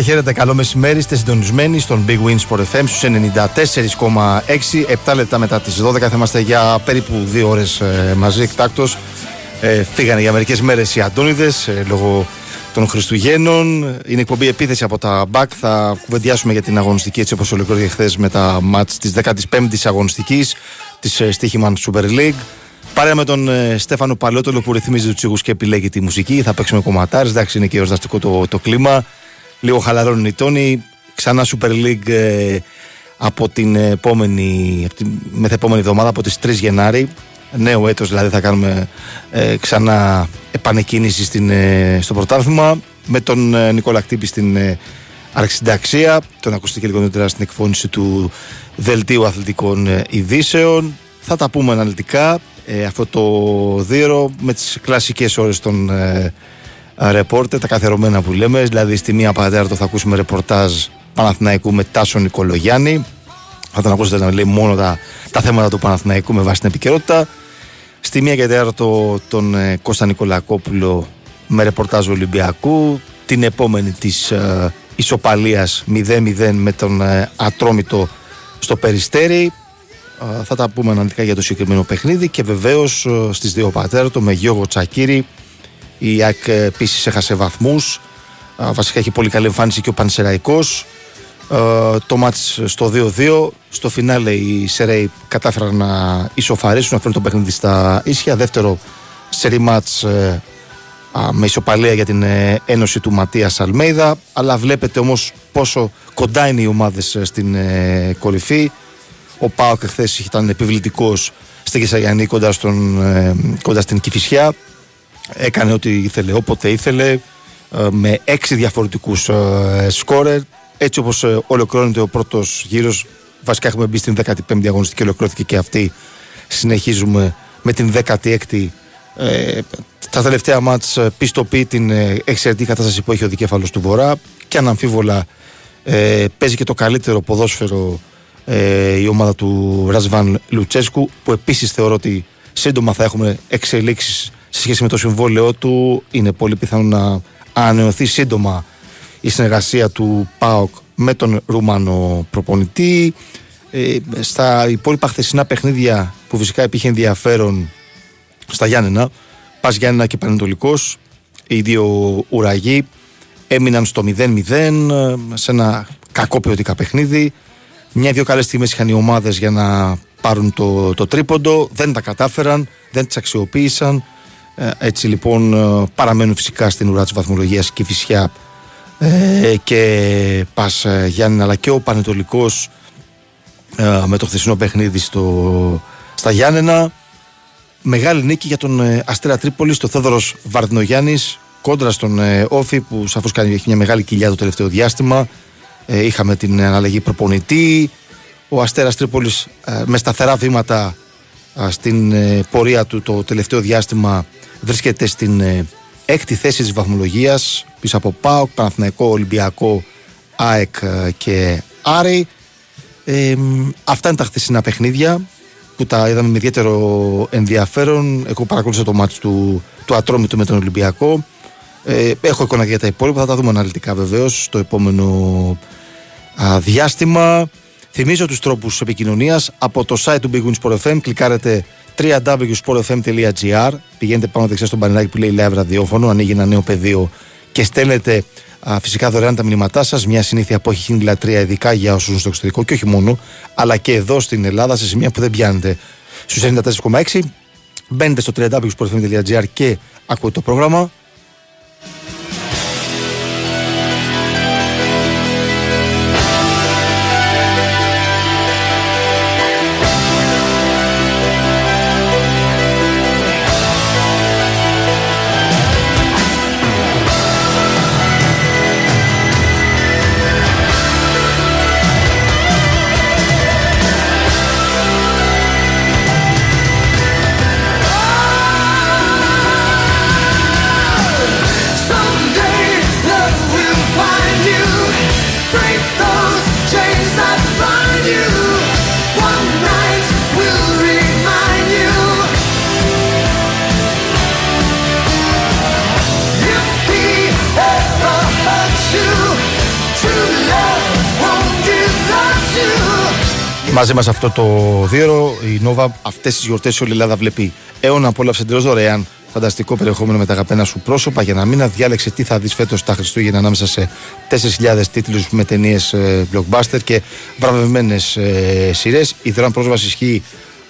Χαίρετε, χαίρετε. Καλό μεσημέρι. Είστε συντονισμένοι στον Big Win Sport FM στους 94,6. 7 λεπτά μετά τις 12 θα είμαστε για περίπου 2 ώρες μαζί εκτάκτο. Ε, φύγανε για μερικές μέρες οι Αντώνιδες ε, λόγω των Χριστουγέννων. Είναι εκπομπή επίθεση από τα BAC. Θα κουβεντιάσουμε για την αγωνιστική έτσι όπως ολοκληρώθηκε χθες με τα μάτς της 15η αγωνιστικής της ε, Στίχημαν Super League. Παρέα με τον ε, Στέφανο Παλαιότολο που ρυθμίζει τους τσίγου και επιλέγει τη μουσική. Θα παίξουμε κομματάρες. Εντάξει, είναι και εορταστικό το, το κλίμα. Λίγο χαλαρώνουν οι τόνοι. Ξανά Super League ε, από την επόμενη, από την μεθεπόμενη εβδομάδα, από τις 3 Γενάρη. Νέο έτος δηλαδή θα κάνουμε ε, ξανά επανεκκίνηση στην, ε, στο πρωτάθλημα με τον ε, Νικόλα Κτύπη στην ε, αρχισυνταξία. Τον ακουστεί και λίγο νωρίτερα στην εκφώνηση του Δελτίου Αθλητικών ε, Ειδήσεων. Θα τα πούμε αναλυτικά ε, αυτό το δίωρο με τις κλασικές ώρες των ε, ρεπόρτερ, τα καθερωμένα που λέμε. Δηλαδή, στη μία παρατέταρτο θα ακούσουμε ρεπορτάζ Παναθηναϊκού με Τάσο Νικολογιάννη. Θα τον ακούσετε να λέει μόνο τα, τα θέματα του Παναθηναϊκού με βάση την επικαιρότητα. Στη μία και τέταρτο τον ε, Κώστα Νικολακόπουλο με ρεπορτάζ Ολυμπιακού. Την επόμενη της ε, ισοπαλίας 0-0 με τον ε, Ατρόμητο στο Περιστέρι. Ε, θα τα πούμε αναλυτικά για το συγκεκριμένο παιχνίδι και βεβαίως ε, στις 2 πατέρτο με Γιώργο Τσακύρη η ΑΕΚ επίσης έχασε βαθμούς. Βασικά έχει πολύ καλή εμφάνιση και ο Πανσεραϊκός. Το μάτς στο 2-2. Στο φινάλε οι Σερέοι κατάφεραν να ισοφαρίσουν, να φέρουν το παιχνίδι στα ίσια. Δεύτερο σερί μάτς ε, με ισοπαλία για την ε, ένωση του Ματίας Αλμέιδα. Αλλά βλέπετε όμως πόσο κοντά είναι οι ομάδες στην ε, κορυφή. Ο Πάοκ χθε ήταν επιβλητικός στην Κεσαγιανή κοντά, κοντά στην Κηφισιά έκανε ό,τι ήθελε όποτε ήθελε ε, με έξι διαφορετικούς ε, σκόρερ. Έτσι όπως ε, ολοκληρώνεται ο πρώτος γύρος βασικά έχουμε μπει στην 15η αγωνιστική και ολοκληρώθηκε και αυτή. Συνεχίζουμε με την 16η τα τελευταία μάτς πιστοποιεί την εξαιρετική κατάσταση που έχει ο δικέφαλος του Βορρά. Και αναμφίβολα παίζει και το καλύτερο ποδόσφαιρο η ομάδα του Ρασβάν Λουτσέσκου που επίσης θεωρώ ότι σύντομα θα έχουμε εξελίξεις σε σχέση με το συμβόλαιό του είναι πολύ πιθανό να ανανεωθεί σύντομα η συνεργασία του ΠΑΟΚ με τον Ρουμάνο προπονητή. Ε, στα υπόλοιπα χθεσινά παιχνίδια που φυσικά υπήρχε ενδιαφέρον στα Γιάννενα, Πας Γιάννενα και Πανετολικός, οι δύο ουραγοί έμειναν στο 0-0 σε ένα κακό ποιοτικά παιχνίδι. Μια-δύο καλές στιγμές είχαν οι ομάδες για να πάρουν το, το τρίποντο, δεν τα κατάφεραν, δεν τις αξιοποίησαν. Ε, έτσι λοιπόν ε, παραμένουν φυσικά στην ουρά της βαθμολογίας και φυσιά ε, και Πας Γιάννη αλλά και ο Πανετολικός με το χθεσινό παιχνίδι στο, στα Γιάννενα. Μεγάλη νίκη για τον Αστέρα Τρίπολη στο Θόδωρος Βαρδινογιάννης κόντρα στον Όφη που σαφώς κάνει έχει μια μεγάλη κοιλιά το τελευταίο διάστημα. Είχαμε την αναλλαγή προπονητή. Ο Αστέρας Τρίπολης με σταθερά βήματα στην πορεία του το τελευταίο διάστημα βρίσκεται στην ε, έκτη θέση της βαθμολογίας πίσω από ΠΑΟΚ, Παναθηναϊκό, Ολυμπιακό, ΑΕΚ ε, και Άρη. Ε, αυτά είναι τα χθεσινά παιχνίδια που τα είδαμε με ιδιαίτερο ενδιαφέρον. Εγώ παρακολούθησα το μάτι του, του Ατρόμητου με τον Ολυμπιακό. Ε, έχω εικόνα για τα υπόλοιπα, θα τα δούμε αναλυτικά βεβαίως στο επόμενο διάστημα. Θυμίζω τους τρόπους επικοινωνίας από το site του Big Wins FM, κλικάρετε www.sportfm.gr Πηγαίνετε πάνω δεξιά στον πανελάκι που λέει live ραδιόφωνο, ανοίγει ένα νέο πεδίο και στέλνετε α, φυσικά δωρεάν τα μηνύματά σα. Μια συνήθεια που έχει γίνει λατρεία, ειδικά για όσου ζουν στο εξωτερικό και όχι μόνο, αλλά και εδώ στην Ελλάδα σε σημεία που δεν πιάνετε στου 94,6. Μπαίνετε στο www.sportfm.gr και ακούτε το πρόγραμμα. Μαζί μας αυτό το δίωρο, η Nova αυτές τις γιορτές όλη η Ελλάδα βλέπει. Αίωνα απόλαυσε εντελώ δωρεάν φανταστικό περιεχόμενο με τα αγαπημένα σου πρόσωπα για να μην αδιάλεξε τι θα δεις φέτος τα Χριστούγεννα ανάμεσα σε 4.000 τίτλους με ταινίες blockbuster και βραβευμένες ε, σειρές. Η δωρεάν πρόσβαση ισχύει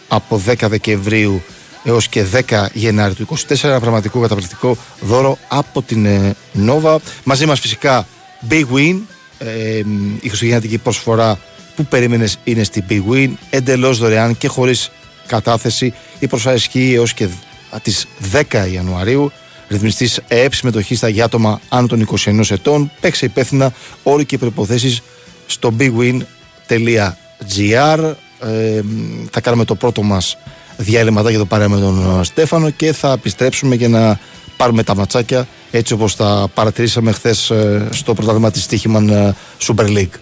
από 10 Δεκεμβρίου έως και 10 Γενάρη του 24 ένα πραγματικό καταπληκτικό δώρο από την ε, Nova μαζί μας φυσικά Big Win ε, η χριστουγεννιάτικη προσφορά που περίμενες είναι στη Big Win εντελώς δωρεάν και χωρίς κατάθεση. Η προσφορά ισχύει έως και τις 10 Ιανουαρίου. Ρυθμιστής ΕΕΠ συμμετοχής στα για άτομα άνω των 21 ετών. Παίξε υπεύθυνα όροι και προϋποθέσεις στο bigwin.gr ε, θα κάνουμε το πρώτο μας διάλειμμα για το παρέα με τον ε, Στέφανο και θα επιστρέψουμε για να πάρουμε τα ματσάκια έτσι όπως τα παρατηρήσαμε χθες στο πρωτάθλημα της Τύχημαν ε, Super League.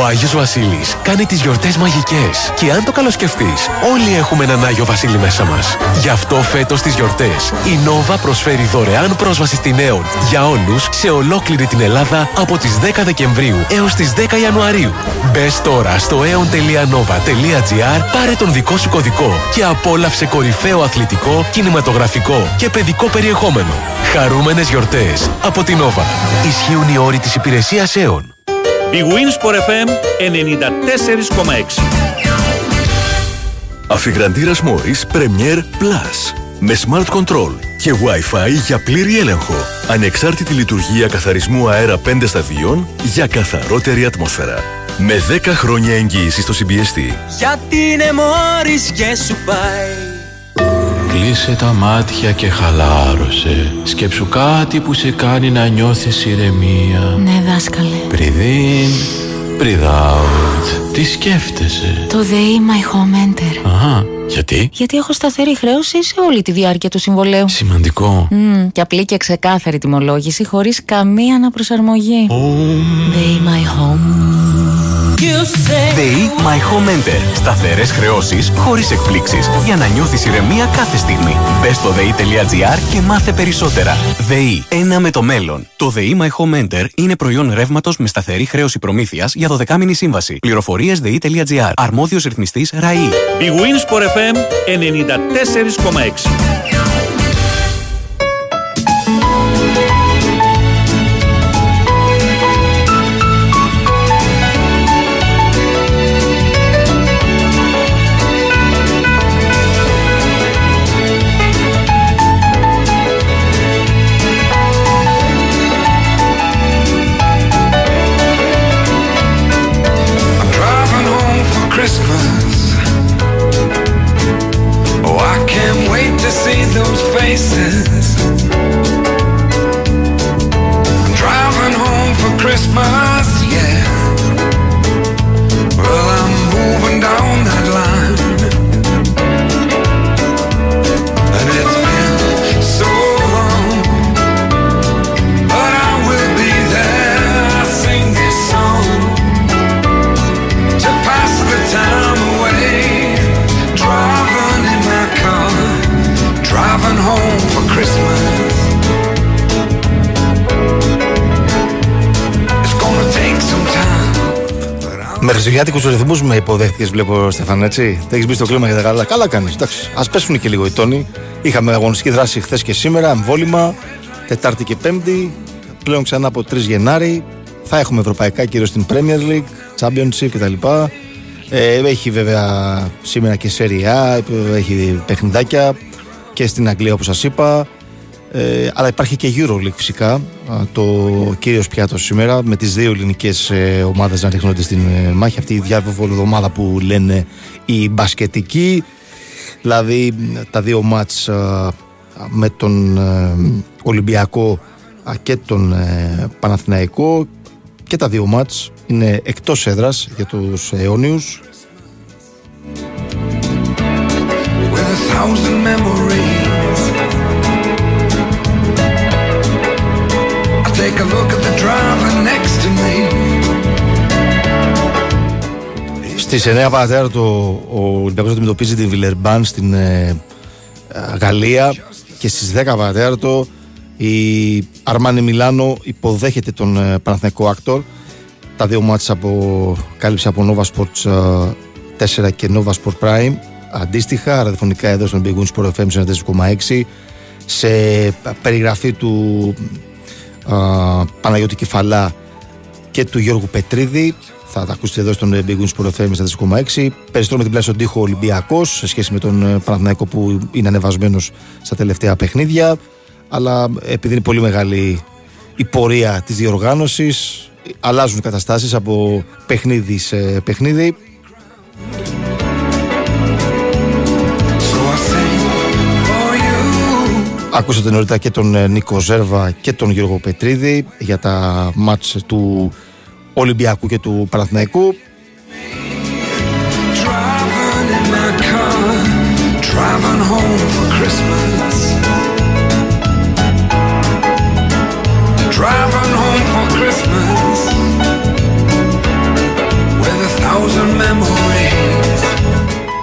Ο Άγιος Βασίλης κάνει τις γιορτές μαγικές και αν το καλοσκεφτείς, όλοι έχουμε έναν Άγιο Βασίλη μέσα μας. Γι' αυτό φέτος στις γιορτές, η Nova προσφέρει δωρεάν πρόσβαση στην Aeon για όλους σε ολόκληρη την Ελλάδα από τις 10 Δεκεμβρίου έως τις 10 Ιανουαρίου. Μπες τώρα στο aeon.nova.gr, πάρε τον δικό σου κωδικό και απόλαυσε κορυφαίο αθλητικό, κινηματογραφικό και παιδικό περιεχόμενο. Χαρούμενες γιορτές από την Nova. Ισχύουν οι όροι της υπηρεσίας Aeon. Η Winsport FM 94,6. Αφιγραντήρας Μόρις Premier Plus. Με Smart Control και Wi-Fi για πλήρη έλεγχο. Ανεξάρτητη λειτουργία καθαρισμού αέρα 5 σταδίων για καθαρότερη ατμόσφαιρα. Με 10 χρόνια εγγύηση στο συμπιεστή. Γιατί είναι μόρις και σου πάει Κλείσε τα μάτια και χαλάρωσε Σκέψου κάτι που σε κάνει να νιώθεις ηρεμία Ναι, δάσκαλε. Breathe in, breathe out Τι σκέφτεσαι; Το ΔΕΗ My Home Enter. Αχα, γιατί; Γιατί έχω σταθερή χρέωση σε όλη τη διάρκεια του συμβολέου. Σημαντικό Μμμ, και απλή και ξεκάθαρη τιμολόγηση χωρίς καμία αναπροσαρμογή. ΔΕΗ My Home. ΔΕΗ My Home Enter. Σταθερές χρεώσεις χωρίς εκπλήξεις για να νιώθεις ηρεμία κάθε στιγμή. Μπες στο ΔΕΗ.gr και μάθε περισσότερα. ΔΕΗ. Ένα με το μέλλον. Το ΔΕΗ My Home Enter είναι προϊόν ρεύματος με σταθερή χρέωση προμήθειας για 12μηνη σύμβαση. Πληροφορίες ΔΕΗ.gr. Αρμόδιος ρυθμιστής ΡΑΗ. Η Winsport FM 94,6. faces. I'm driving home for Christmas. Με χριστουγεννιάτικου ρυθμούς με υποδέχτηκες, βλέπω Στεφάν, έτσι. Δεν έχεις μπει στο κλίμα για τα καλά. Καλά κάνεις. Α πέσουν και λίγο οι τόνοι. Είχαμε αγωνιστική δράση χθες και σήμερα, εμβόλυμα. Τετάρτη και Πέμπτη. Πλέον ξανά από 3 Γενάρη. Θα έχουμε ευρωπαϊκά κυρίως στην Premier League, Championship κτλ. Ε, έχει βέβαια σήμερα και Serie A, έχει παιχνιδάκια και στην Αγγλία όπως σας είπα. Ε, αλλά υπάρχει και EuroLeague φυσικά, το κύριος πιάτος σήμερα με τις δύο ελληνικές ε, ομάδες να ρίχνονται στην ε, μάχη. Αυτή η διάβολη εβδομάδα που λένε οι μπασκετικοί. Δηλαδή τα δύο μάτς με τον Ολυμπιακό και τον Παναθηναϊκό. Και τα δύο μάτς είναι εκτός έδρας για τους αιώνιους Take a look at the driver next to me. Στις 9 παρατέταρτο ο Ολυμπιακός αντιμετωπίζει την Βιλερμπάν στην ε, Γαλλία και στις 10 παρατέταρτο η Αρμάνι Μιλάνο υποδέχεται τον ε, Παναθηναϊκό Άκτορ τα δύο μάτς από κάλυψη από Nova Sports 4 ε, και Nova Sport Prime. Αντίστοιχα ραδιοφωνικά εδώ στον Big Wings Sport FM 4,6 σε περιγραφή του Παναγιώτη Κεφαλά και του Γιώργου Πετρίδη. Θα τα ακούσετε εδώ στον Big Wings Sport FM 4,6. Περισσότερο με την πλάση στον τοίχο Ολυμπιακός σε σχέση με τον ε, Παναθηναϊκό που είναι ανεβασμένος στα τελευταία παιχνίδια. Αλλά επειδή είναι πολύ μεγάλη η πορεία της διοργάνωσης αλλάζουν οι καταστάσεις από παιχνίδι σε παιχνίδι Ακούσατε νωρίτερα και τον ε, Νίκο Ζέρβα και τον Γιώργο Πετρίδη για τα μάτς του Ολυμπιακού και του Παναθηναϊκού.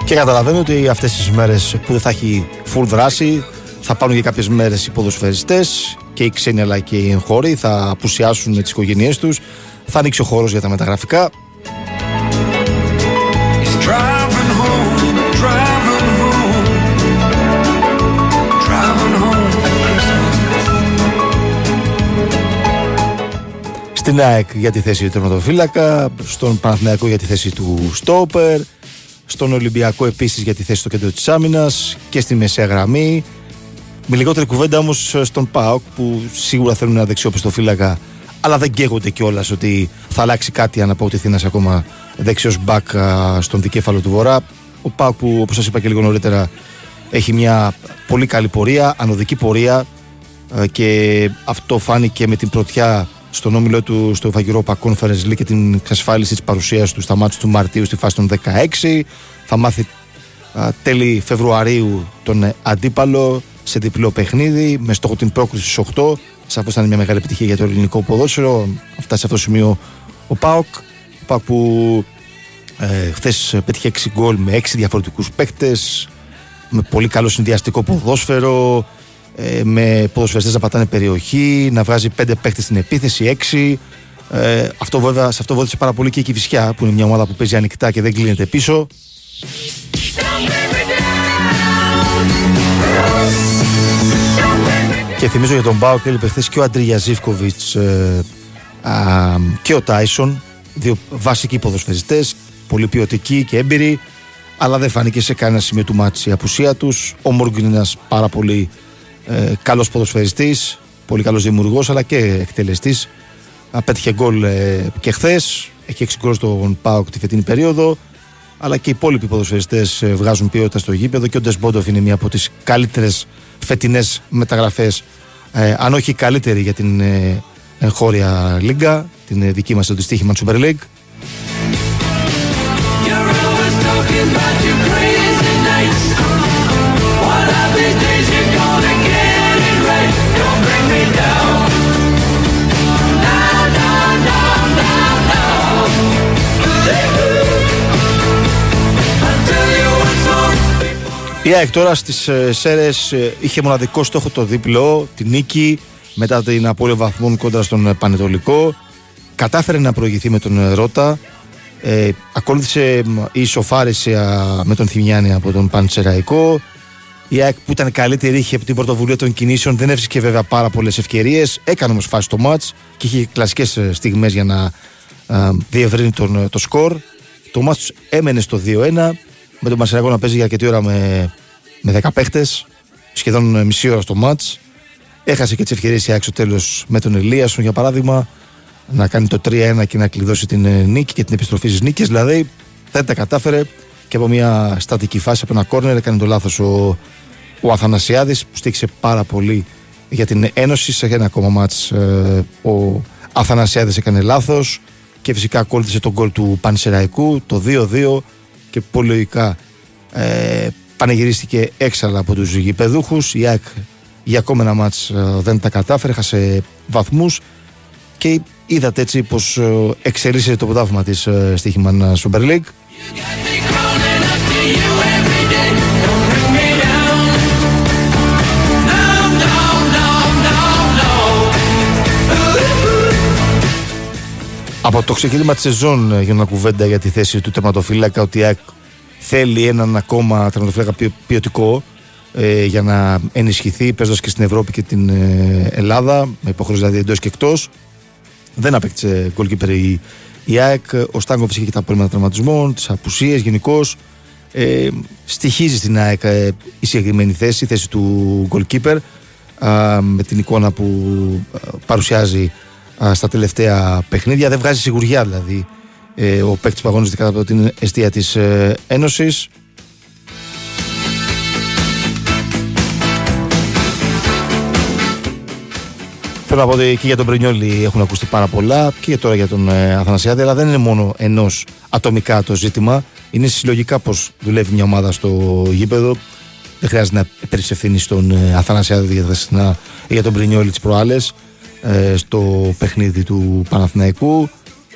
Και καταλαβαίνω ότι αυτές τις μέρες που δεν θα έχει full δράση θα πάρουν για κάποιες μέρες οι ποδοσφαιριστές και οι ξένοι αλλά και οι εγχώροι. Θα απουσιάσουν τις οικογένειές τους. Θα ανοίξει ο χώρος για τα μεταγραφικά. Στην ΑΕΚ για τη θέση του τερματοφύλακα, στον Παναθηναϊκό για τη θέση του Στόπερ, στον Ολυμπιακό επίσης για τη θέση στο κέντρο της άμυνας και στη μεσαία γραμμή με λιγότερη κουβέντα όμως στον ΠΑΟΚ που σίγουρα θέλουν ένα δεξιό φύλακα, αλλά δεν καίγονται κιόλας ότι θα αλλάξει κάτι αν αποκτηθεί ένας ακόμα δεξιός μπακ στον δικέφαλο του Βορρά. Ο ΠΑΟΚ που όπως σας είπα και λίγο νωρίτερα έχει μια πολύ καλή πορεία, ανωδική πορεία και αυτό φάνηκε με την πρωτιά στον όμιλο του στο Ευαγγυρόπα Conference League και την εξασφάλιση της παρουσίας του στα μάτια του Μαρτίου στη φάση των 16. Θα μάθει τέλη Φεβρουαρίου τον αντίπαλο σε διπλό παιχνίδι με στόχο την πρόκληση στους 8. Σαφώς ήταν μια μεγάλη επιτυχία για το ελληνικό ποδόσφαιρο. Φτάσει σε αυτό το σημείο ο Πάοκ. Ο Πάοκ που ε, χθες πέτυχε 6 γκολ με 6 διαφορετικούς παίκτες. Με πολύ καλό συνδυαστικό ποδόσφαιρο. Ε, με ποδοσφαιριστές να πατάνε περιοχή, να βγάζει 5 παίκτες στην επίθεση, 6. Ε, αυτό βέβαια, σε αυτό βοήθησε πάρα πολύ και η Κυφυσιά που είναι μια ομάδα που παίζει ανοιχτά και δεν κλείνεται πίσω. Και θυμίζω για τον Μπάουκ έλειπε χθες και ο Αντρίγια Ζήφκοβιτ ε, και ο Τάισον. Δύο βασικοί ποδοσφαιριστές, πολύ ποιοτικοί και έμπειροι. Αλλά δεν φάνηκε σε κανένα σημείο του μάτση η απουσία τους. Ο Μόργκ είναι ένας πάρα πολύ ε, καλός ποδοσφαιριστής, πολύ καλός δημιουργός αλλά και εκτελεστής. Απέτυχε γκολ ε, και χθες. Έχει έξι γκολ στον Πάοκ τη φετινή περίοδο. Αλλά και οι υπόλοιποι ποδοσφαιριστές ε, βγάζουν ποιότητα στο γήπεδο και ο Ντεσμπόντοφ είναι μία από τις καλύτερες φετινές μεταγραφές, ε, αν όχι καλύτερη για την ε, εγχώρια λίγκα, την ε, δική μας το δυστύχημα Super League. Η ΑΕΚ τώρα στις ε, Σέρες ε, είχε μοναδικό στόχο το δίπλο, την νίκη μετά την απώλεια βαθμών κόντρα στον Πανετολικό. Κατάφερε να προηγηθεί με τον Ρότα Ε, ακολούθησε μ, η ισοφάριση με τον Θημιάνη από τον Παντσεραϊκό. Η ΑΕΚ που ήταν καλύτερη είχε από την πρωτοβουλία των κινήσεων, δεν έβρισκε βέβαια πάρα πολλές ευκαιρίες. Έκανε όμως φάση στο μάτς και είχε κλασικές στιγμές για να α, διευρύνει τον, το σκορ. Το μάτς έμενε στο 2-1, με τον Πανσεραϊκό να παίζει για αρκετή ώρα με, με 10 παίχτες, σχεδόν μισή ώρα στο μάτς. Έχασε και τις ευκαιρίες η ΑΕΚ στο τέλος με τον Ελίασον για παράδειγμα να κάνει το 3-1 και να κλειδώσει την ε, νίκη και την επιστροφή τη νίκη. Δηλαδή δεν τα κατάφερε και από μια στατική φάση από ένα κόρνερ έκανε το λάθος ο, ο Αθανασιάδης που στήξε πάρα πολύ για την Ένωση σε ένα ακόμα μάτς ε, ο Αθανασιάδης έκανε λάθος και φυσικά ακόλουθησε τον γκολ του Πανσεραϊκού το 2-2 και πολύ λογικά ε, πανεγυρίστηκε έξαλα από τους γηπεδούχους. Η ΑΕΚ για ακόμα ένα μάτς ε, δεν τα κατάφερε, έχασε βαθμούς. Και είδατε έτσι πως ε, εξελίσσεται το ποτάφημα της ε, στοίχημα Super League Από το ξεκίνημα της σεζόν ε, για να κουβέντα για τη θέση του τερματοφύλακα ότι η ΑΕΚ θέλει έναν ακόμα τερματοφύλακα ποιο- ποιοτικό ε, για να ενισχυθεί παίζοντας και στην Ευρώπη και την ε, Ελλάδα με υποχρέωση δηλαδή εντός και εκτός. Δεν απέκτησε goalkeeper η, η ΑΕΚ. Ο Στάγκοφ είχε και τα προβλήματα τραυματισμών, τις απουσίες γενικώς. Ε, στοιχίζει στην ΑΕΚ ε, η συγκεκριμένη θέση, η θέση του goalkeeper α, με την εικόνα που α, παρουσιάζει α, στα τελευταία παιχνίδια. Δεν βγάζει σιγουριά δηλαδή ε, ο παίκτης που αγωνίζεται κατά από την αιστεία της ε, Ένωσης. Θέλω να πω ότι και για τον Πρινιόλη έχουν ακουστεί πάρα πολλά και τώρα για τον ε, Αθανασιάδη, αλλά δεν είναι μόνο ενός ατομικά το ζήτημα. Είναι συλλογικά πώ δουλεύει μια ομάδα στο γήπεδο. Δεν χρειάζεται να παίρνει ευθύνη στον ε, Αθανασιάδη για, τα συχνά- για τον Πρινιόλη τις προάλλες ε, στο παιχνίδι του Παναθηναϊκού.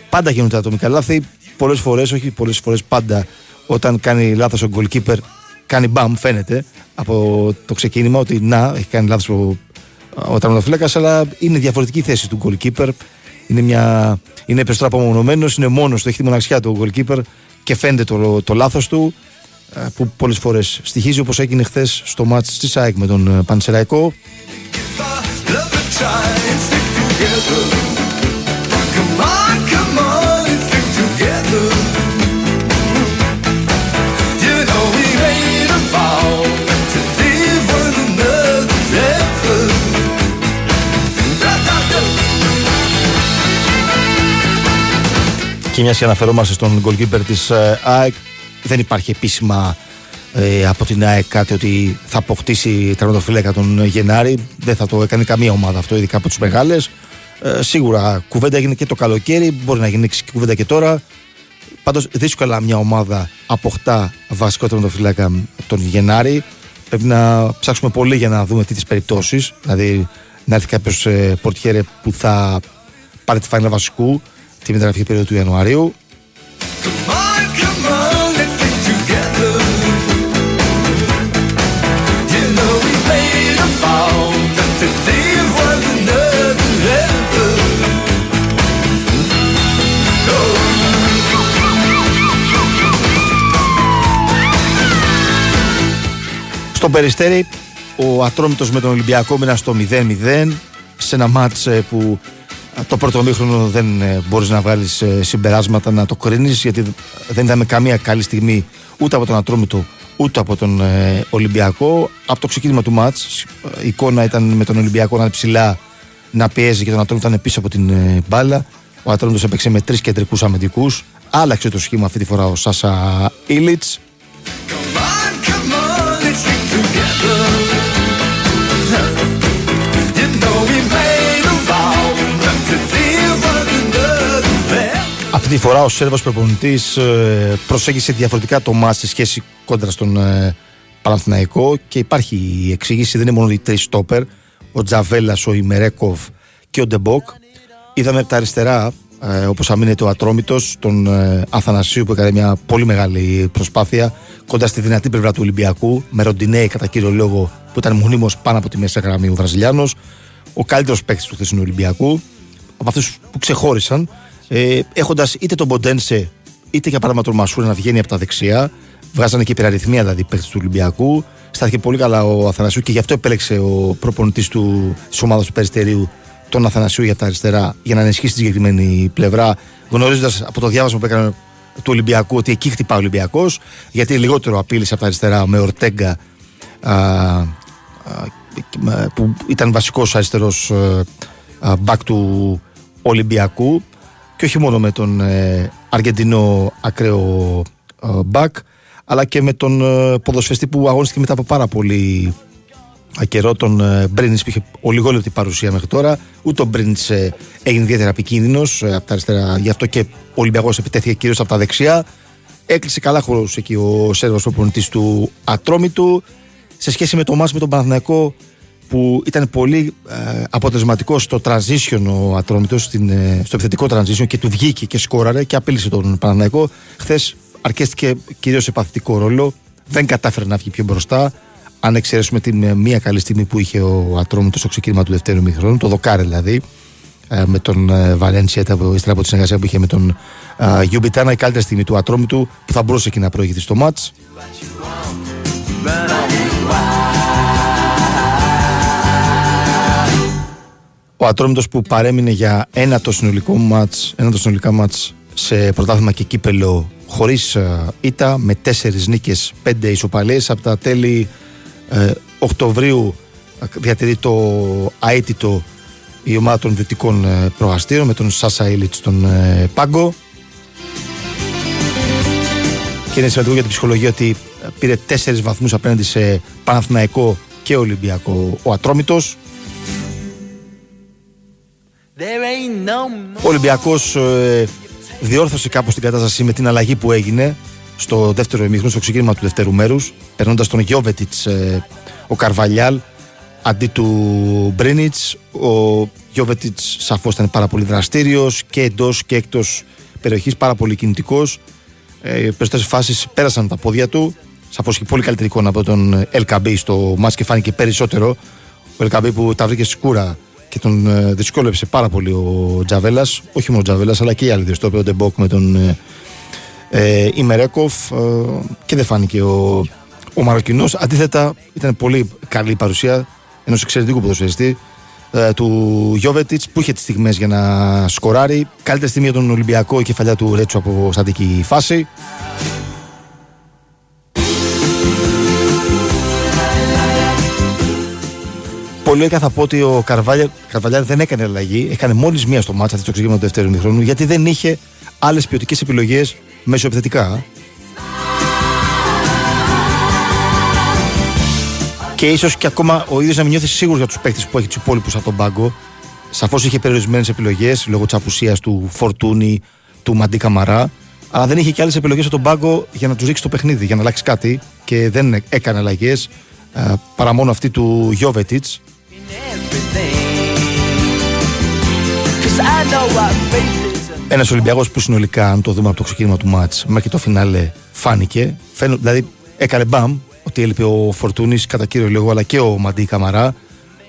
Πάντα γίνονται ατομικά λάθη. Πολλές φορές, όχι πολλές φορές, πάντα όταν κάνει λάθος ο goalkeeper, κάνει μπαμ, φαίνεται από το ξεκίνημα ότι να, έχει κάνει λάθος ο, ο τερματοφύλακα, αλλά είναι διαφορετική η θέση του goalkeeper. Είναι, μια, είναι περισσότερο απομονωμένο, είναι μόνος του, έχει τη μοναξιά του ο goalkeeper και φαίνεται το, το λάθος του ε, που πολλές φορές στοιχίζει όπως έγινε χθες στο μάτς της ΑΕΚ με τον ε, Πανσεραϊκό. Και μιας και αναφερόμαστε στον goalkeeper της ΑΕΚ, δεν υπάρχει επίσημα ε, από την ΑΕΚ κάτι ότι θα αποκτήσει τερματοφύλακα τον Γενάρη. Δεν θα το έκανε καμία ομάδα αυτό, ειδικά από τις μεγάλες. Ε, σίγουρα κουβέντα έγινε και το καλοκαίρι, μπορεί να γίνει και κουβέντα και τώρα. Πάντως δύσκολα μια ομάδα αποκτά βασικό τερματοφύλακα τον Γενάρη. Πρέπει να ψάξουμε πολύ για να δούμε τι τις περιπτώσεις. Δηλαδή να έρθει κάποιος ε, πορτιέρε που θα πάρει τη φάνηλα βασικού τη μεταγραφική περίοδο του Ιανουαρίου. Στον Περιστέρι ο Ατρόμητος με τον Ολυμπιακό μείνα στο 0-0 σε ένα μάτς ε, που ε, το πρώτο μήχρονο δεν ε, μπορείς να βγάλεις ε, συμπεράσματα να το κρίνεις γιατί δεν ήταν καμία καλή στιγμή ούτε από τον Ατρόμητο ούτε από τον ε, Ολυμπιακό. Από το ξεκίνημα του μάτς ε, η εικόνα ήταν με τον Ολυμπιακό να είναι ψηλά να πιέζει και τον Ατρόμητο ήταν πίσω από την ε, μπάλα. Ο Ατρόμητος έπαιξε με τρεις κεντρικούς αμυντικούς. Άλλαξε το σχήμα αυτή τη φορά ο Σάσα Ήλιτς Αυτή τη φορά ο Σέρβος προπονητής ε, προσέγγισε διαφορετικά το ματς σε σχέση κόντρα στον ε, Παναθηναϊκό και υπάρχει η εξήγηση, δεν είναι μόνο οι τρεις στόπερ, ο Τζαβέλας, ο Ιμερέκοφ και ο Ντεμπόκ. Είδαμε από τα αριστερά, ε, όπως αμύνεται ο Ατρόμητος, τον ε, Αθανασίου που έκανε μια πολύ μεγάλη προσπάθεια κοντά στη δυνατή πλευρά του Ολυμπιακού, με Ροντινέι κατά κύριο λόγο που ήταν μονίμως πάνω από τη μέσα γραμμή ο Βραζιλιάνος, ο καλύτερος παίκτης του χθεσινού Ολυμπιακού, από αυτούς που ξεχώρισαν, ε, έχοντας είτε τον Ποντένσε είτε για παράδειγμα τον Μασούρα να βγαίνει από τα δεξιά. Βγάζανε και υπεραριθμία δηλαδή παίχτε του Ολυμπιακού. Στάθηκε πολύ καλά ο Αθανασίου και γι' αυτό επέλεξε ο προπονητής της ομάδας του Περιστερίου τον Αθανασίου για τα αριστερά για να ενισχύσει τη συγκεκριμένη πλευρά, γνωρίζοντας από το διάβασμα που έκανε του Ολυμπιακού ότι εκεί χτυπά ο Ολυμπιακός, γιατί λιγότερο απείλησε από τα αριστερά με Ορτέγκα που ήταν βασικός αριστερός μπακ του Ολυμπιακού και όχι μόνο με τον ε, Αργεντινό ακραίο μπακ αλλά και με τον ε, ποδοσφαιστή που αγωνίστηκε μετά από πάρα πολύ καιρό τον ε, Μπρίνιτς που είχε ολιγόλεπτη παρουσία μέχρι τώρα. Ούτε ο Μπρίνιτς έγινε ιδιαίτερα επικίνδυνος από τα αριστερά. Γι' αυτό και ο Ολυμπιακός επιτέθηκε κυρίως από τα δεξιά. Έκλεισε καλά χώρο εκεί ο Σέρβος προπονητής του Ατρόμητου. Σε σχέση με το μάτι με τον Παναθηναϊκό που ήταν πολύ ε, αποτελεσματικό στο transition ο Ατρόμητος, ε, στο επιθετικό transition και του βγήκε και σκόραρε και απείλησε τον Παναθηναϊκό. Χθες αρκέστηκε κυρίως σε παθητικό ρόλο. Δεν κατάφερε να βγει πιο μπροστά. Αν εξαιρέσουμε την ε, μία καλή στιγμή που είχε ο Ατρόμητος στο ξεκίνημα του δεύτερου μηχρόνου, το δοκάρε δηλαδή, ε, με τον ε, Βαλένσια, ύστερα από της συνεργασίας που είχε με τον Γιουμπιτάνα, η καλύτερη στιγμή του Ατρόμητου που θα μπορούσε και να προηγηθεί στο μάτς. Ο Ατρόμητος που παρέμεινε για ένα το συνολικό μάτς, ένα το συνολικά μάτς σε πρωτάθλημα και κύπελο χωρίς ήττα με τέσσερις νίκες, πέντε ισοπαλίες από τα τέλη ε, Οκτωβρίου διατηρεί το αίτητο η ομάδα των δυτικών ε, προγαστήρων με τον Σάσα Ήλιτς στον ε, Πάγκο. Και είναι σημαντικό για την ψυχολογία ότι πήρε τέσσερις βαθμούς απέναντι σε Παναθηναϊκό και Ολυμπιακό ο Ατρόμητος. Ο Ολυμπιακός ε, διόρθωσε κάπως την κατάσταση με την αλλαγή που έγινε στο δεύτερο ημίχρονο, στο ξεκίνημα του δεύτερου μέρους, περνώντας τον Γιώβετιτς ε, ο Καρβαλιάλ αντί του Μπρίνιτς. Ο Γιώβετιτς σαφώς ήταν πάρα πολύ δραστήριος και εντός και εκτός περιοχής, πάρα πολύ κινητικός. Ε, οι περισσότερες φάσεις πέρασαν τα πόδια του. Σαφώς και πολύ καλύτερη εικόνα από τον Ελ Κααμπί στο ματς και φάνηκε περισσότερο. Ο Ελ Κααμπί που τα βρήκε σκούρα και τον ε, δυσκόλεψε πάρα πολύ ο Τζαβέλας. Όχι μόνο ο Τζαβέλας, αλλά και οι άλλοι δύο. Ο Ντεμπόκ με τον ε, ε, Ιμερέκοφ ε, και δεν φάνηκε ο, ο Μαροκινός. Αντίθετα ήταν πολύ καλή παρουσία ενός εξαιρετικού ποδοσφαιριστή ε, του Γιόβετιτς που είχε τις στιγμές για να σκοράρει. Καλύτερη στιγμή για τον Ολυμπιακό η κεφαλιά του Ρέτσου από στατική φάση. Πολύ θα πω ότι ο Καρβάλια δεν έκανε αλλαγή. Έκανε μόλις μία στο μάτσα αυτό το ξεκίνημα του δεύτερου μηχρόνου γιατί δεν είχε άλλες ποιοτικές επιλογές μεσοεπιθετικά. Και ίσως και ακόμα ο ίδιος να μην νιώθει σίγουρος για τους παίκτες που έχει τους υπόλοιπους από τον πάγκο. Σαφώς είχε περιορισμένες επιλογές λόγω της απουσίας του Φορτούνη, του Μαντί Καμαρά. Αλλά δεν είχε και άλλες επιλογές από τον πάγκο για να τους ρίξει το παιχνίδι, για να αλλάξει κάτι. Και δεν έκανε αλλαγές παρά μόνο αυτή του Γιώβετιτς. Ένας Ολυμπιακός που συνολικά, αν το δούμε από το ξεκίνημα του μάτς μέχρι το φινάλε, φάνηκε. Φαίνω, δηλαδή έκανε μπαμ ότι έλειπε ο Φορτούνης κατά κύριο λόγο, αλλά και ο Μαντί Καμαρά,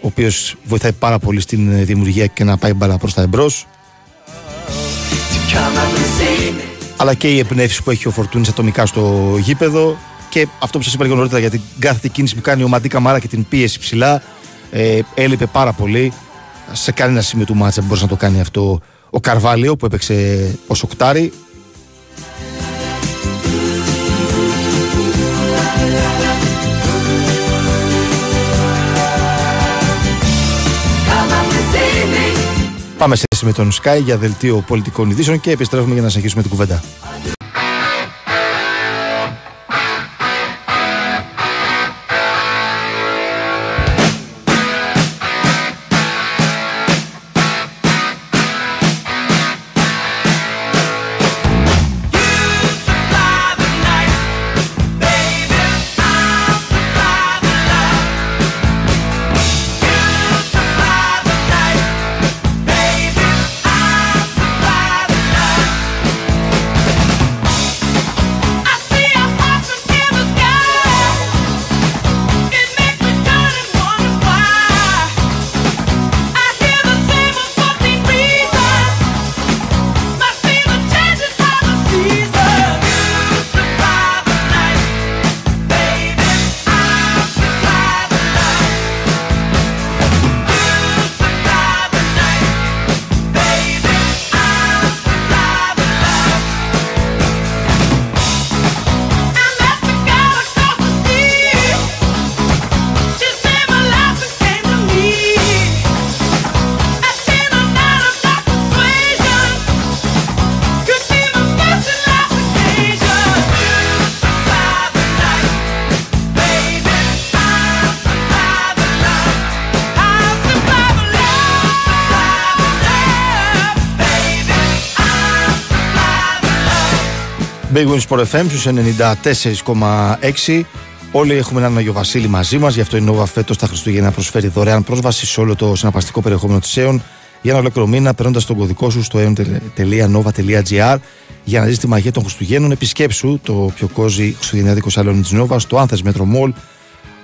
ο οποίος βοηθάει πάρα πολύ στην δημιουργία και να πάει μπαλά προς τα εμπρός. Αλλά και οι εμπνεύσεις που έχει ο Φορτούνης ατομικά στο γήπεδο και αυτό που σας είπα λίγο νωρίτερα για την κάθε κίνηση που κάνει ο Μαντί Καμαρά και την πίεση ψηλά. Ε, έλειπε πάρα πολύ. Σε κανένα σημείο του μάτσα μπορούσε να το κάνει αυτό ο Καρβάλιο που έπαιξε ως οκτάρι Πάμε σε με τον Sky για δελτίο πολιτικών ειδήσεων και επιστρέφουμε για να συνεχίσουμε την κουβέντα. Big Wins Sport FM στους 94,6 Όλοι έχουμε έναν Αγιο Βασίλη μαζί μας Γι' αυτό η Nova φέτος τα Χριστούγεννα προσφέρει δωρεάν πρόσβαση σε όλο το συναπαστικό περιεχόμενο της ΕΟΝ για ένα ολόκληρο μήνα παίρνοντας τον κωδικό σου στο eon.nova.gr για να δεις τη μαγεία των Χριστουγέννων. Επισκέψου το πιο κόζι Χριστουγεννιάτικο σαλόνι της Νόβας στο Anthers Metro Mall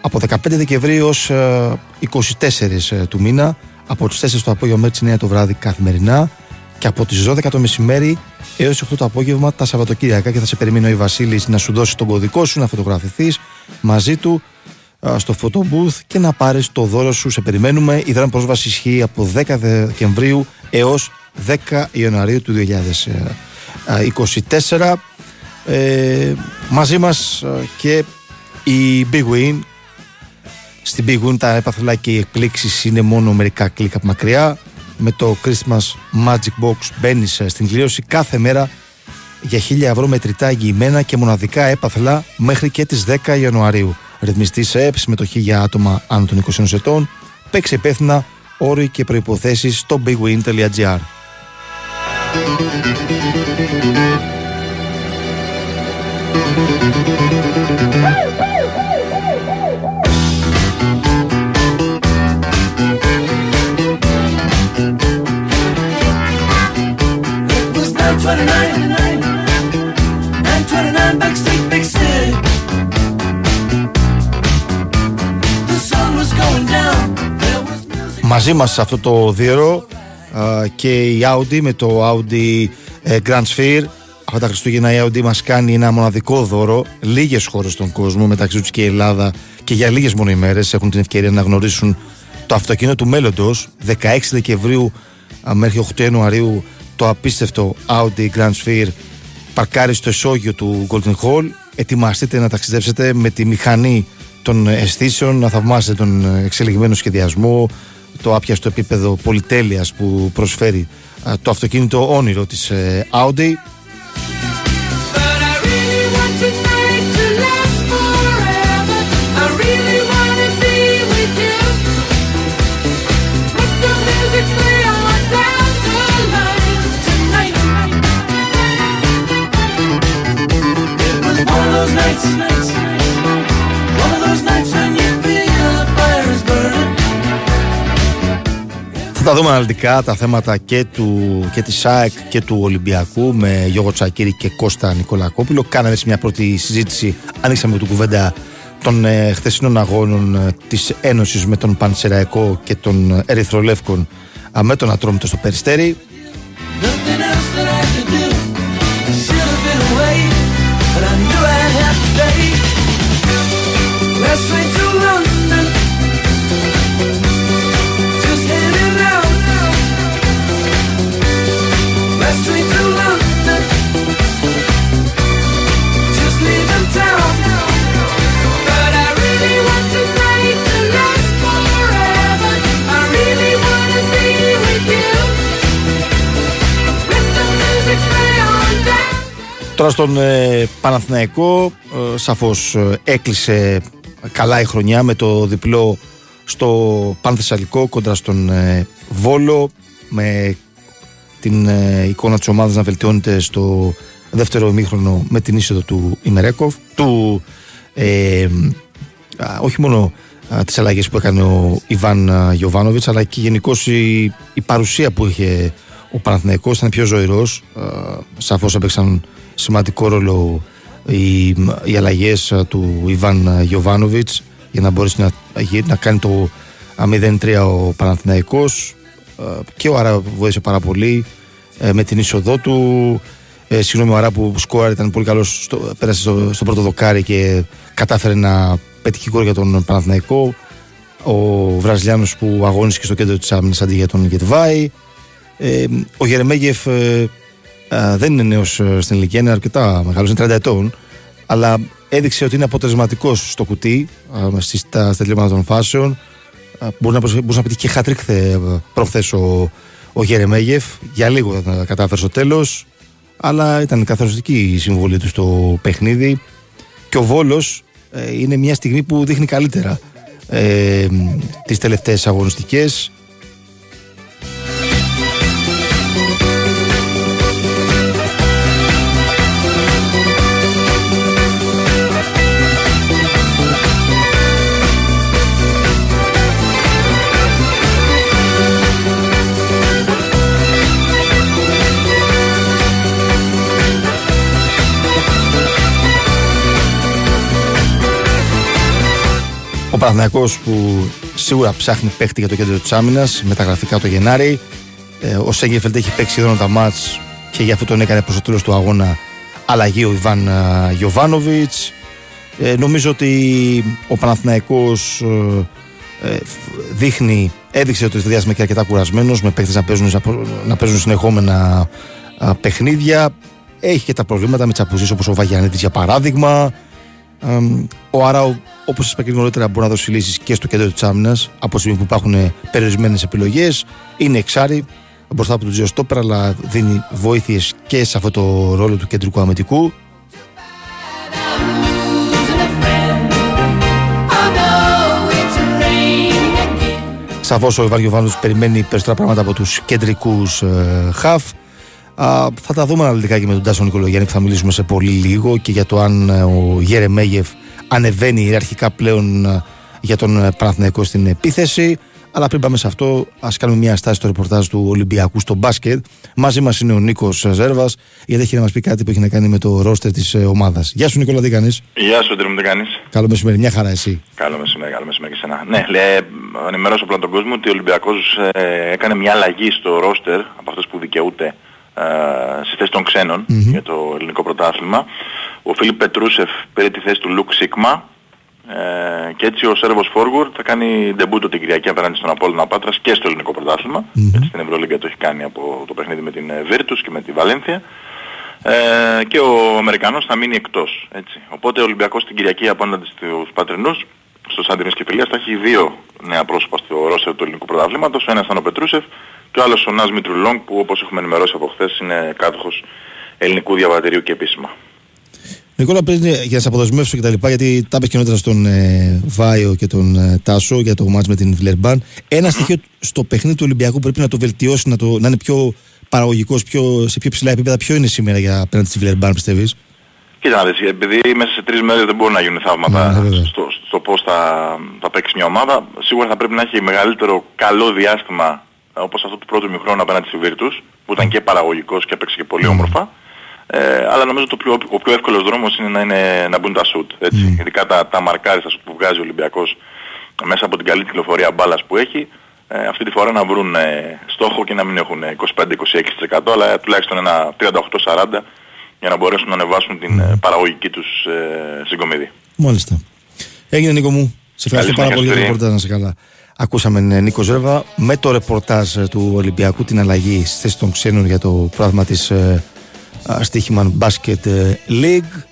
από 15 Δεκεμβρίου ως 24 του μήνα, από τις 4 το απόγευμα μέχρι τις 9 το βράδυ καθημερινά και από τις 12 το μεσημέρι έως 8 το απόγευμα τα Σαββατοκύριακα. Και θα σε περιμένει ο Βασίλη να σου δώσει τον κωδικό σου, να φωτογραφηθείς μαζί του στο photo booth και να πάρεις το δώρο σου. Σε περιμένουμε. Η δράση πρόσβαση ισχύει από 10 Δεκεμβρίου έως 10 Ιανουαρίου του 2024. Ε, μαζί μας και η Big Win στην Big Win τα έπαθλα και οι εκπλήξεις είναι μόνο μερικά κλικ από μακριά με το Christmas Magic Box μπαίνει στην κλήρωση κάθε μέρα για 1000 ευρώ μετρητά εγγυημένα και μοναδικά έπαθλα μέχρι και τις 10 Ιανουαρίου. Ρυθμιστή σε ΕΠ, συμμετοχή για άτομα άνω των 20 ετών. Παίξε υπεύθυνα όροι και προϋποθέσεις στο bigwin.gr. Μαζί μας σε αυτό το διερό και η Audi με το Audi ε, Grand Sphere. Αυτά τα Χριστούγεννα η Audi μας κάνει ένα μοναδικό δώρο. Λίγες χώρες στον κόσμο μεταξύ τους και η Ελλάδα και για λίγες μόνο ημέρες έχουν την ευκαιρία να γνωρίσουν το αυτοκίνητο του μέλλοντος. 16 Δεκεμβρίου μέχρι 8 Ιανουαρίου το απίστευτο Audi Grand Sphere παρκάρει στο εσόγειο του Golden Hall. Ετοιμαστείτε να ταξιδέψετε με τη μηχανή των αισθήσεων να θαυμάσετε τον εξελιγμένο σχεδιασμό το άπιαστο επίπεδο πολυτέλειας που προσφέρει το αυτοκίνητο όνειρο της ε, Audi Θα τα δούμε αναλυτικά τα θέματα και, του, και της ΣΑΕΚ και του Ολυμπιακού με Γιώργο Τσακύρη και Κώστα Νικολακόπουλο. Κάναμε μια πρώτη συζήτηση, ανοίξαμε την κουβέντα των ε, χθεσινών αγώνων ε, της Ένωσης με τον Πανσεραϊκό και τον Ερυθρολεύκον με τον Ατρόμητο στο Περιστέρι. Τώρα στον ε, Παναθηναϊκό ε, σαφώς ε, έκλεισε καλά η χρονιά με το διπλό στο Πανθεσσαλικό κοντά στον ε, Βόλο με την εικόνα της ομάδας να βελτιώνεται στο δεύτερο ημίχρονο με την είσοδο του Ιμερέκοφ του όχι μόνο α, τις αλλαγές που έκανε ο Ιβάν Γιωβάνοβιτς αλλά και γενικώς η, η παρουσία που είχε ο Παναθηναϊκός ήταν πιο ζωηρός σαφώς έπαιξαν σημαντικό ρόλο οι, οι αλλαγές ε, του Ιβάν Γιωβάνοβιτς για να μπορέσει να, να κάνει το 0-3 ο Παναθηναϊκός. ε, και ο Άρα βοήθησε πάρα πολύ ε, με την είσοδό του. Ε, συγγνώμη, ο Άρα που σκόραρε ήταν πολύ καλός. Πέρασε στο, στο πρώτο δοκάρι και κατάφερε να πέτυχε κόρ για τον Παναθηναϊκό. Ο Βραζιλιάνος που αγώνησε και στο κέντρο της άμυνας αντί για τον Γετβάη. Ε, ο Γερεμέγεφ δεν είναι νέος ε, στην ηλικία, είναι αρκετά μεγάλος, είναι 30 ετών. Αλλά έδειξε ότι είναι αποτελεσματικός στο κουτί στα τελειώματα των φάσεων. Μπορεί να, μπορείς να πετύχει και χατρίκ προχθές ο, ο Γερεμέγεφ. Για λίγο θα κατάφερε στο τέλος. Αλλά ήταν καθοριστική η συμβολή του στο παιχνίδι. Και ο Βόλος ε, είναι μια στιγμή που δείχνει καλύτερα ε, τις τελευταίες αγωνιστικές Παναθηναϊκός που σίγουρα ψάχνει παίχτη για το κέντρο της άμυνας μεταγραφικά το Γενάρη ε, ο Σέγγεφελτ έχει παίξει σχεδόν τα μάτς και γι' αυτό τον έκανε προς το τέλος του αγώνα αλλαγή ο Ιβάν ε, Γιωβάνοβιτς ε, νομίζω ότι ο Παναθηναϊκός ε, ε, δείχνει, έδειξε ότι διάστημα και αρκετά κουρασμένος με παίχτε να παίζουν, να παίζουν συνεχόμενα α, παιχνίδια. Έχει και τα προβλήματα με τι απουσίε όπως ο Βαγιανίτη για παράδειγμα. Ε, ο Αράου, όπως σας είπα και νωρίτερα, μπορεί να δώσει λύσεις και στο κέντρο της άμυνας από τη στιγμή που υπάρχουν περιορισμένες επιλογές. Είναι εξάρι μπροστά από τον Τζιο Στόπερ, αλλά δίνει βοήθειες και σε αυτό το ρόλο του κεντρικού αμυντικού. Σαφώς ο Ιβάν Γιωβάνος περιμένει περισσότερα πράγματα από τους κεντρικούς ε, χαφ. Α, θα τα δούμε αναλυτικά και με τον Τάσο Νικολογιάννη που θα μιλήσουμε σε πολύ λίγο και για το αν ε, ο Γερεμέγεφ ανεβαίνει ιεραρχικά πλέον ε, για τον ε, Παναθηναϊκό στην επίθεση. Αλλά πριν πάμε σε αυτό, ας κάνουμε μια στάση στο ρεπορτάζ του Ολυμπιακού στο μπάσκετ. Μαζί μας είναι ο Νίκος Ζέρβα, γιατί έχει να μας πει κάτι που έχει να κάνει με το ρόστερ της ομάδας. Γεια σου, Νικόλα, τι κάνεις; Γεια σου, τι κάνεις; Καλό μεσημέρι, μια χαρά εσύ. Καλό μεσημέρι, καλό μεσημέρι και σένα. Ναι, λέει, ενημερώσω απλά τον κόσμο ότι ο Ολυμπιακός ε, έκανε μια αλλαγή στο ρόστερ από αυτούς που δικαιούται ε, στη θέση των ξενων για το ελληνικό πρωτάθλημα. Ο Φίλιπ Πετρούσεφ πήρε τη θέση του Λουκ Σίγμα ε, και έτσι ο Σέρβος Φόργουρ θα κάνει ντεμπούτο την Κυριακή απέναντι στον Απόλλωνα Πάτρας και στο ελληνικό πρωτάθλημα. Έτσι στην Ευρωλίγκα το έχει κάνει από το παιχνίδι με την Virtus και με τη Βαλένθια. Ε, και ο Αμερικανός θα μείνει εκτός. Έτσι. Οπότε ο Ολυμπιακός την Κυριακή απέναντι στους Πατρινούς, στο Σάντινες και Φιλίας, θα έχει δύο νέα πρόσωπα στο ρόστερ του ελληνικού πρωταθλήματος. Ο ένας ήταν ο Πετρούσεφ και ο άλλος ο Νας Μητρουλόγκ που όπως έχουμε ενημερώσει από χθες είναι κάτοχος ελληνικού διαβατηρίου και επίσημα. Νικόλα, πριν για να σε αποδοσμεύσω και τα λοιπά, γιατί τα είπες και νωρίτερα στον ε, Βάιο και τον ε, Τάσο για το μάτς με την Βλερμπάν. Ένα στοιχείο στο παιχνίδι του Ολυμπιακού πρέπει να το βελτιώσει, να, το, να είναι πιο παραγωγικός, πιο, σε πιο ψηλά επίπεδα. Ποιο είναι σήμερα για απέναντι στη Βλερμπάν, πιστεύεις; Κοίτα να δεις, επειδή μέσα σε τρεις μέρες δεν μπορούν να γίνουν θαύματα Ναι, στο, στο πώς θα, θα παίξει μια ομάδα, σίγουρα θα πρέπει να έχει μεγαλύτερο καλό διάστημα όπως αυτό του πρώτου μηχρόνου απέναντι στη Virtus, που ήταν και παραγωγικός και έπαιξε και πολύ όμορφα. Ε, αλλά νομίζω το πιο, ο πιο εύκολος δρόμος είναι να, είναι, να μπουν τα σουτ. Έτσι. Ειδικά τα, τα μαρκάριστα σουτ που βγάζει ο Ολυμπιακός μέσα από την καλή κυκλοφορία μπάλας που έχει, ε, αυτή τη φορά να βρουν ε, στόχο και να μην έχουν 25-26% αλλά τουλάχιστον ένα 38-40% για να μπορέσουν να ανεβάσουν την ε, παραγωγική τους ε, συγκομιδή. Μάλιστα. Έγινε Νίκο μου. Σε ευχαριστώ πάρα πολύ για το ρεπορτάζ να σε καλά. Ακούσαμε ε, Νίκο Ζέρβα με το ρεπορτάζ ε, του Ολυμπιακού την αλλαγή στη θέση των ξένων για το πρόγραμμα της ε, α, Στίχημαν Basket ε, League.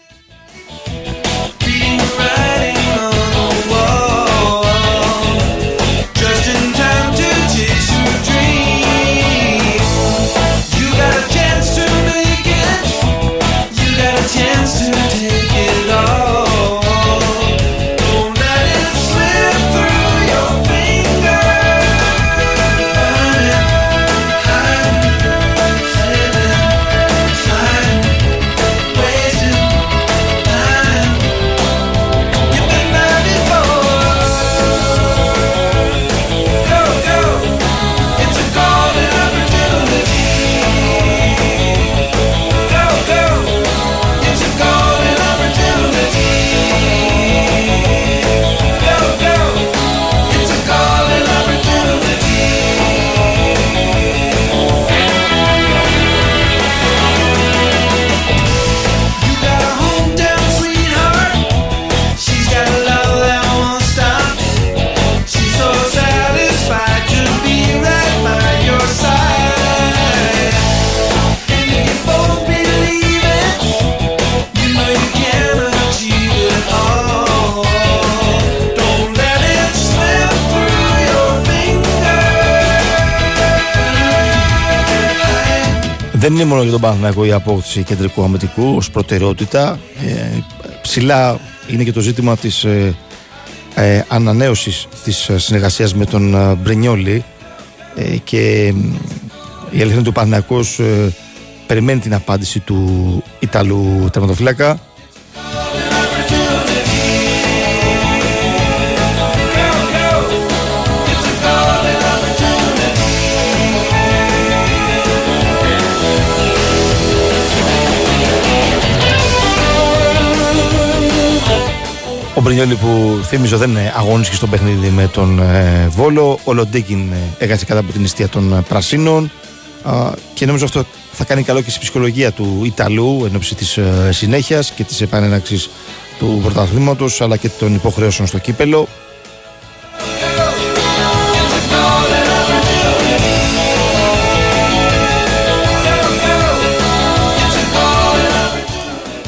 Δεν είναι μόνο για τον Παναθηναϊκό η απόκτηση κεντρικού αμυντικού ως προτεραιότητα. Ε, ψηλά είναι και το ζήτημα της ε, ε, ανανέωσης της ε, συνεργασίας με τον ε, Μπρενιόλη ε, και ε, η αλήθεια είναι ότι ο Παναθηναϊκός ε, περιμένει την απάντηση του Ιταλού τερματοφύλακα. Ο Μπρινιόλη που θύμιζω δεν είναι αγώνισκε στο παιχνίδι με τον ε, Βόλο. Ο Λοντίκιν ε, έχασε κατά από την ιστία των ε, Πρασίνων. Α, και νομίζω αυτό θα κάνει καλό και στη ψυχολογία του Ιταλού εν ώψη της ε, συνέχειας και της επανέναξης του πρωταθλήματος αλλά και των υποχρεώσεων στο κύπελο.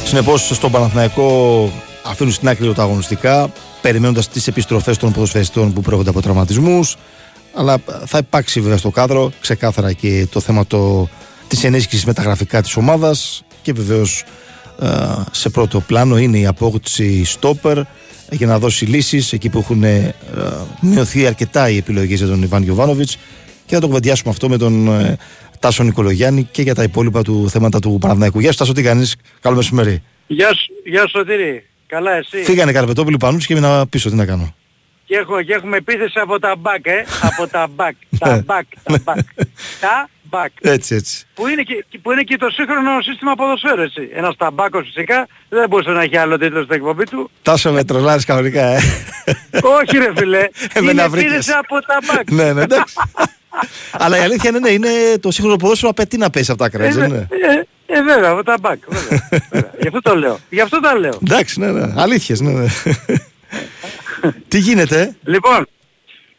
Συνεπώς στον Παναθηναϊκό αφήνουν στην άκρη τα αγωνιστικά, περιμένοντας τις επιστροφές των ποδοσφαιριστών που προέρχονται από τραυματισμούς. Αλλά θα υπάρξει βέβαια στο κάδρο ξεκάθαρα και το θέμα το, της ενίσχυσης με τα γραφικά της ομάδας και βεβαίως σε πρώτο πλάνο είναι η απόκτηση στόπερ για να δώσει λύσεις εκεί που έχουν ε, μειωθεί αρκετά οι επιλογές για τον Ιβάν Γιοβάνοβιτ και θα το κουβεντιάσουμε αυτό με τον ε, Τάσο Νικολογιάννη και για τα υπόλοιπα του θέματα του Παναθηναϊκού. Γεια σου, Τάσο, τι κάνεις; Καλό μεσημέρι. Γεια σου, γεια σου Σωτήρη. Καλά εσύ. Φύγανε Καρπετόπουλοι Πανούτσι και έμεινα πίσω. Τι να κάνω. Και, έχω, και έχουμε επίθεση από τα μπακ, ε. από τα μπακ. τα μπακ, τα μπακ. τα μπακ. Έτσι, έτσι. Που είναι, και, που είναι και το σύγχρονο σύστημα ποδοσφαίρου, έτσι. Ένας ταμπάκος φυσικά δεν μπορούσε να έχει άλλο τίτλο στην εκπομπή του. Τάσο με τρολάρεις κανονικά, ε. Όχι ρε φίλε. είναι επίθεση από τα μπακ. ναι, ναι, εντάξει. Αλλά η αλήθεια είναι, ναι, είναι το σύγχρονο ποδόσφαιρο απαιτεί να πέσει από τα κράτη, ε, ναι. Ε, ε, βέβαια, από τα μπακ. Βέβαια, βέβαια. Γι' αυτό το λέω. Γι' αυτό τα λέω. Εντάξει, ναι, ναι. Αλήθειες, ναι, ναι. Τι γίνεται, Λοιπόν,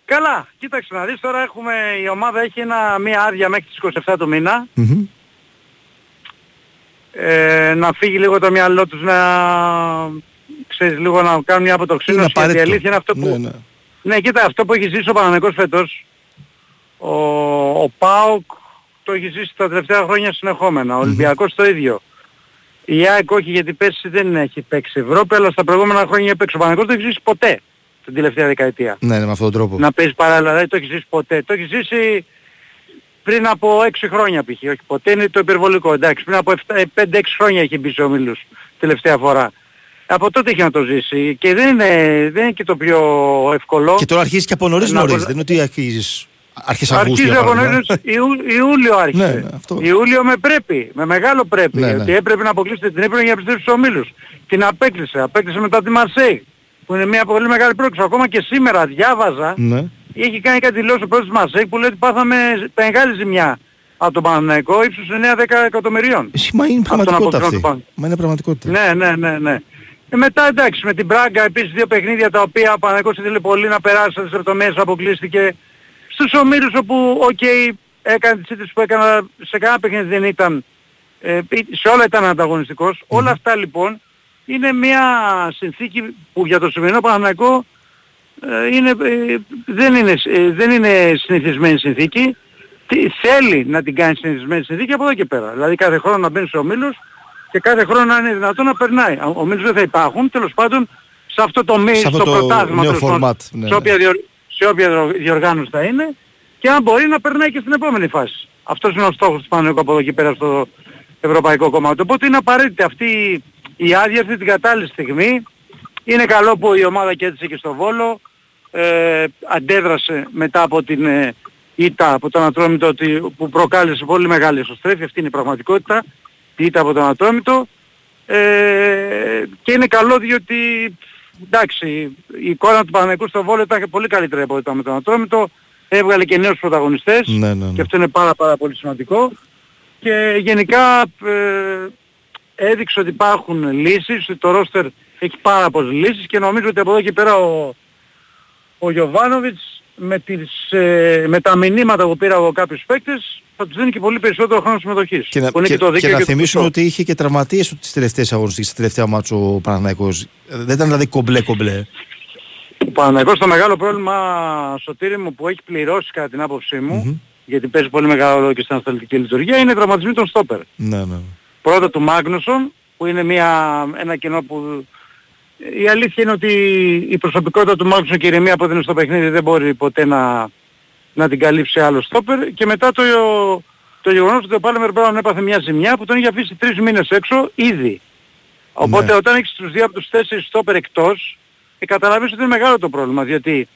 καλά. Κοίταξε να δεις τώρα έχουμε, η ομάδα έχει ένα, μία άδεια μέχρι τις 27 του μήνα. Μμμ. Ε, να φύγει λίγο το μυαλό τους να ξέρεις λίγο να κάνουν μια Είναι αποτοξίνωση γιατί η απαραίτητο. αλήθεια είναι αυτό που Ναι, ναι. ναι κοίτα αυτό που έχει ζήσει ο Παναμαϊκός φέτος ο, ο ΠΑΟΚ το έχει ζήσει τα τελευταία χρόνια συνεχόμενα ο Ολυμπιακός το ίδιο η ΑΕΚ όχι γιατί πέρσι δεν έχει παίξει Ευρώπη αλλά στα προηγούμενα χρόνια έπαιξε ο Παναμαϊκός δεν έχει ζήσει ποτέ την τελευταία δεκαετία Ναι, ναι, με αυτόν τον τρόπο. να παίζει παράλληλα δεν το έχει ζήσει ποτέ το έχει ζήσει πριν από 6 χρόνια π.χ. Όχι ποτέ είναι το υπερβολικό. Εντάξει, πριν από 5-6 χρόνια έχει μπει σε ομίλους τελευταία φορά. Από τότε έχει να το ζήσει και δεν είναι, δεν είναι και το πιο εύκολο. Και τώρα αρχίζει και από νωρίς Να νωρίς. απο- Δεν είναι ότι αρχίζεις αρχές Αυγούστου. Αρχίζει για από παράδειγμα. νωρίς, Ιού- Ιούλιο άρχισε. Ναι, ναι, αυτό. Ιούλιο με πρέπει, με μεγάλο πρέπει. Ναι, ναι. γιατί έπρεπε να αποκλείσετε την έπρεπε για να επιστρέψει στους ομίλους. Την απέκλεισε, απέκλεισε μετά τη Μαρσέη. Που είναι μια πολύ μεγάλη πρόκληση. Ακόμα και σήμερα διάβαζα Ναι. Είχε κάνει κάτι δηλώσεις ο πρόεδρος της Μασέκ που λέει ότι πάθαμε μεγάλη ζημιά από τον Παναθηναϊκό ύψους 9-10 εκατομμυρίων. Εσύ, Μα είναι Από τον πραγματικότητα αποκλεισμό αυτή. του Παν- Μα είναι πραγματικότητα. Ναι, ναι, ναι, ναι. Ε, μετά εντάξει με την Πράγκα επίσης δύο παιχνίδια τα οποία ο Παναθηναϊκός ήθελε πολύ να περάσει στις λεπτομέρειες αποκλείστηκε. Στους ομίλους όπου οκ έκανε τις ήττες που έκανα σε κανένα παιχνίδι δεν ήταν ε, σε όλα ήταν ανταγωνιστικός. Όλα αυτά λοιπόν είναι μια συνθήκη που για το σημερινό Παναθηναϊκό ε, είναι, ε, δεν, είναι, ε, δεν είναι συνηθισμένη συνθήκη. Τι, θέλει να την κάνει συνηθισμένη συνθήκη από εδώ και πέρα. Δηλαδή κάθε χρόνο να μπαίνει σε ομίλους και κάθε χρόνο να είναι δυνατόν να περνάει. Ο- Ομίλους δεν θα υπάρχουν, τέλος πάντων σε αυτό το, μη, Σε αυτό στο το πρωτάθλημα, νέο τέλος πάντων, format, ναι, σε, ναι. όποια διορ- σε όποια διοργ- διοργάνωση θα είναι και αν μπορεί να περνάει και στην επόμενη φάση. Αυτός είναι ο στόχος του Παναγιώτου από εδώ και πέρα στο Ευρωπαϊκό Κομμάτι. Οπότε είναι απαραίτητη αυτή η άδεια αυτή την κατάλληλη στιγμή. Είναι καλό που η ομάδα κέρδισε και στο Βόλο. Ε, αντέδρασε μετά από την ε, ήττα από τον Ατρόμητο ότι- που προκάλεσε πολύ μεγάλη εσωστρέφεια. Αυτή είναι η πραγματικότητα. Η ήττα από τον Ατρόμητο. Ε, και είναι καλό διότι εντάξει η εικόνα του Παναγικού στο Βόλο ήταν και πολύ καλύτερη από ό,τι ήταν με τον Ατρόμητο. Έβγαλε και νέους πρωταγωνιστές Ναι, ναι, ναι. και αυτό είναι πάρα πάρα πολύ σημαντικό. Και γενικά ε, έδειξε ότι υπάρχουν λύσεις, ότι το ρόστερ έχει πάρα πολλές λύσεις και νομίζω ότι από εδώ και πέρα ο, ο Γιωβάνοβιτς με, τις, ε, με τα μηνύματα που πήρα από κάποιους παίκτες θα τους δίνει και πολύ περισσότερο χρόνο συμμετοχής. Και να, που είναι και, και, το και δίκαιο να και το θυμίσουμε σωστό. ότι είχε και τραυματίες στις τελευταίες αγωνιστικές, στα τελευταία μάτσο ο Παναθηναϊκός. Δεν ήταν δηλαδή κομπλέ κομπλέ. Ο Παναγικός το μεγάλο πρόβλημα Σωτήρη μου που έχει πληρώσει κατά την άποψή μου γιατί παίζει πολύ μεγάλο ρόλο και στην ανασταλτική λειτουργία είναι οι τραυματισμοί των στόπερ. Ναι, ναι. Πρώτα του Μάγνουσον που είναι μια, ένα κενό που η αλήθεια είναι ότι η προσωπικότητα του Μάγνουσον και η ηρεμία που έδινε στο παιχνίδι δεν μπορεί ποτέ να, να την καλύψει άλλο στόπερ και μετά το, το γεγονός ότι ο Πάλεμερ Μπράουν έπαθε μια ζημιά που τον είχε αφήσει τρεις μήνες έξω ήδη. Οπότε Ναι. όταν έχεις τους δύο από τους τέσσερις στόπερ εκτός ε, καταλαβαίνεις ότι είναι μεγάλο το πρόβλημα διότι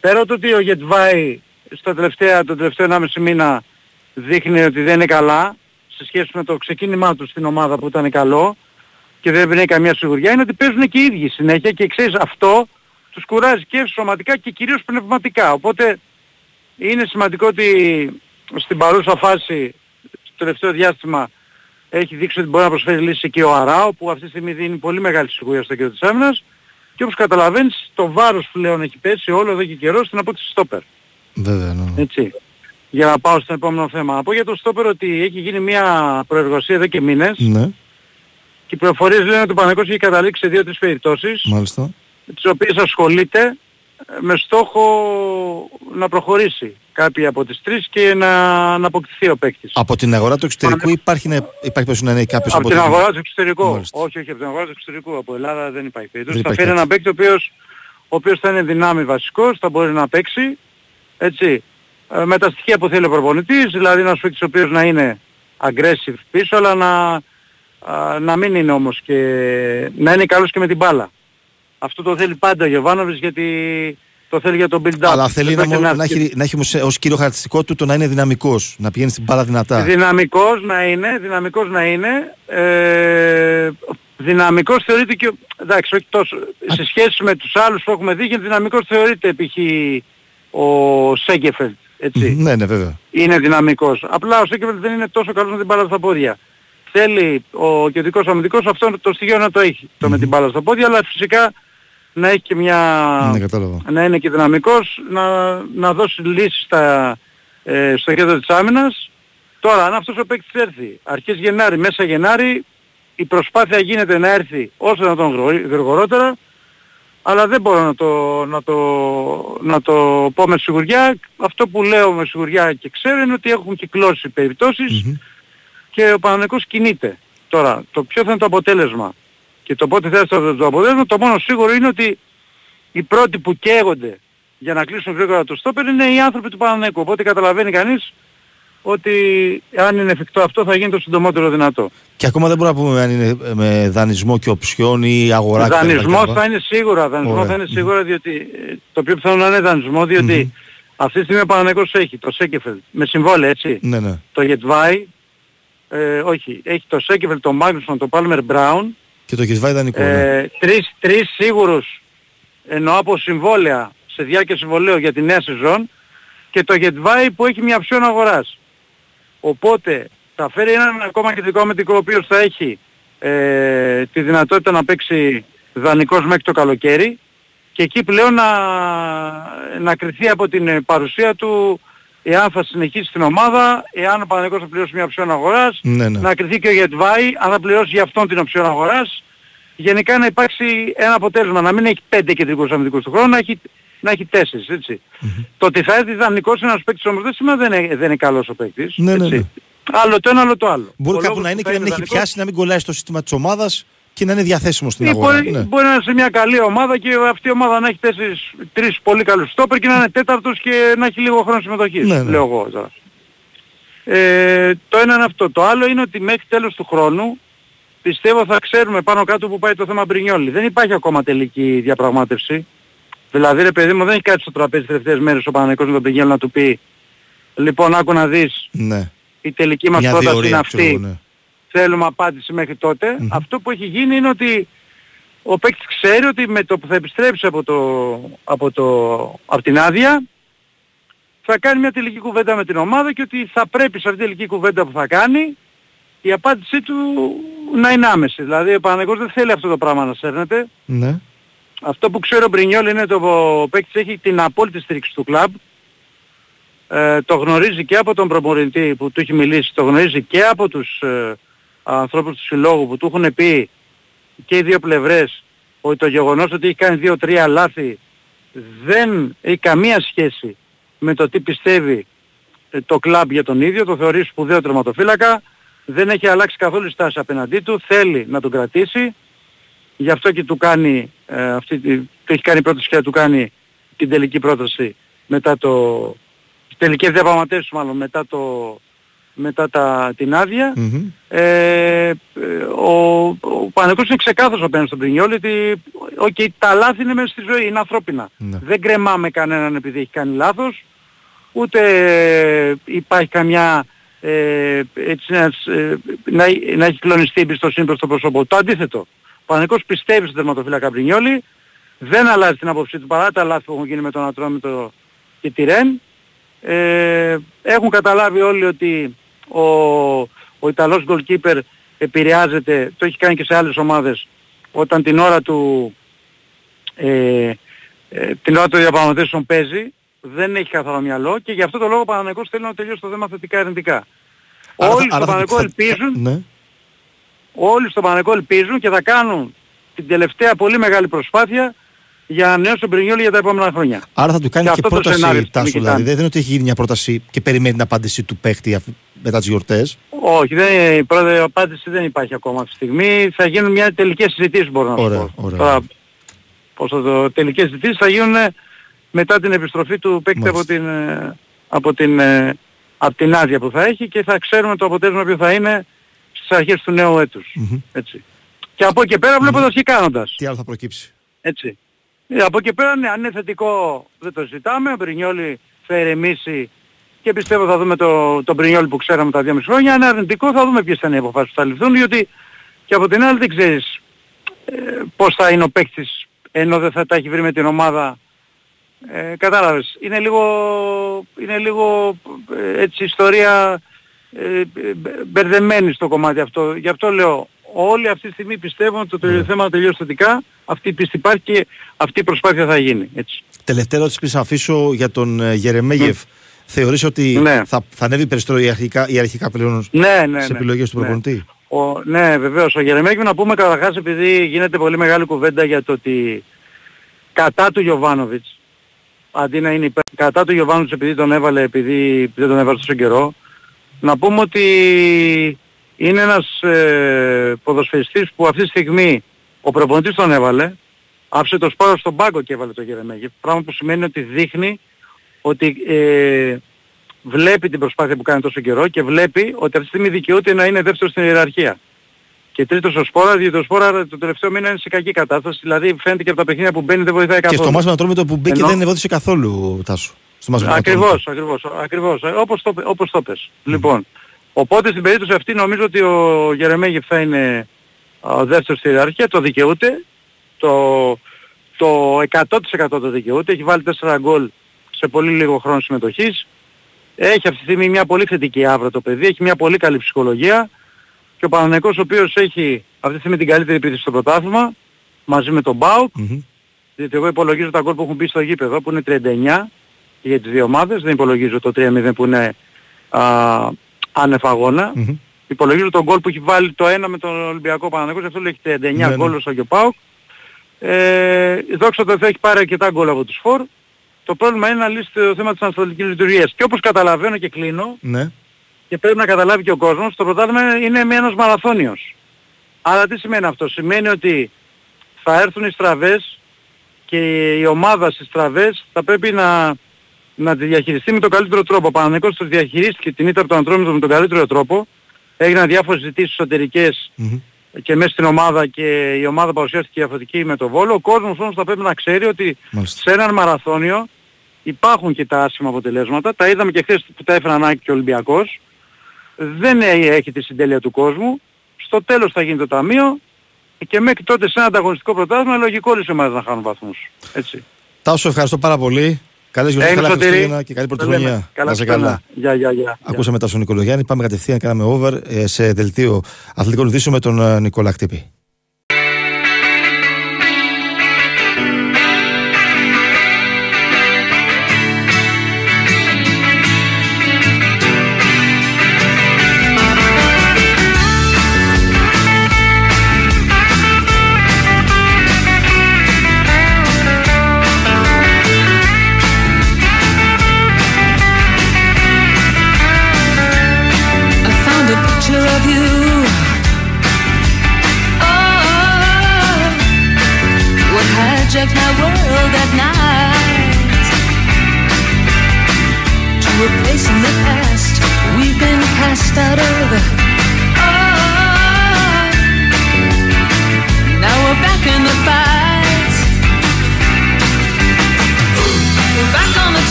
πέρα από το ότι ο Γετβάη στο τελευταία, το τελευταίο 1,5 μήνα δείχνει ότι δεν είναι καλά σε σχέση με το ξεκίνημά του στην ομάδα που ήταν καλό και δεν εμπνέει καμία σιγουριά είναι ότι παίζουν και οι ίδιοι συνέχεια και ξέρεις αυτό τους κουράζει και σωματικά και κυρίως πνευματικά. Οπότε είναι σημαντικό ότι στην παρούσα φάση, στο τελευταίο διάστημα, έχει δείξει ότι μπορεί να προσφέρει λύση και ο Αράο που αυτή τη στιγμή δίνει πολύ μεγάλη σιγουριά στο κέντρο της άμυνας και όπως καταλαβαίνεις το βάρος πλέον έχει πέσει όλο εδώ και καιρό στην απόκτηση στόπερ. Βέβαια, ναι. Έτσι. Για να πάω στο επόμενο θέμα. Να πω για το στόπερ ότι έχει γίνει μια προεργασία εδώ και μήνες Ναι, και οι πληροφορίες λένε ότι ο Παναγικός έχει καταλήξει σε δύο-τρεις περιπτώσεις μάλιστα. τις οποίες ασχολείται ε, με στόχο να προχωρήσει κάποια από τις τρεις και να, να αποκτηθεί ο παίκτης. Από την αγορά του εξωτερικού υπάρχει, να- υπάρχει περίπτωση να είναι κάποιος Από την την- αγορά του εξωτερικού. Μάλιστα. Όχι, όχι, από την αγορά του εξωτερικού. Από Ελλάδα δεν υπάρχει περίπτωση. Δεν Θα υπάρχει φέρει κάτι. ένα παίκτη ο οποίος, ο οποίος θα είναι δυνάμει βασικός, θα μπορεί να παίξει, έτσι, ε, με τα στοιχεία που θέλει ο προπονητής, δηλαδή ένας παίκτης ο οποίος να είναι aggressive πίσω, αλλά να, α, να μην είναι όμως και να είναι καλός και με την μπάλα. Αυτό το θέλει πάντα ο Γιωβάνοβης γιατί το θέλει για τον build-up. Αλλά θέλει Δεν να, πρόκειται να, έχει, να έχει όμως, ε, ως κύριο χαρακτηριστικό του το να είναι δυναμικός, να πηγαίνει στην μπάλα δυνατά. Δυναμικός να είναι, δυναμικός να είναι. Ε, δυναμικός θεωρείται και, εντάξει, όχι τόσο, σε σχέση με τους άλλους που έχουμε δει, δυναμικός θεωρείται π.χ. ο Σέγκεφελτ, έτσι. Μμμ, Ναι, ναι, βέβαια. Είναι δυναμικός. Απλά ο Σέγκεφελτ δεν είναι τόσο καλός με την μπάλα στα πόδια. Θέλει ο κεντρικός αμυντικός αυτό το στοιχείο να το έχει, το με την μπάλα στα πόδια, αλλά φυσικά να έχει και μια... Ναι, κατάλαβα. να είναι και δυναμικός, να, να δώσει λύσεις στα, ε, στο κέντρο της άμυνας. Τώρα, αν αυτός ο παίκτης έρθει αρχές Γενάρη, μέσα Γενάρη, η προσπάθεια γίνεται να έρθει όσο να τον γρηγορότερα, αλλά δεν μπορώ να το, να, το, να το πω με σιγουριά. Αυτό που λέω με σιγουριά και ξέρω είναι ότι έχουν κυκλώσει περιπτώσεις και ο Παναγενικός κινείται. Τώρα, το ποιο θα είναι το αποτέλεσμα; Και το πότε θα έρθει το αποτέλεσμα, το μόνο σίγουρο είναι ότι οι πρώτοι που καίγονται για να κλείσουν γρήγορα το στόπερ είναι οι άνθρωποι του Παναναϊκού. Οπότε καταλαβαίνει κανείς ότι αν είναι εφικτό αυτό θα γίνει το συντομότερο δυνατό. Και ακόμα δεν μπορούμε να πούμε αν είναι με δανεισμό και οψιόν ή αγορά κτλ. Δανεισμό κτλ. θα είναι σίγουρα, δανεισμό Ωραία. θα είναι σίγουρα διότι ε, το πιο πιθανό να είναι δανεισμό διότι αυτή τη στιγμή ο Παναναϊκός έχει το Σέκεφελ με συμβόλαια έτσι. Ναι, ναι. Το Γετβάη, ε, όχι, έχει το Σέκεφελ, το Μάγνουσον, το Πάλμερ Μπράουν Και το Κισβάη ιδανικό. ναι. ε, τρεις, τρεις σίγουρους εννοώ από συμβόλαια σε διάρκεια συμβολέου για τη νέα σεζόν και το Γετβάη που έχει μια ψιόν αγοράς. Οπότε θα φέρει έναν ακόμα κεντρικό αμυντικό ο οποίος θα έχει ε, τη δυνατότητα να παίξει δανεικός μέχρι το καλοκαίρι και εκεί πλέον να, να κριθεί από την ε, παρουσία του εάν θα συνεχίσει την ομάδα, εάν ο Παναγικός θα πληρώσει μια οψιόν αγοράς, Ναι, ναι. να κριθεί και ο Γετβάη, αν θα πληρώσει για αυτόν την οψιόν αγοράς, γενικά να υπάρξει ένα αποτέλεσμα, να μην έχει πέντε κεντρικούς αμυντικούς του χρόνου, να έχει, να έχει τέσσερις, έτσι. Το ότι θα έρθει δανεικός ένας παίκτης όμως δεν σημαίνει δεν είναι, δεν είναι καλός ο παίκτης. Ναι, ναι, έτσι. ναι. Άλλο το ένα, άλλο το άλλο. Μπορεί Ο κάπου λόγος να είναι που και θα να μην έχει δανεικός πιάσει, να μην κολλάει στο σύστημα της ομάδας και να είναι διαθέσιμος στην ή αγορά. μπορεί, Ναι. μπορεί να είναι σε μια καλή ομάδα και αυτή η ομάδα να έχει τέσσερις, τρεις πολύ καλούς στόπερ και να είναι τέταρτος και να έχει λίγο χρόνο συμμετοχής, Ναι, ναι. λέω εγώ τώρα. Ε, το ένα είναι αυτό. Το άλλο είναι ότι μέχρι τέλος του χρόνου πιστεύω θα ξέρουμε πάνω κάτω που πάει το θέμα Μπρινιόλη. Δεν υπάρχει ακόμα τελική διαπραγμάτευση. Δηλαδή ρε παιδί μου δεν έχει κάτι στο τραπέζι τις τελευταίες μέρες ο Παναγικός με τον Μπρινιόλη να του πει λοιπόν άκου να δεις Ναι. η τελική μας Μια πρόταση διορία, είναι ξέρω αυτή εγώ, ναι. Θέλουμε απάντηση μέχρι τότε. Αυτό που έχει γίνει είναι ότι ο παίκτης ξέρει ότι με το που θα επιστρέψει από, το, από, το, από την άδεια θα κάνει μια τελική κουβέντα με την ομάδα και ότι θα πρέπει σε αυτή την τελική κουβέντα που θα κάνει η απάντησή του να είναι άμεση. Δηλαδή ο Παναγικός δεν θέλει αυτό το πράγμα να σέρνεται. Ναι. Αυτό που ξέρω ο Μπρινιόλ είναι ότι ο παίκτης έχει την απόλυτη στήριξη του κλαμπ. Ε, το γνωρίζει και από τον προπονητή που του έχει μιλήσει, το γνωρίζει και από τους ε, ανθρώπους του συλλόγου που του έχουν πει και οι δύο πλευρές ότι το γεγονός ότι έχει κάνει δύο-τρία λάθη δεν έχει καμία σχέση με το τι πιστεύει ε, το κλαμπ για τον ίδιο, το θεωρεί σπουδαίο τερματοφύλακα, δεν έχει αλλάξει καθόλου η στάση απέναντί του, θέλει να τον κρατήσει, γι' αυτό και του κάνει, ε, αυτή, τη- του έχει κάνει πρόταση και θα του κάνει την τελική πρόταση μετά το, τις τελικές διαπραγματεύσεις μάλλον μετά το, μετά τα, την άδεια. Μμμ. Ε, ε, ο, ο Παναθηναϊκός είναι ξεκάθαρος απέναντι στον Μπρινιόλι ότι οκ, τα λάθη είναι μέσα στη ζωή, είναι ανθρώπινα. Ναι. Δεν κρεμάμε κανέναν επειδή έχει κάνει λάθος, ούτε υπάρχει καμιά ε, έτσι, να, ε, να, να έχει κλονιστεί η εμπιστοσύνη προς το πρόσωπο. Το αντίθετο. Ο Παναγικός πιστεύει στον τερματοφύλακα Μπρινιόλη, δεν αλλάζει την άποψή του παρά τα λάθη που έχουν γίνει με τον Ατρόμητο και τη Ρεν. Ε, έχουν καταλάβει όλοι ότι ο, ο Ιταλός goalkeeper επηρεάζεται, το έχει κάνει και σε άλλες ομάδες, όταν την ώρα του, ε, ε, την ώρα του διαπραγματεύσεων παίζει, δεν έχει καθαρό μυαλό και γι' αυτό το λόγο ο Παναγικός θέλει να τελειώσει το θέμα θετικά αρνητικά. Όλοι στο Παναγικό ελπίζουν, Ναι. όλοι στο Παναγικό ελπίζουν και θα κάνουν την τελευταία πολύ μεγάλη προσπάθεια για να νέο τον Πρινιόλη για τα επόμενα χρόνια. Άρα θα του κάνει Και και, αυτό το σενάριο πρόταση στην τάσο. Μικητάνη. Δηλαδή δεν είναι ότι έχει γίνει μια πρόταση και περιμένει την απάντηση του παίχτη αφού- μετά τις γιορτές. Όχι, δεν, η πρώτη απάντηση δεν υπάρχει ακόμα αυτή τη στιγμή. Θα γίνουν μια τελικές συζητήσεις μπορώ να Ωραία, σου πω. ωραία. Τώρα, πώς θα το, τελικές συζητήσεις θα γίνουν μετά την επιστροφή του παίκτη από την, ε, από, την, ε, από την άδεια που θα έχει και θα ξέρουμε το αποτέλεσμα ποιο θα είναι στις αρχές του νέου έτους. Έτσι. Και από εκεί πέρα βλέποντας και κάνοντας. Τι άλλο θα προκύψει; Έτσι. Ε, Από εκεί πέρα, ναι, αν είναι θετικό δεν το ζητάμε. Ο Μπρινιόλι θα ηρεμήσει και πιστεύω θα δούμε το, τον Μπρινιόλι που ξέραμε τα δύο μισή χρόνια. Αν είναι αρνητικό θα δούμε ποιες θα είναι οι αποφάσεις που θα ληφθούν, διότι και από την άλλη δεν ξέρεις ε, πώς θα είναι ο παίκτης ενώ δεν θα τα έχει βρει με την ομάδα. Ε, κατάλαβες. Είναι λίγο, είναι λίγο ε, έτσι ιστορία ε, ε, μπερδεμένη στο κομμάτι αυτό. Γι' αυτό λέω όλοι αυτή τη στιγμή πιστεύουν ότι το Ναι. θέμα τελειώσει θετικά. Αυτή η πίστη υπάρχει και αυτή η προσπάθεια θα γίνει. Έτσι. Τελευταία ερώτηση που θα αφήσω για τον ε, Γερεμέγεφ. Θεωρείς ότι Ναι. θα, θα ανέβει περισσότερο η αρχικά, η αρχικά πλέον Ναι, ναι, σε ναι. επιλογές του Ναι. προπονητή; Ο, ναι, βεβαίως. Ο Γερεμέγιου να πούμε καταρχάς επειδή γίνεται πολύ μεγάλη κουβέντα για το ότι κατά του Γιωβάνοβιτς, αντί να είναι υπέρ, κατά του Γιωβάνοβιτς επειδή τον έβαλε, επειδή δεν τον έβαλε τόσο καιρό, να πούμε ότι είναι ένας ε, ποδοσφαιριστής που αυτή τη στιγμή ο προπονητής τον έβαλε, άφησε το σπάρο στον πάγκο και έβαλε το Γερεμέγεφ, πράγμα που σημαίνει ότι δείχνει ότι ε, βλέπει την προσπάθεια που κάνει τόσο καιρό και βλέπει ότι αυτή τη στιγμή δικαιούται να είναι δεύτερος στην ιεραρχία. Και τρίτος ο Σπόρα, διότι ο Σπόρα το τελευταίο μήνα είναι σε κακή κατάσταση, δηλαδή φαίνεται και από τα παιχνίδια που μπαίνει δεν βοηθάει Και καθόλου. στο μάτς με τον Ατρόμητο που μπήκε Ενώ- δεν βοήθησε καθόλου τάσο. Στο μάτς με τον Ατρόμητο. Ακριβώς, ακριβώς, ακριβώς. Ε, Όπως το, όπως το πες. Λοιπόν, οπότε στην περίπτωση αυτή νομίζω ότι ο Γερεμέγεφ θα είναι ο δεύτερος στη ιεραρχία, το δικαιούται, το, το 100% το δικαιούται, έχει βάλει 4 γκολ σε πολύ λίγο χρόνο συμμετοχής, έχει αυτή τη στιγμή μια πολύ θετική άβρα το παιδί, έχει μια πολύ καλή ψυχολογία και ο Παναθηναϊκός ο οποίος έχει αυτή τη στιγμή την καλύτερη επίθεση στο πρωτάθλημα, μαζί με τον ΠΑΟΚ, Μμμ. διότι εγώ υπολογίζω τα γκολ που έχουν μπει στο γήπεδο που είναι 39 για τις δύο ομάδες, δεν υπολογίζω το 3-0 που είναι α, άνευ αγώνα. Μμμ. Υπολογίζω τον γκολ που έχει βάλει το ένα με τον Ολυμπιακό Παναγενικό, γι' αυτό λέει έχει 39 Ναι, ναι. γκολ στο Άγιο ΠΑΟΚ. Ε, δόξα τω Θεώ έχει πάρει αρκετά γκολ από τους φορ. Το πρόβλημα είναι να λύσει το θέμα της ανασταλτικής λειτουργίας. Και όπως καταλαβαίνω και κλείνω, Ναι. και πρέπει να καταλάβει και ο κόσμος, το πρωτάθλημα είναι με ένας μαραθώνιος. Άρα τι σημαίνει αυτό; Σημαίνει ότι θα έρθουν οι στραβές και η ομάδα στις στραβές θα πρέπει να, να τη διαχειριστεί με τον καλύτερο τρόπο. Ο Παναγενικός το διαχειρίστηκε την ήττα από τον Αντρόμητο με τον καλύτερο τρόπο. Έγιναν διάφορες ζητήσεις εσωτερικές Μμμ. Και μέσα στην ομάδα και η ομάδα παρουσιάστηκε διαφορετική με το Βόλο. Ο κόσμος όμως θα πρέπει να ξέρει ότι Μάλιστα. σε έναν μαραθώνιο υπάρχουν και τα άσχημα αποτελέσματα. Τα είδαμε και χθες που τα έφεραν ανάγκη και ο Ολυμπιακός. Δεν έ- έχει τη συντέλεια του κόσμου. Στο τέλος θα γίνει το ταμείο και μέχρι τότε σε ένα ανταγωνιστικό πρωτάθλημα λογικό όλες οι ομάδες να χάνουν βαθμούς. Έτσι. Τάσο, ευχαριστώ πάρα πολύ. Καλές γιορτές, Έγινε, καλά Σωτήρη. Χριστούγεννα και καλή Τα πρωτοχρονιά. λέμε. Καλά Να είσαι Χριστούγεννα. Γεια, γεια, γεια. Ακούσαμε τα Νικολογιάννη. Πάμε κατευθείαν, κάναμε over ε, σε δελτίο αθλητικών ειδήσεων με τον ε, Νικόλα Χτύπη.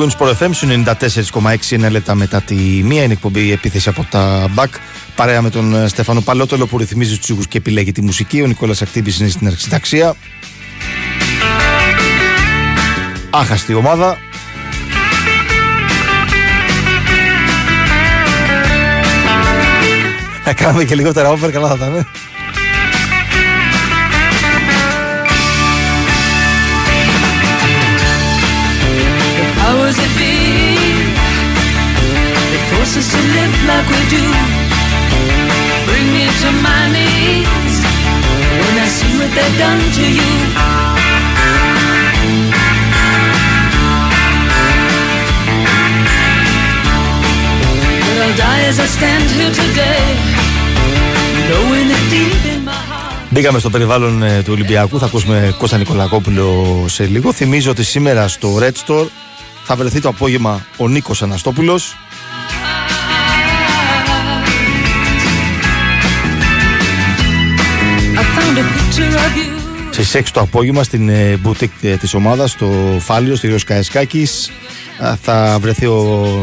Wins Sport FM στου 94,6 είναι λεπτά μετά τη μία. Είναι εκπομπή επίθεση από τα Back παρέα με τον ε, Στέφανο Παλότολο που ρυθμίζει τους ήχους και επιλέγει τη μουσική. Ο Νικόλας Ακτύπης είναι στην αρχιταξία. Άχαστη ομάδα. Να κάνουμε και λιγότερα over, καλά θα ήταν. Force us to live like we do Bring me to my knees When I see what they've done to you But I'll die as I stand here today Knowing it deep in my heart Μπήκαμε στο περιβάλλον ε, του Ολυμπιακού. Θα ακούσουμε Κώστα Νικολακόπουλο σε λίγο. Θυμίζω ότι σήμερα στο Red Store θα βρεθεί το απόγευμα ο Νίκος Αναστόπουλος. Στις 6 το απόγευμα στην ε, boutique ε, της ομάδας στο Φάλιο, στη Ριώσκα Καεσκάκης Α, θα βρεθεί ο,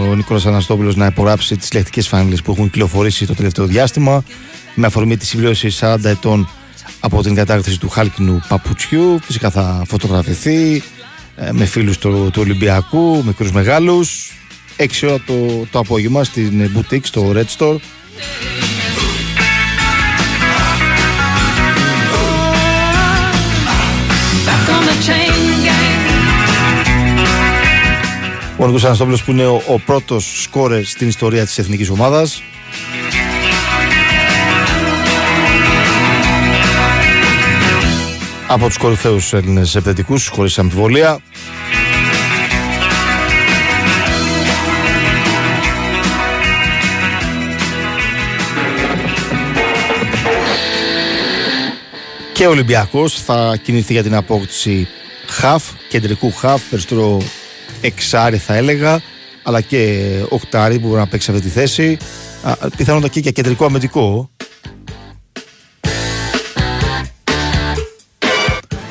ο Νίκολας Αναστόπουλος να υπογράψει τις λεκτικές φάνηλες που έχουν κυκλοφορήσει το τελευταίο διάστημα με αφορμή τη συμπλήρωση 40 ετών από την κατάρτιση του χάλκινου παπουτσιού. Φυσικά θα φωτογραφηθεί ε, με φίλους του, του Ολυμπιακού, μικρούς μεγάλους. 6 ώρα το, το απόγευμα στην ε, boutique στο Red Store Ο Νίκος Αναστόπουλος που είναι ο, ο πρώτος σκόρερ στην ιστορία της εθνικής ομάδας. Από τους κορυφαίους Έλληνες επιθετικούς χωρίς αμφιβολία. Και ο Ολυμπιακός θα κινηθεί για την απόκτηση χαφ, κεντρικού χαφ, περισσότερο εξάρι θα έλεγα, αλλά και οκτάρι που μπορεί να παίξει αυτή τη θέση. Α, Πιθανότατα και για κεντρικό αμυντικό.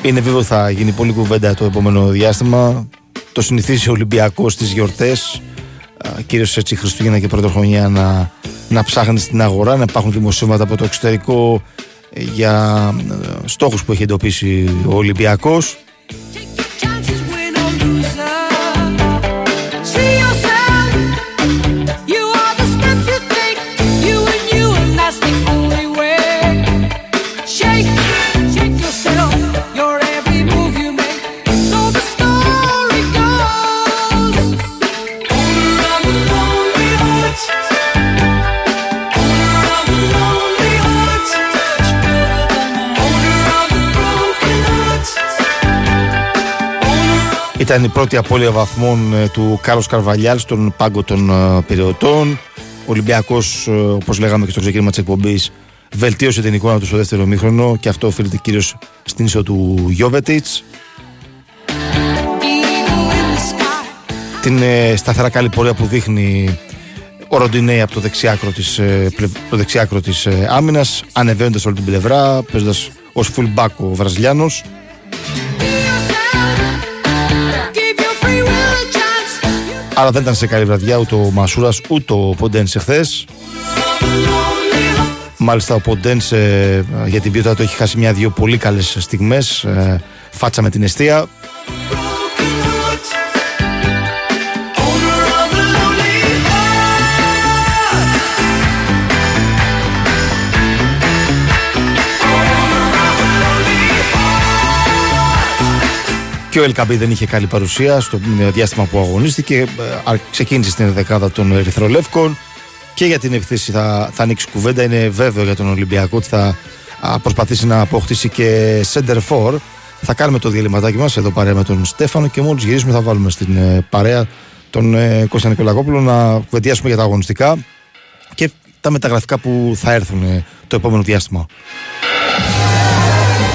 Είναι βέβαιο θα γίνει πολύ κουβέντα το επόμενο διάστημα. Το συνηθίζει ο Ολυμπιακός στις γιορτές, κυρίως έτσι Χριστούγεννα και Πρωτοχρονιά, να, να ψάχνει στην αγορά, να υπάρχουν δημοσίευματα από το εξωτερικό ε, για ε, στόχους που έχει εντοπίσει ο Ολυμπιακός Ήταν η πρώτη απώλεια βαθμών ε, του Κάρλος Καρβαλιάλ στον πάγκο των ε, περιοτών. Ο Ολυμπιακός, ε, όπως λέγαμε και στο ξεκίνημα της εκπομπής, βελτίωσε την εικόνα του στο δεύτερο μήχρονο και αυτό οφείλεται κυρίως στην ίσο του Γιώβετιτς. Την ε, σταθερά καλή πορεία που δείχνει ο Ροντινέη από το δεξιάκρο της, ε, πλε- το δεξιάκρο της ε, άμυνας, ανεβαίνοντας όλη την πλευρά, παίζοντας ως full back ο Βραζιλιάνος. Άρα δεν ήταν σε καλή βραδιά ούτε ο Μασούρας ούτε ο Ποντένσε χθες. Μάλιστα ο Ποντένσε ε, για την ποιότητα του έχει χάσει μια-δύο πολύ καλές στιγμές. ε, Φάτσα με την αιστεία. Και ο Ελκαμπή δεν είχε καλή παρουσία στο διάστημα που αγωνίστηκε. Ε, α- Ξεκίνησε στην δεκάδα των Ερυθρολεύκων και για την επιθέση θα, θα ανοίξει κουβέντα. Είναι βέβαιο για τον Ολυμπιακό ότι θα α, προσπαθήσει να αποκτήσει και center for. Θα κάνουμε το διαλυματάκι μας εδώ παρέα με τον Στέφανο και μόλις γυρίσουμε θα βάλουμε στην ε, παρέα τον ε, Κώστα Νικολακόπουλο να κουβεντιάσουμε για τα αγωνιστικά και τα μεταγραφικά που θα έρθουν ε, το επόμενο διάστημα.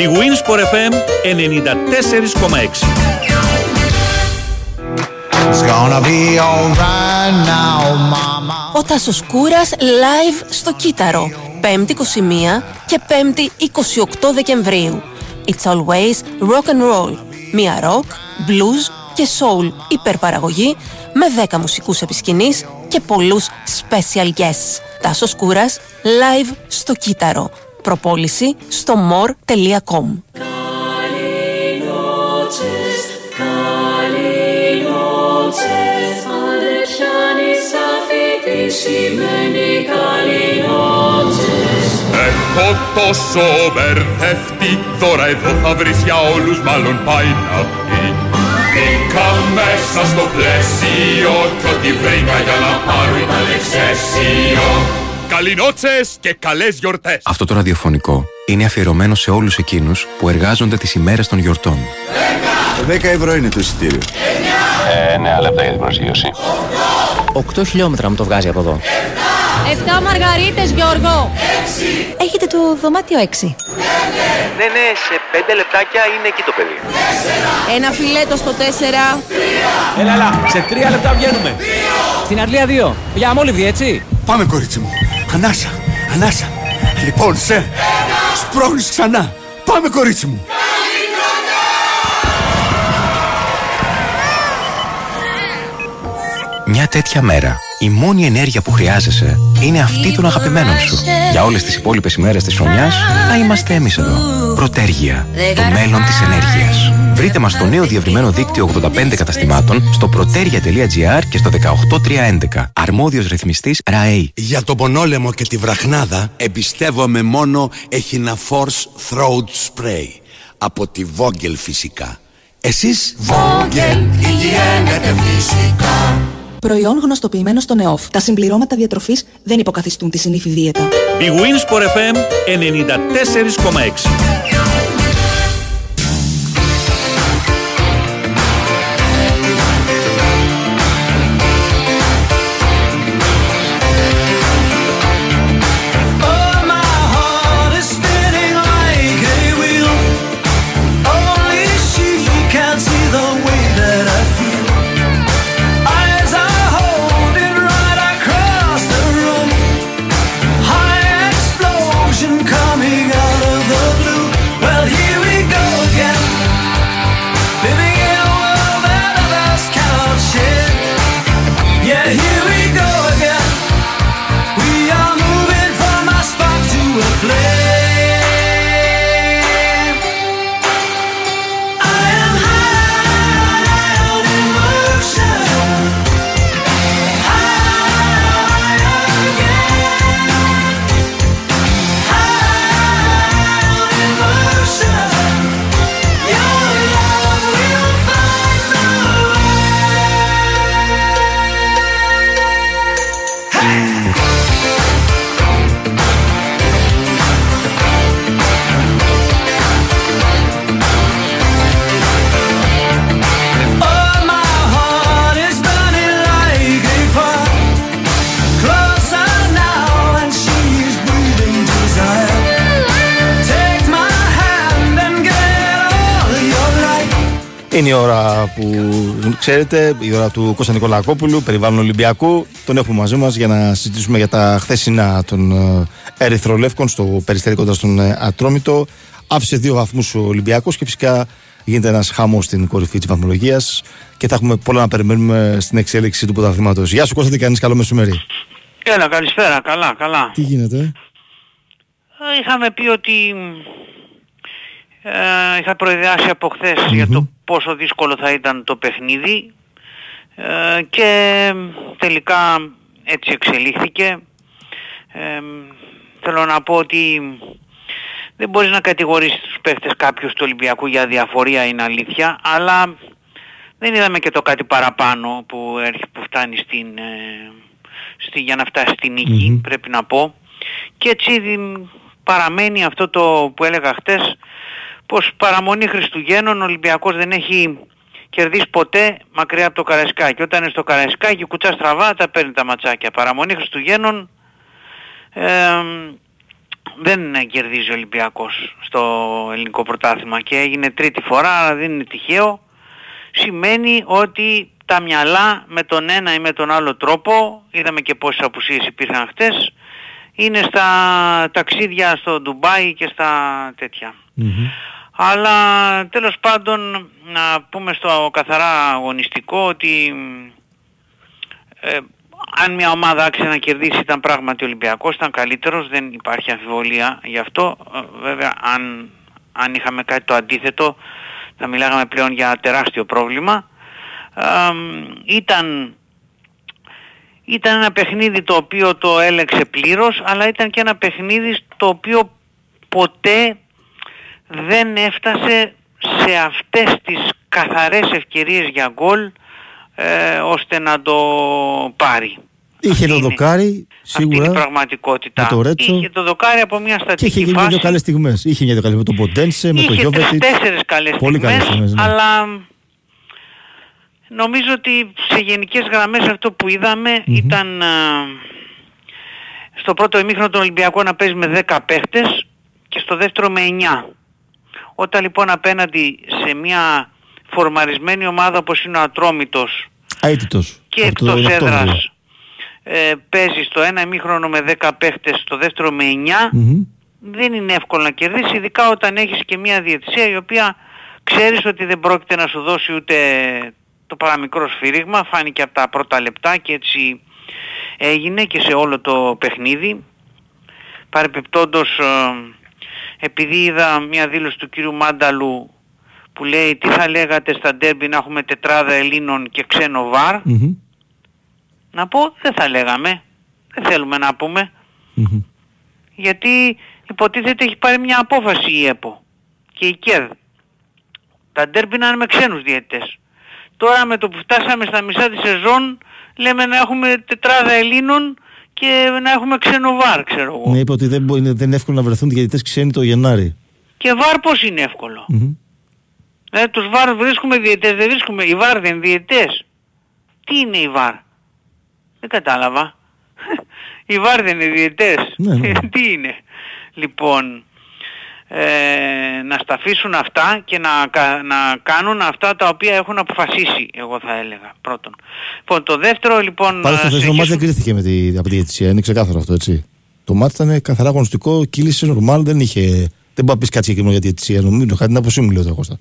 Η Winsport FM 94,6. It's gonna be alright now, mama. Ο Τάσος Κούρας live στο Κύτταρο. 5η 21 και 5η 28 Δεκεμβρίου. It's always rock and roll. Μία rock, blues και soul υπερπαραγωγή με 10 μουσικούς επισκηνής και πολλούς special guests. Τάσος Κούρας live στο Κύτταρο. Προπόληση στο more.com. Έχω τόσο μπερδευτεί Δώρα εδώ θα βρεις για όλους μάλλον πάει να πει. Μπήκα μέσα στο πλαίσιο Κι ό,τι βρήκα για να πάρω ήταν εξαίσιο Καληνότσες και καλές γιορτές Αυτό το ραδιοφωνικό είναι αφιερωμένο σε όλους εκείνους που εργάζονται τις ημέρες των γιορτών. 10 ευρώ είναι το εισιτήριο. Ε, 9 λεπτά για την προσγείωση. 8 χιλιόμετρα μου το βγάζει από εδώ. 7 μαργαρίτες, Γιώργο. Έχετε το δωμάτιο 6. Ναι, ναι, σε 5 λεπτάκια είναι εκεί το παιδί. Ένα φιλέτο στο 4. Έλα, έλα, σε 3 λεπτά βγαίνουμε. Στην Αρλία 2. Για αμόλυβδη, έτσι. Πάμε κορίτσι μου. Ανάσα, ανάσα. Λοιπόν, σε. Σπρώχνεις ξανά. Πάμε κορίτσι μου. Μια τέτοια μέρα, η μόνη ενέργεια που χρειάζεσαι είναι αυτή των αγαπημένων σου. Για όλες τις υπόλοιπες ημέρες της χρονιάς θα είμαστε εμείς εδώ. Πρωτέργεια, το μέλλον της ενέργειας. Βρείτε μας στο νέο διευρυμένο δίκτυο 85 καταστημάτων στο protergia.gr και στο 18311. Αρμόδιος ρυθμιστής ΡΑΕΗ. Για τον πονόλεμο και τη βραχνάδα εμπιστεύομαι μόνο Echina Force Throat Spray. Από τη Vogel φυσικά. Εσείς; Vogel, υγιένεται φυσικά. Προϊόν γνωστοποιημένο στον ΕΟΦ. Τα συμπληρώματα διατροφής δεν υποκαθιστούν τη συνήθι δίαιτα. Η Winsport FM 94,6. Η ώρα που ξέρετε, η ώρα του Κώστα Νικολακόπουλου, περιβάλλον Ολυμπιακού. Τον έχουμε μαζί μας για να συζητήσουμε για τα χθεσινά των ε, Ερυθρολεύκων στο περιστέρι κοντά στον ε, Ατρόμητο. Άφησε δύο βαθμούς ο Ολυμπιακός και φυσικά γίνεται ένας χαμός στην κορυφή της βαθμολογίας και θα έχουμε πολλά να περιμένουμε στην εξέλιξη του πρωταθλήματος. Γεια σου Κώστα, τι κάνεις, καλό μεσημέρι. Έλα, καλησπέρα. Καλά, καλά. Τι γίνεται, Ε, Είχαμε πει ότι ε, είχα προειδεάσει από χθες για το πόσο δύσκολο θα ήταν το παιχνίδι ε, και τελικά έτσι εξελίχθηκε. Ε, θέλω να πω ότι δεν μπορείς να κατηγορήσεις τους παίχτες κάποιους του Ολυμπιακού για διαφορία είναι αλήθεια, αλλά δεν είδαμε και το κάτι παραπάνω που, έρχει, που φτάνει στην, ε, στη, για να φτάσει στην νικη πρέπει να πω. Και έτσι δι- παραμένει αυτό το που έλεγα χτες, πως παραμονή Χριστουγέννων ο Ολυμπιακός δεν έχει κερδίσει ποτέ μακριά από το Καραϊσκάκι. Όταν είναι στο Καραϊσκάκι κουτσά στραβά τα παίρνει τα ματσάκια. Παραμονή Χριστουγέννων ε, δεν κερδίζει ο Ολυμπιακός στο ελληνικό πρωτάθλημα και έγινε τρίτη φορά, αλλά δεν είναι τυχαίο. Σημαίνει ότι τα μυαλά με τον ένα ή με τον άλλο τρόπο, είδαμε και πόσες απουσίες υπήρχαν χτες, είναι στα ταξίδια στο Ντουμπάι και στα τέτοια. Αλλά τέλος πάντων να πούμε στο καθαρά αγωνιστικό ότι ε, αν μια ομάδα άξιζε να κερδίσει ήταν πράγματι ο Ολυμπιακός, ήταν καλύτερος, δεν υπάρχει αμφιβολία γι' αυτό. Ε, βέβαια αν, αν είχαμε κάτι το αντίθετο θα μιλάγαμε πλέον για τεράστιο πρόβλημα. Ε, ήταν, ήταν ένα παιχνίδι το οποίο το έλεξε πλήρως, αλλά ήταν και ένα παιχνίδι το οποίο ποτέ δεν έφτασε σε αυτές τις καθαρές ευκαιρίες για γκολ ε, ώστε να το πάρει. Είχε το δοκάρι, Αυτή είναι η σίγουρα. πραγματικότητα. με το Ρέτσο. Είχε το δοκάρι από μια Και στατική είχε γίνει φάση. δύο καλές στιγμές. Είχε μια δύο καλές με τον Ποντένσε, με τον Είχε Γιώβετιτς. τρεις-τέσσερις καλές Πολύ καλές στιγμές, στιγμές, ναι. αλλά νομίζω ότι σε γενικές γραμμές αυτό που είδαμε ήταν α, στο πρώτο ημίχρονο τον Ολυμπιακό να παίζει με 10 παίχτες και στο δεύτερο με 9. Όταν λοιπόν απέναντι σε μια φορμαρισμένη ομάδα όπως είναι ο Ατρόμητος Αίτητος. και Από τον εκτός Οκτώβριο. έδρας ε, παίζει στο ένα ημίχρονο με 10 παίχτες, στο δεύτερο με 9 Μμμ. δεν είναι εύκολο να κερδίσει, ειδικά όταν έχεις και μια διαιτησία η οποία ξέρεις ότι δεν πρόκειται να σου δώσει ούτε το παραμικρό σφύριγμα, φάνηκε από τα πρώτα λεπτά και έτσι έγινε και σε όλο το παιχνίδι. Παρεπιπτόντως, ε, επειδή είδα μια δήλωση του κύριου Μάνταλου που λέει τι θα λέγατε στα ντέρμπι να έχουμε τετράδα Ελλήνων και ξένο βαρ, Μμμ. να πω δεν θα λέγαμε, δεν θέλουμε να πούμε, Μμμ. γιατί υποτίθεται έχει πάρει μια απόφαση η ΕΠΟ και η ΚΕΔ. Τα ντέρμπι να είναι με ξένους διαιτητές. Τώρα με το που φτάσαμε στα μισά της σεζόν λέμε να έχουμε τετράδα Ελλήνων και να έχουμε ξένο βαρ, ξέρω εγώ. Ναι, είπε ότι δεν, μπορεί, δεν είναι εύκολο να βρεθούν διαιτητές ξένοι το Γενάρη. Και βαρ πώς είναι εύκολο; Μμμ. Δηλαδή τους βαρ βρίσκουμε διαιτές, δεν βρίσκουμε. Οι βαρ δεν είναι διαιτές. Τι είναι οι βαρ. Δεν κατάλαβα. οι βαρ δεν είναι διαιτές. Ναι, ναι. Τι είναι; Λοιπόν, ε, να στα αφήσουν αυτά και να, κα- να κάνουν αυτά τα οποία έχουν αποφασίσει, εγώ θα έλεγα, πρώτον. Λοιπόν, το δεύτερο λοιπόν... Πάντως το να θεσμό μάτς δεν συνεχίσουμε- κρίθηκε με τη, από τη διαιτησία. Είναι ξεκάθαρο αυτό, έτσι. Το μάτι ήταν καθαρά αγωνιστικό, κύλησε νορμάλ, δεν είχε. Δεν μπορεί να πεις κάτι συγκεκριμένο για τη διαιτησία. Νομίζω κάτι την άποψή μου, λέω το Κώστα.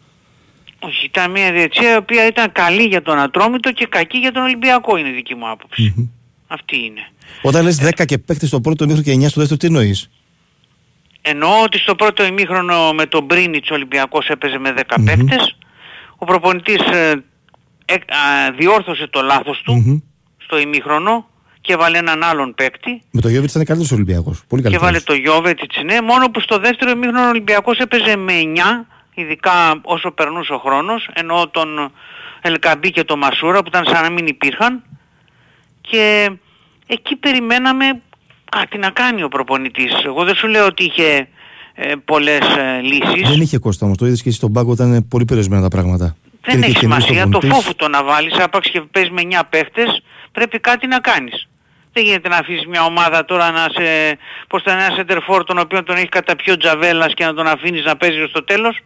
Όχι, ήταν μια διαιτησία η οποία ήταν καλή για τον Ατρόμητο και κακή για τον Ολυμπιακό είναι η δική μου άποψη. Αυτή είναι. Όταν λες 10 και παίχτε στο πρώτο μήχρονο και 9 στο δεύτερο, τι εννοείς; Εννοώ ότι στο πρώτο ημίχρονο με τον Μπρίνιτς ο Ολυμπιακός έπαιζε με 10 παίκτες. Ο προπονητής ε, ε, α, διόρθωσε το λάθος του στο ημίχρονο και έβαλε έναν άλλον παίκτη Με το Γιώβιτς ήταν καλύτερος Ολυμπιακός. Πολύ και καλύτερος. έβαλε το Γιώβετιτς ναι, μόνο που στο δεύτερο ημίχρονο ο Ολυμπιακός έπαιζε με 9 ειδικά όσο περνούσε ο χρόνος ενώ τον Ελκαμπή και τον Μασούρα που ήταν σαν να μην υπήρχαν και εκεί περιμέναμε κάτι να κάνει ο προπονητής. Εγώ δεν σου λέω ότι είχε ε, πολλές ε, λύσεις. Δεν είχε Κώστα όμως. Το είδες και εσύ στον πάγκο ήταν πολύ περιορισμένα τα πράγματα. Δεν Υπήρχε έχει καινούργιος σημασία. Το προπονητής. φόβο το να βάλεις, άπαξ και παίζεις με 9 παίχτες, πρέπει κάτι να κάνεις. Δεν γίνεται να αφήσεις μια ομάδα τώρα να σε, πως θα είναι ένα σεντερφόρ τον οποίο τον έχει καταπιεί ο Τζαβέλας και να τον αφήνεις να παίζει ως το τέλος.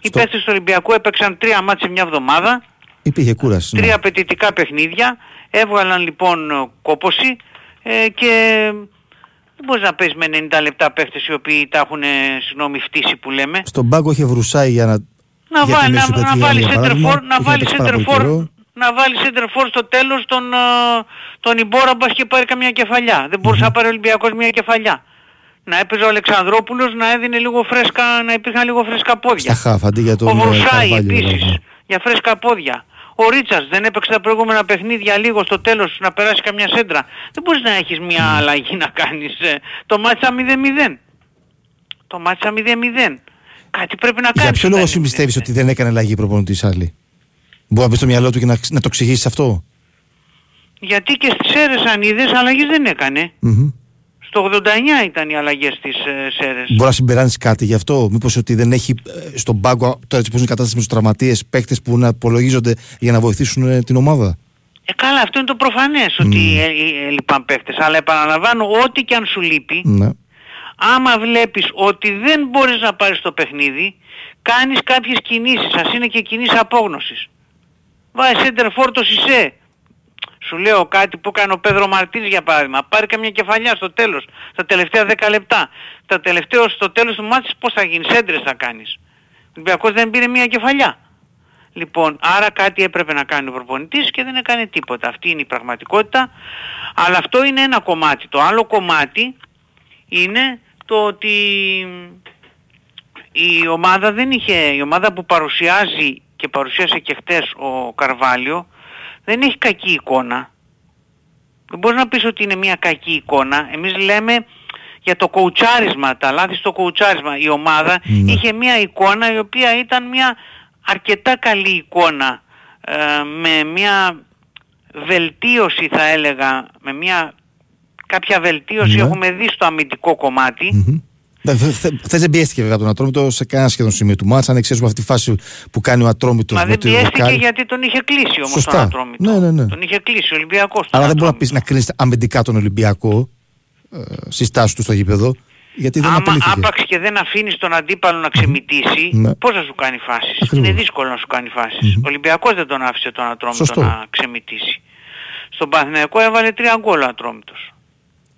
Οι παίχτες του Ολυμπιακού έπαιξαν τρία μάτς σε μια εβδομάδα, Υπήρχε κούραση. ναι. τρία απαιτητικά παιχνίδια, έβγαλαν λοιπόν κόποση ε, και δεν μπορείς να παίζεις με 90 λεπτά παίχτες οι οποίοι τα έχουν, ε, συγγνώμη, φτύσει που λέμε. Στον πάγκο είχε βρουσάει για να. Να, για βά, τη να, Μέση να, Πετριγάνη, βάλει για παράδειγμα, σέντερφορ, να είχε βάλει παίξει πάρα πολύ σέντερφορ, καιρό. να βάλει σέντερφορ στο τέλος τον, ε, τον Ιμπόρα μπας και πάρει καμιά κεφαλιά. Δεν μπορούσε να πάρει ο Ολυμπιακός μια κεφαλιά. Να έπαιζε ο Αλεξανδρόπουλος να έδινε λίγο φρέσκα, να υπήρχαν λίγο φρέσκα πόδια. Στα χάφ αντί για τον. Ο ε, Βρουσάη Καρβάλιο, επίσης, δηλαδή. για φρέσκα πόδια. Ο Ρίτσαρds δεν έπαιξε τα προηγούμενα παιχνίδια λίγο στο τέλος να περάσει καμιά σέντρα. Δεν μπορείς να έχεις μια αλλαγή να κάνεις. ε, Το μάτσα 0-0. Το μάτσα 0-0. Κάτι πρέπει να Για κάνεις. ποιο όταν λόγο είναι πιστεύει ότι δεν έκανε αλλαγή προπονητής άλλη; Μπορεί να πει στο μυαλό του και να, να το εξηγήσεις αυτό; Γιατί και στις Σέρες αν είδες αλλαγές δεν έκανε. Στο 89 ήταν οι αλλαγές στις ε, Σέρες. Μπορεί να συμπεράνεις κάτι γι' αυτό; Μήπως ότι δεν έχει ε, στον πάγκο, τώρα έτσι πώ είναι η κατάσταση με τους τραυματίες, παίκτες που να απολογίζονται για να βοηθήσουν ε, την ομάδα; Ε, καλά, αυτό είναι το προφανές ότι ε, ε, ε, λείπαν παίχτες. Αλλά επαναλαμβάνω, ό,τι και αν σου λείπει, Ναι. άμα βλέπεις ότι δεν μπορείς να πάρεις το παιχνίδι, κάνεις κάποιες κινήσεις, ας είναι και κινήσεις απόγνωσης. Βάζεις center φόρτο Σισε. Σου λέω κάτι που έκανε ο Πέδρο Μαρτίνς για παράδειγμα. Πάρει καμιά κεφαλιά στο τέλος, στα τελευταία 10 λεπτά. Τα τελευταία στο τέλος του μάτς πώς θα γίνεις, σέντρες θα κάνεις. Ο Ολυμπιακός δεν πήρε μια κεφαλιά. Λοιπόν, άρα κάτι έπρεπε να κάνει ο προπονητής και δεν έκανε τίποτα. Αυτή είναι η πραγματικότητα. Αλλά αυτό είναι ένα κομμάτι. Το άλλο κομμάτι είναι το ότι η ομάδα δεν είχε, η ομάδα που παρουσιάζει και παρουσίασε και χτες ο Καρβάλιο δεν έχει κακή εικόνα. Δεν μπορείς να πεις ότι είναι μια κακή εικόνα. Εμείς λέμε για το κοουτσάρισμα, τα λάθη στο κοουτσάρισμα. Η ομάδα είχε μια εικόνα η οποία ήταν μια αρκετά καλή εικόνα ε, με μια βελτίωση θα έλεγα, με μια κάποια βελτίωση Ναι. έχουμε δει στο αμυντικό κομμάτι. Χθε δεν πιέστηκε βέβαια τον Ατρόμητο σε κανένα σχεδόν σημείο του μάτσα. Αν εξαιρέσουμε αυτή τη φάση που κάνει ο Ατρόμητος. Μα δεν πιέστηκε γιατί τον είχε κλείσει όμως τον Σωστά. Ατρόμητο. Ναι, ναι, ναι. Τον είχε κλείσει ο Ολυμπιακός. τον Αλλά δεν μπορεί να, Ατρόμητο. πεις, να κρίνει αμυντικά τον Ολυμπιακό ε, στη στάση του στο γήπεδο. Γιατί δεν Άμα απολύθηκε. άπαξ και δεν αφήνεις τον αντίπαλο να ξεμητήσει, Ναι. πώς θα σου κάνει φάσεις; Ακριβώς. Είναι δύσκολο να σου κάνει φάσεις. Ο Ολυμπιακός δεν τον άφησε τον Ατρόμητο Σωστό. να ξεμητήσει. Στον Παθηναϊκό έβαλε τρία γκολ ο Ατρόμητος.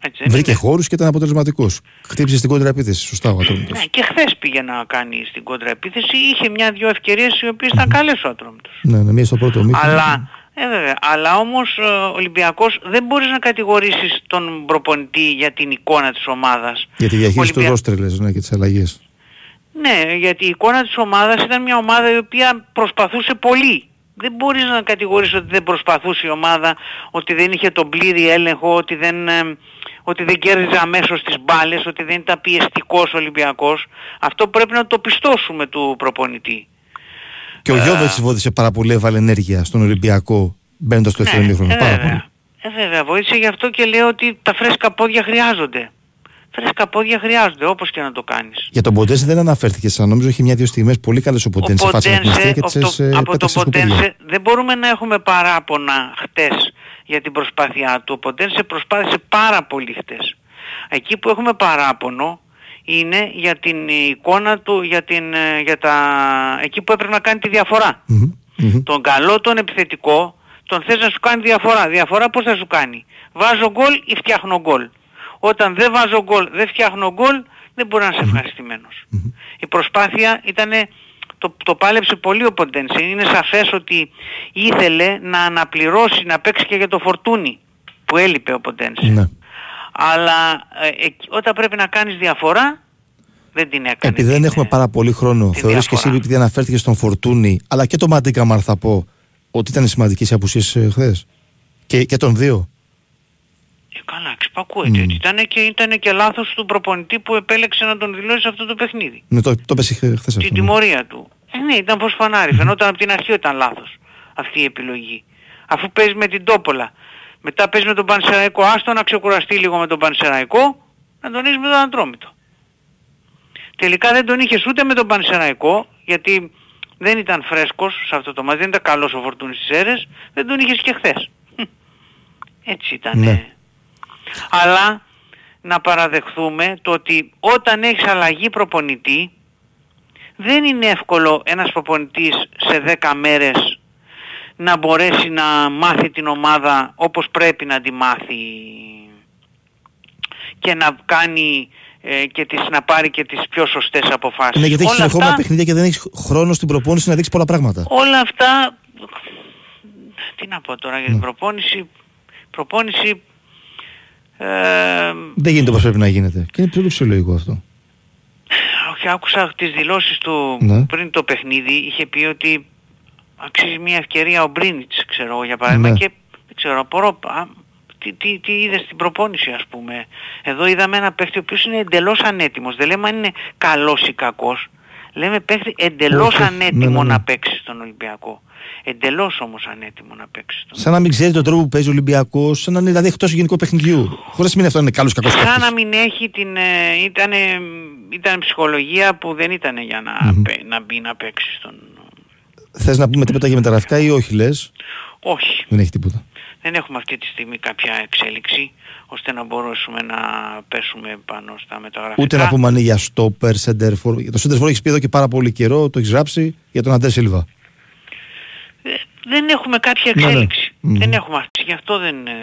Έτσι δεν Βρήκε είναι. χώρους και ήταν αποτελεσματικός. Χτύπησε στην κόντρα επίθεση. Σωστά ο Ατρόμητο. Ναι, και χθες πήγε να κάνει στην κόντρα επίθεση. Είχε μια-δυο ευκαιρίες οι οποίες ήταν καλές ο Ατρόμητος. Ναι, ναι, μία στο πρώτο μήχρονο. Αλλά, ε, βέβαια, αλλά όμως ε, ο Ολυμπιακός δεν μπορείς να κατηγορήσεις τον προπονητή για την εικόνα της ομάδας. Για τη διαχείριση του Ολυμπια- ρόστρε, λες, ναι, και τις αλλαγές. Ναι, γιατί η εικόνα της ομάδας ήταν μια ομάδα η οποία προσπαθούσε πολύ. Δεν μπορείς να κατηγορήσεις ότι δεν προσπαθούσε η ομάδα, ότι δεν είχε τον πλήρη έλεγχο, ότι δεν, ε, ότι δεν κέρδιζε αμέσως τις μπάλες, ότι δεν ήταν πιεστικός ο Ολυμπιακός. Αυτό πρέπει να το πιστώσουμε του προπονητή. Και ο Γιώβετ βοήθησε πάρα πολύ, έβαλε ενέργεια στον Ολυμπιακό μπαίνοντας στο δεύτερο μήχρονο. ε, Πάρα βέβαια. πολύ. Ε, βέβαια, βοήθησε γι' αυτό και λέω ότι τα φρέσκα πόδια χρειάζονται. Φρέσκα πόδια χρειάζονται, όπως και να το κάνεις. Για τον Ποντένσε δεν αναφέρθηκε σαν νομίζω έχει μια-δύο στιγμές πολύ καλές ο Ποντένσε. Ο Φάση με την Ποντένσε, αιστεία και από τις το- ε, από τον πέταξε σκουπίδια. Ποντένσε δεν μπορούμε να έχουμε παράπονα χτες για την προσπάθειά του. Ο Ποντένσε προσπάθησε πάρα πολύ χτες. Εκεί που έχουμε παράπονο είναι για την εικόνα του, για, την, ε, για τα... εκεί που έπρεπε να κάνει τη διαφορά. Τον καλό, τον επιθετικό, τον θες να σου κάνει διαφορά. Διαφορά πώς θα σου κάνει; Βάζω γκολ ή φτιάχνω γκολ; Όταν δεν βάζω γκολ, δεν φτιάχνω γκολ, δεν μπορεί να είσαι ευχαριστημένος. Η προσπάθεια ήταν, το, το πάλεψε πολύ ο Ποντένσε. Είναι σαφές ότι ήθελε να αναπληρώσει, να παίξει και για το φορτούνι που έλειπε ο Ποντένσε. Ναι. Αλλά ε, εκεί- όταν πρέπει να κάνεις διαφορά, δεν την έκανε. Επειδή δεν έχουμε πάρα πολύ χρόνο, θεωρείς και εσύ επειδή αναφέρθηκε στον Φορτούνη, αλλά και τον Μαντίκα θα πω ότι ήταν σημαντικές οι απουσίες χθες. Και, και των δύο. Ε, καλά, εξυπακούεται. Μμ. ότι Ήταν και, ήτανε και λάθος του προπονητή που επέλεξε να τον δηλώσει σε αυτό το παιχνίδι. Ναι, το, το πέσει χθε αυτό. Την τιμωρία του. Ε, ναι, ήταν πως φανάρι. Φαινόταν από την αρχή ότι ήταν λάθος αυτή η επιλογή. Αφού παίζει με την Τόπολα, μετά παίζει με τον Πανσεραϊκό, άστο να ξεκουραστεί λίγο με τον Πανσεραϊκό, να τον είσαι με τον Αντρόμητο. Τελικά δεν τον είχες ούτε με τον Πανσεραϊκό, γιατί δεν ήταν φρέσκος σε αυτό το μάτι, δεν ήταν καλός ο Φορτούνης στις αίρες, δεν τον είχες και χθες. Έτσι ήταν. Ναι. Αλλά να παραδεχθούμε το ότι όταν έχεις αλλαγή προπονητή δεν είναι εύκολο ένας προπονητής σε 10 μέρες να μπορέσει να μάθει την ομάδα όπως πρέπει να τη μάθει και να κάνει ε, και τις, να πάρει και τις πιο σωστές αποφάσεις. Ναι, γιατί έχεις Όλα συνεχόμενα αυτά- παιχνίδια και δεν έχεις χρόνο στην προπόνηση να δείξεις πολλά πράγματα. Όλα αυτά, τι να πω τώρα για Ναι. την προπόνηση, προπόνηση ε, Δεν γίνεται όπως πρέπει να γίνεται. Και είναι πολύ φυσιολογικό αυτό. όχι, άκουσα τις δηλώσεις του Ναι. πριν το παιχνίδι, είχε πει ότι αξίζει μια ευκαιρία ο Μπρίνιτς, ξέρω εγώ για παράδειγμα, Ναι. και δεν ξέρω, απορώ, α, τι, τι, τι είδες στην προπόνηση ας πούμε. Εδώ είδαμε ένα παίχτη ο οποίος είναι εντελώς ανέτοιμος. Δεν λέμε αν είναι καλός ή κακός. Λέμε παίχτη εντελώς Όχι, ανέτοιμο ναι, ναι, ναι. να παίξει στον Ολυμπιακό. Εντελώς όμως ανέτοιμο να παίξει στον Σαν να μην ξέρει τον τρόπο που παίζει ο Ολυμπιακός, σαν να είναι δηλαδή εκτός γενικού παιχνιδιού. Χωρίς να σημαίνει αυτό να είναι καλός ή κακός Σαν να μην έχει την... Ε, ήταν, ήταν ψυχολογία που δεν ήταν για να, Μμμ. παί- να μπει να παίξει στον... Θες να πούμε τίποτα για μεταγραφικά ή όχι, λες; Όχι. Δεν έχει τίποτα. Δεν έχουμε αυτή τη στιγμή κάποια εξέλιξη ώστε να μπορέσουμε να πέσουμε πάνω στα μεταγραφικά. Ούτε να πούμε αν είναι για στόπερ, σέντερφορ. Για το σέντερφορ έχεις πει εδώ και πάρα πολύ καιρό, το έχεις γράψει για τον Αντέ Σίλβα. Δεν έχουμε κάποια Ναι, ναι. εξέλιξη. Μμμ. Δεν έχουμε αυτή. Γι' αυτό δεν... ε,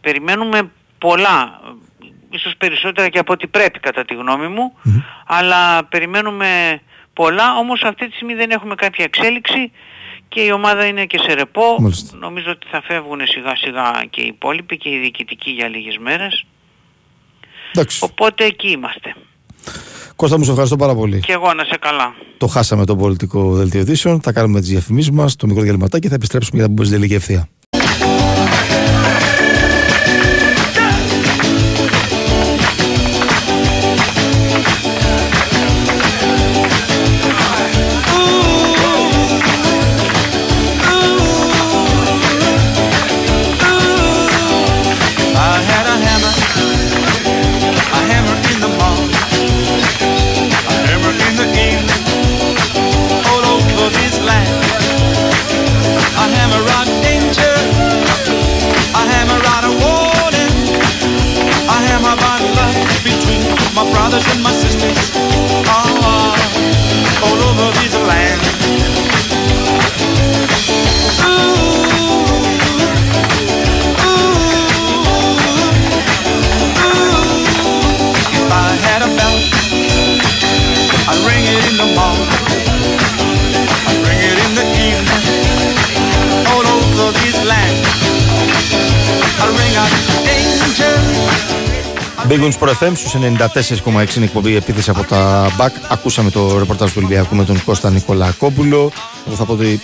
Περιμένουμε πολλά. ε, Ίσως περισσότερα και από ό,τι πρέπει κατά τη γνώμη μου. Αλλά περιμένουμε πολλά. Όμως αυτή τη στιγμή δεν έχουμε κάποια εξέλιξη και η ομάδα είναι και σε ρεπό. Μάλιστα. Νομίζω ότι θα φεύγουν σιγά σιγά και οι υπόλοιποι και οι διοικητικοί για λίγες μέρες. Εντάξει. Οπότε εκεί είμαστε. Κώστα μου, σε ευχαριστώ πάρα πολύ. Και εγώ να σε καλά. Το χάσαμε το πολιτικό δελτίο ειδήσεων. Θα κάνουμε τις διαφημίσεις μας, το μικρό διαλυματάκι και θα επιστρέψουμε για να πούμε στην τελική ευθεία. My brothers and my sisters, Big Wins Pro FM στους 94,6 είναι εκπομπή επίθεση από τα BAC. Ακούσαμε το ρεπορτάζ του Ολυμπιακού με τον Κώστα Νικολακόπουλο. Εγώ θα πω ότι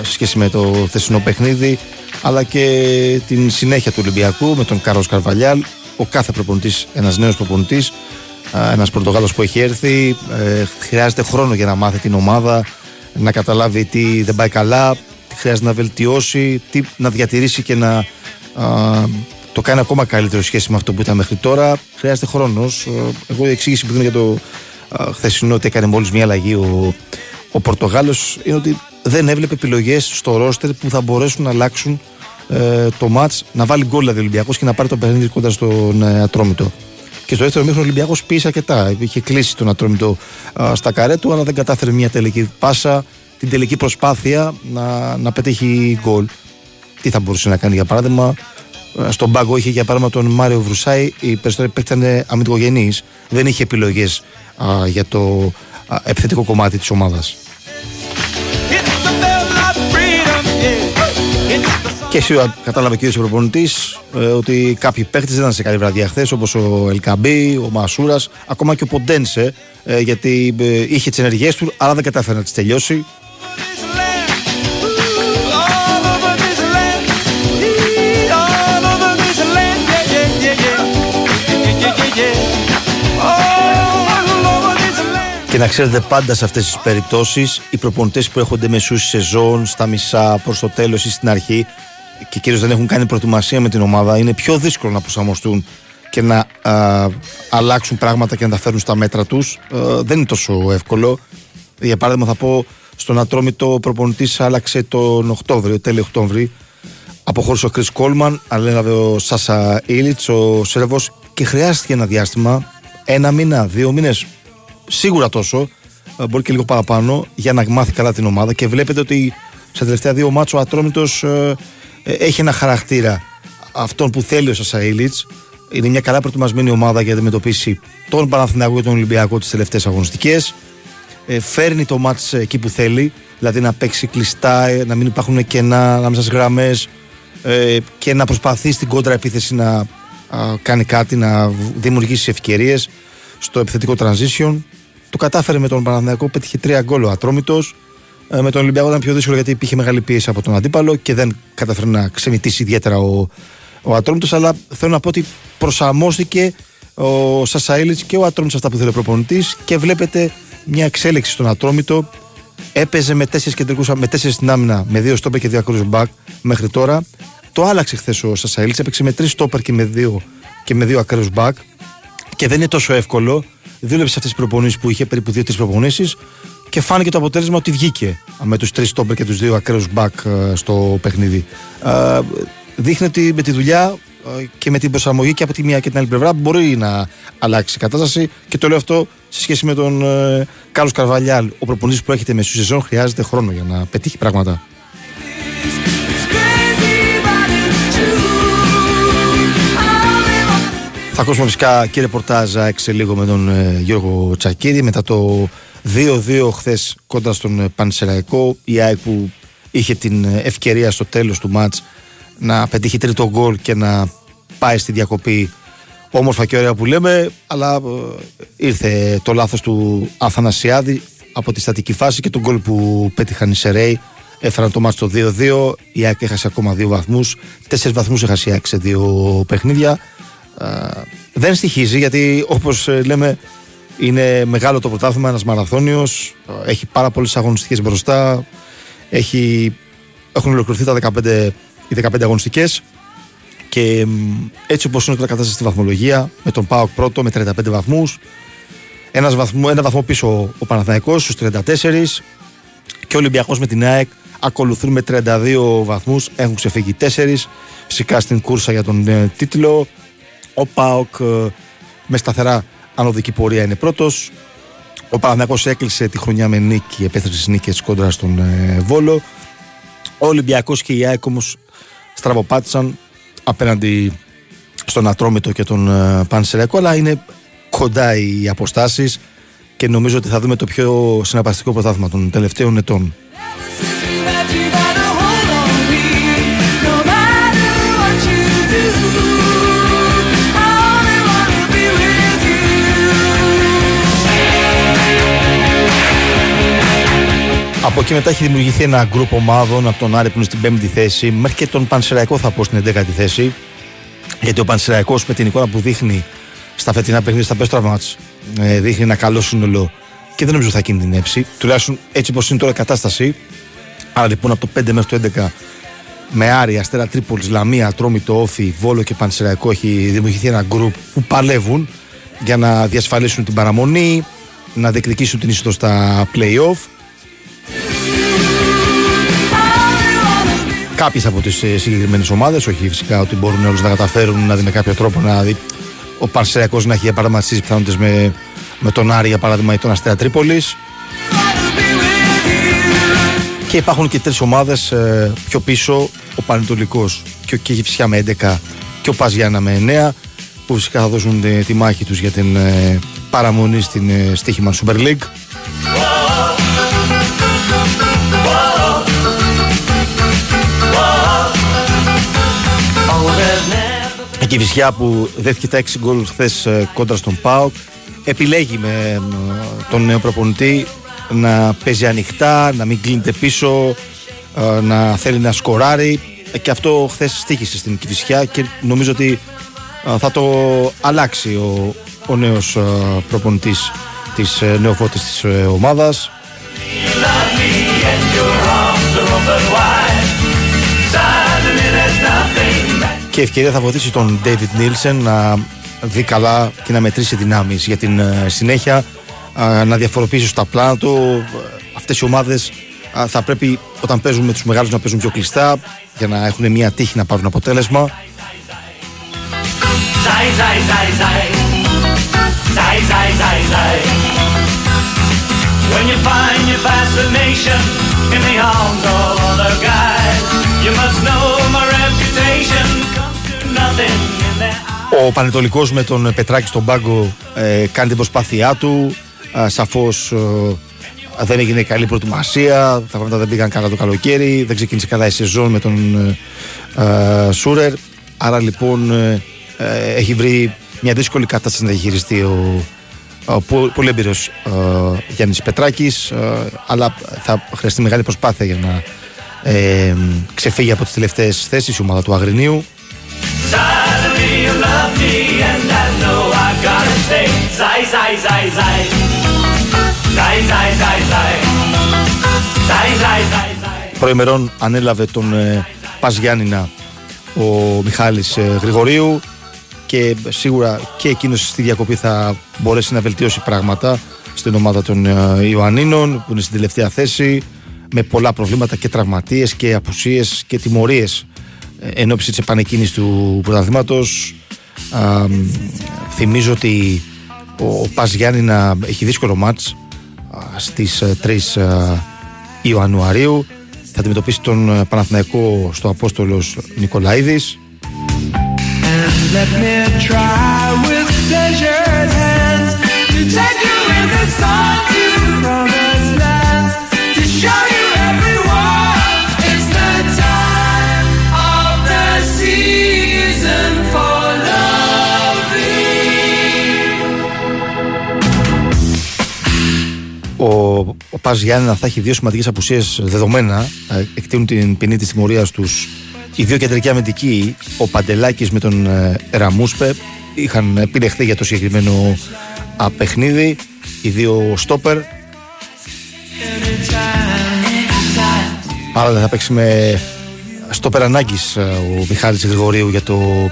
ε, σε σχέση με το χθεσινό παιχνίδι, αλλά και την συνέχεια του Ολυμπιακού με τον Κάρλος Καρβαλιάλ. Ο κάθε προπονητής, ένας νέος προπονητής, ένας Πορτογάλος που έχει έρθει, ε, χρειάζεται χρόνο για να μάθει την ομάδα, να καταλάβει τι δεν πάει καλά, τι χρειάζεται να βελτιώσει, τι να διατηρήσει και να α, το κάνει ακόμα καλύτερο σε σχέση με αυτό που ήταν μέχρι τώρα. Χρειάζεται χρόνος. Εγώ η εξήγηση που δίνω για το α, χθεσινό ότι έκανε μόλις μια αλλαγή ο, ο Πορτογάλος είναι ότι δεν έβλεπε επιλογές στο ρόστερ που θα μπορέσουν να αλλάξουν ε, το μάτς, να βάλει γκολ δηλαδή ο Ολυμπιακός και να πάρει το παιχνίδι κοντά στον ε, Ατρόμητο. Και στο δεύτερο μήχρονο ο Ολυμπιακός πήγε αρκετά. Είχε κλείσει τον Ατρόμητο α, στα καρέ του, αλλά δεν κατάφερε μια τελική πάσα, την τελική προσπάθεια να, να πετύχει γκολ. Τι θα μπορούσε να κάνει για παράδειγμα. Ε, Στον πάγκο είχε για παράδειγμα τον Μάριο Βρουσάη, οι περισσότεροι παίκτες ήταν αμυντικογενείς. Δεν είχε επιλογές για το α, επιθετικό κομμάτι της ομάδας. Και εσύ κατάλαβε και ο προπονητής ότι κάποιοι παίχτες δεν ήταν σε καλή βραδιά χθες, όπως ο Ελκαμπή, ο Μασούρας, ακόμα και ο Ποντένσε, ε, γιατί ε, είχε τις ενεργές του, αλλά δεν κατάφερε να τις τελειώσει. Να ξέρετε πάντα σε αυτές τις περιπτώσεις οι προπονητές που έρχονται μεσούς σεζόν, στα μισά, προς το τέλος ή στην αρχή και κυρίως δεν έχουν κάνει προετοιμασία με την ομάδα είναι πιο δύσκολο να προσαρμοστούν και να α, αλλάξουν πράγματα και να τα φέρουν στα μέτρα τους. Ε, δεν είναι τόσο εύκολο. Για παράδειγμα θα πω στον Ατρόμητο ο προπονητής άλλαξε τον Οκτώβριο, τέλειο Οκτώβρη αποχώρησε ο Κρις Κόλμαν, αλλά έλαβε ο Σάσα Ήλιτς, ο Σέρβος και χρειάστηκε ένα διάστημα, ένα μήνα, δύο μήνες, σίγουρα τόσο, ε, μπορεί και λίγο παραπάνω, για να μάθει καλά την ομάδα και βλέπετε ότι στα τελευταία δύο μάτσο ο Ατρόμητος ε, ε, έχει ένα χαρακτήρα αυτόν που θέλει ο Σάσα Ήλιτς. Είναι μια καλά προετοιμασμένη ομάδα για να αντιμετωπίσει τον Παναθηναϊκό και τον Ολυμπιακό τις τελευταίες αγωνιστικές ε, φέρνει το μάτς εκεί που θέλει, δηλαδή να παίξει κλειστά, ε, να μην υπάρχουν κενά ανάμεσα στις γραμμές ε, και να προσπαθεί στην κόντρα επίθεση να α, κάνει κάτι, να β- δημιουργήσει ευκαιρίες στο επιθετικό transition. Το κατάφερε με τον Παναθηναϊκό, πέτυχε τρία γκολ ο Ατρόμητος. Ε, με τον Ολυμπιακό ήταν πιο δύσκολο γιατί υπήρχε μεγάλη πίεση από τον αντίπαλο και δεν κατάφερε να ξεμητήσει ιδιαίτερα ο ο Ατρόμητος. Αλλά θέλω να πω ότι προσαρμόστηκε ο Σασαήλης και ο Ατρόμητος αυτά που θέλει ο προπονητής και βλέπετε μια εξέλιξη στον Ατρόμητο. Έπαιζε με τέσσερις κεντρικούς με τέσσερις στην άμυνα με δύο στόπερ και δύο ακρούς μπακ μέχρι τώρα. Το άλλαξε χθες ο Σασαήλης έπαιξε με τρεις στόπερ και με δύο, και με δύο ακρούς μπακ. Και δεν είναι τόσο εύκολο δούλεψε αυτές τις προπονήσεις που είχε περίπου δύο-τρεις προπονήσεις και φάνηκε το αποτέλεσμα ότι βγήκε με τους τρεις στόπερ και τους δύο ακραίους μπακ ε, στο παιχνίδι. Ε, δείχνει ότι με τη δουλειά ε, και με την προσαρμογή και από τη μία και την άλλη πλευρά μπορεί να αλλάξει η κατάσταση και το λέω αυτό σε σχέση με τον ε, Κάρλος Καρβαλιάλ. Ο προπονητής που έχετε με σεζόν χρειάζεται χρόνο για να πετύχει πράγματα. Θα ακούσουμε φυσικά και ρεπορτάζ σε λίγο με τον ε, Γιώργο Τσακίδη μετά το 2-2 χθες κοντά στον ε, Πανσεραϊκό. Η ΑΕΚ που είχε την ε, ευκαιρία στο τέλος του μάτς να πετύχει τρίτο γκολ και να πάει στη διακοπή. Όμορφα και ωραία που λέμε αλλά ε, ήρθε το λάθος του Αθανασιάδη από τη στατική φάση και τον γκολ που πέτυχαν οι Σερέοι. Έφεραν το μάτς το 2-2 η ΑΕΚ έχασε ακόμα δύο βαθμούς. Τέσσερις βαθμούς έχασε η ΑΕΚ σε δύο παιχνίδια. Α, δεν στοιχίζει γιατί όπως ε, λέμε είναι μεγάλο το πρωτάθλημα, ένας μαραθώνιος έχει πάρα πολλές αγωνιστικές μπροστά έχει, έχουν ολοκληρωθεί τα 15, οι 15 αγωνιστικές και μ, έτσι όπως είναι τώρα η κατάσταση στη βαθμολογία με τον ΠΑΟΚ πρώτο με 35 βαθμούς ένας βαθμό, ένα βαθμό πίσω ο Παναθηναϊκός στους 34 και ο Ολυμπιακός με την ΑΕΚ ακολουθούν με 32 βαθμούς έχουν ξεφύγει 4 φυσικά στην κούρσα για τον ε, τίτλο ο ΠΑΟΚ ε, με σταθερά ανωδική πορεία είναι πρώτος ο Παναθηναϊκός έκλεισε τη χρονιά με νίκη επέστρεψε στις νίκες κόντρα στον ε, Βόλο ο Ολυμπιακός και η ΑΕΚ όμως στραβοπάτησαν απέναντι στον Ατρόμητο και τον ε, Πανσεραϊκό αλλά είναι κοντά οι αποστάσεις και νομίζω ότι θα δούμε το πιο συναπαστικό πρωτάθλημα των τελευταίων ετών. Από εκεί μετά έχει δημιουργηθεί ένα γκρουπ ομάδων από τον Άρη που είναι στην 5η θέση μέχρι και τον Πανσεραϊκό θα πω στην 11η θέση. Γιατί ο Πανσεραϊκός με την εικόνα που δείχνει στα φετινά παιχνίδια, στα πέστρα μάτς, ε, δείχνει ένα καλό σύνολο και δεν νομίζω θα κινδυνεύσει. Τουλάχιστον έτσι όπως είναι τώρα η κατάσταση. Άρα λοιπόν από το 5 μέχρι το 11 με Άρη, Αστέρα Τρίπολης, Λαμία, Τρόμητο, Όφη, Βόλο και Πανσεραϊκό έχει δημιουργηθεί ένα γκρουπ που παλεύουν για να διασφαλίσουν την παραμονή, να διεκδικήσουν την είσοδο στα play-off κάποιες από τις συγκεκριμένες ομάδες. Όχι φυσικά ότι μπορούν όλους να καταφέρουν να δει με κάποιο τρόπο να δει ο Πανσεριακός να έχει για παράδειγμα τι πιθανότητες με, με τον Άρη για παράδειγμα ή τον Αστέρα Τρίπολης. Και υπάρχουν και τρεις ομάδες πιο πίσω, ο Πανετολικός και ο Κίγη φυσικά με 11 και ο Παζιάννα με 9 που φυσικά θα δώσουν τη, τη μάχη τους για την ε, παραμονή στην ε, στοίχημα Super League. Και η Βυσιά που δέθηκε τα 6 γκολ χθες κόντρα στον ΠΑΟΚ. Επιλέγει με ε, τον νέο προπονητή να παίζει ανοιχτά, να μην κλείνεται πίσω, ε, να θέλει να σκοράρει. Ε, και αυτό χθες στήχησε στην Κηφισιά και νομίζω ότι ε, θα το αλλάξει ο, ο νέος ε, προπονητής της ε, νεοφώτης της ε, ομάδας και η ευκαιρία θα βοηθήσει τον David Nielsen να δει καλά και να μετρήσει δυνάμεις για την ε, συνέχεια ε, να διαφοροποιήσει στα πλάνα του αυτές οι ομάδες ε, θα πρέπει όταν παίζουν με τους μεγάλους να παίζουν πιο κλειστά για να έχουν μια τύχη να πάρουν αποτέλεσμα Sei, sei, sei, sei. Sei, sei, sei, sei. When you find your fascination in the arms of other guys, you must know my reputation comes to nothing in their Ο Πανετολικός με τον Πετράκη στον πάγκο ε, κάνει την προσπάθειά του. Ε, σαφώς ε, δεν έγινε καλή προετοιμασία. Τα πράγματα δεν πήγαν καλά το καλοκαίρι. Δεν ξεκίνησε καλά η σεζόν με τον ε, ε, Σούρερ. Άρα λοιπόν ε, ε, έχει βρει μια δύσκολη κατάσταση να διαχειριστεί ο, ο πο- πολύ εμπειρος ε, Γιάννης Πετράκης ε, αλλά θα χρειαστεί μεγάλη προσπάθεια για να ε, ξεφύγει από τις τελευταίες θέσεις η ομάδα του Αγρινίου Inside of me you love me and I know I gotta stay. Zai, zai, zai, zai. Zai, zai, zai, zai. Zai, zai, zai, zai. Προημερών ανέλαβε τον ε, Πας Γιάννηνα ο Μιχάλης ε, Γρηγορίου και σίγουρα και εκείνος στη διακοπή θα μπορέσει να βελτιώσει πράγματα στην ομάδα των ε, Ιωαννίνων που είναι στην τελευταία θέση με πολλά προβλήματα και τραυματίες και απουσίες και τιμωρίες ε, εν ώψη της επανεκκίνησης του πρωταθλήματος. Α, μ, θυμίζω ότι ο Πας Γιάννηνα έχει δύσκολο μάτς α, στις ε, 3 ε, Ιανουαρίου. Θα αντιμετωπίσει τον ε, Παναθηναϊκό στο Απόστολος Νικολαίδης. And let me try with Ο, ο Πας Γιάννηνα θα έχει δύο σημαντικές απουσίες δεδομένα ε, εκτείνουν την ποινή της τιμωρίας τους οι δύο κεντρικοί αμυντικοί ο Παντελάκης με τον ε, Ραμούσπε είχαν επιλεχθεί για το συγκεκριμένο α, παιχνίδι οι δύο στόπερ. Άρα δεν θα παίξει με στόπερ ανάγκης ε, ο Μιχάλης Γρηγορίου για το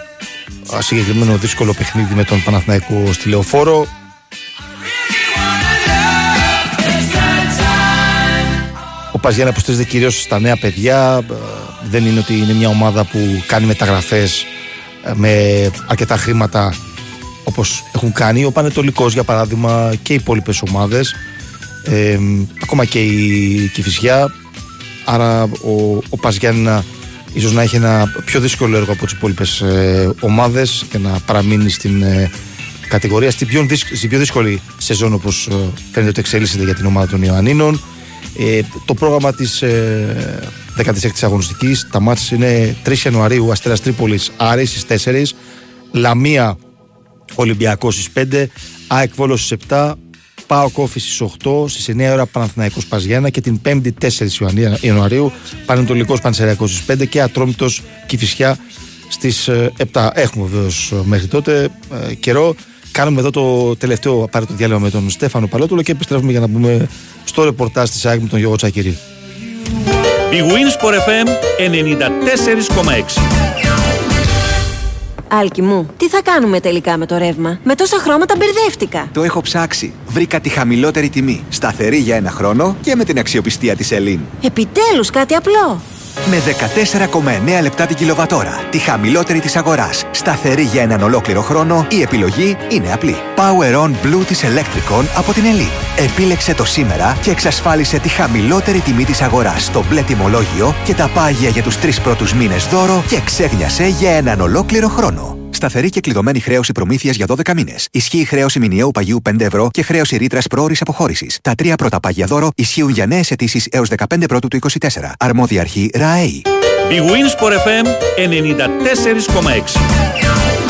α, συγκεκριμένο δύσκολο παιχνίδι με τον Παναθηναϊκό στη Λεωφόρο Παζιάννα αποστηρίζεται κυρίως στα νέα παιδιά. Ε, Δεν είναι ότι είναι μια ομάδα που κάνει μεταγραφές με αρκετά χρήματα όπως έχουν κάνει. Ο Πανετολικός, για παράδειγμα, και οι υπόλοιπες ομάδες. Ε, ακόμα και η Κυφυσιά. Άρα ο, ο Παζιάννα ίσως να έχει ένα πιο δύσκολο έργο από τις υπόλοιπες ε, ομάδες και να παραμείνει στην ε, κατηγορία. Στην πιο, δύσκ- στην πιο δύσκολη σεζόν, όπως φαίνεται ότι εξελίσσεται για την ομάδα των Ιωαννίνων. Ε, το πρόγραμμα της ε, 16ης αγωνιστικής, τα μάτς είναι 3 Ιανουαρίου, Αστέρας Τρίπολης, Άρης στις 4, Λαμία Ολυμπιακός στις 5, ΑΕΚ Βόλος στις 7, Πάο Κόφη στις 8, στις 9 ώρα Παναθηναϊκός Παζιάννα και την 5η 4 Ιανουαρίου- Ιανουαρίου Πανετολικός Πανσεριακός στις 5 και Ατρόμητος Κηφισιά στις ε, 7. Έχουμε βεβαίως μέχρι τότε ε, καιρό. Κάνουμε εδώ το τελευταίο απαραίτητο διάλειμμα με τον Στέφανο Παλότουλο και επιστρέφουμε για να πούμε στο ρεπορτάζ της ΑΕΚ με τον Γιώργο Τσακυρή. Η Winsport FM 94,6 Άλκη μου, τι θα κάνουμε τελικά με το ρεύμα; Με τόσα χρώματα μπερδεύτηκα. Το έχω ψάξει. Βρήκα τη χαμηλότερη τιμή. Σταθερή για ένα χρόνο και με την αξιοπιστία της Ελίν. Επιτέλους κάτι απλό. Με 14,9 λεπτά την κιλοβατόρα. Τη χαμηλότερη της αγοράς. Σταθερή για έναν ολόκληρο χρόνο. Η επιλογή είναι απλή. Power On Blue της Electricon από την Ελίν. Επίλεξε το σήμερα και εξασφάλισε τη χαμηλότερη τιμή της αγοράς στο μπλε τιμολόγιο και τα πάγια για τους τρεις πρώτους μήνες δώρο και ξέγνιασε για έναν ολόκληρο χρόνο. Σταθερή και κλειδωμένη χρέωση προμήθειας για 12 μήνες. Ισχύει χρέωση μηνιαίου παγιού 5 ευρώ και χρέωση ρήτρας προώρη αποχώρησης. Τα τρία πρώτα πάγια δώρο ισχύουν για νέες αιτήσεις έως 15 πρώτου του 24. Αρμόδια αρχή ΡΑΕΗ. Η Winsport FM 94,6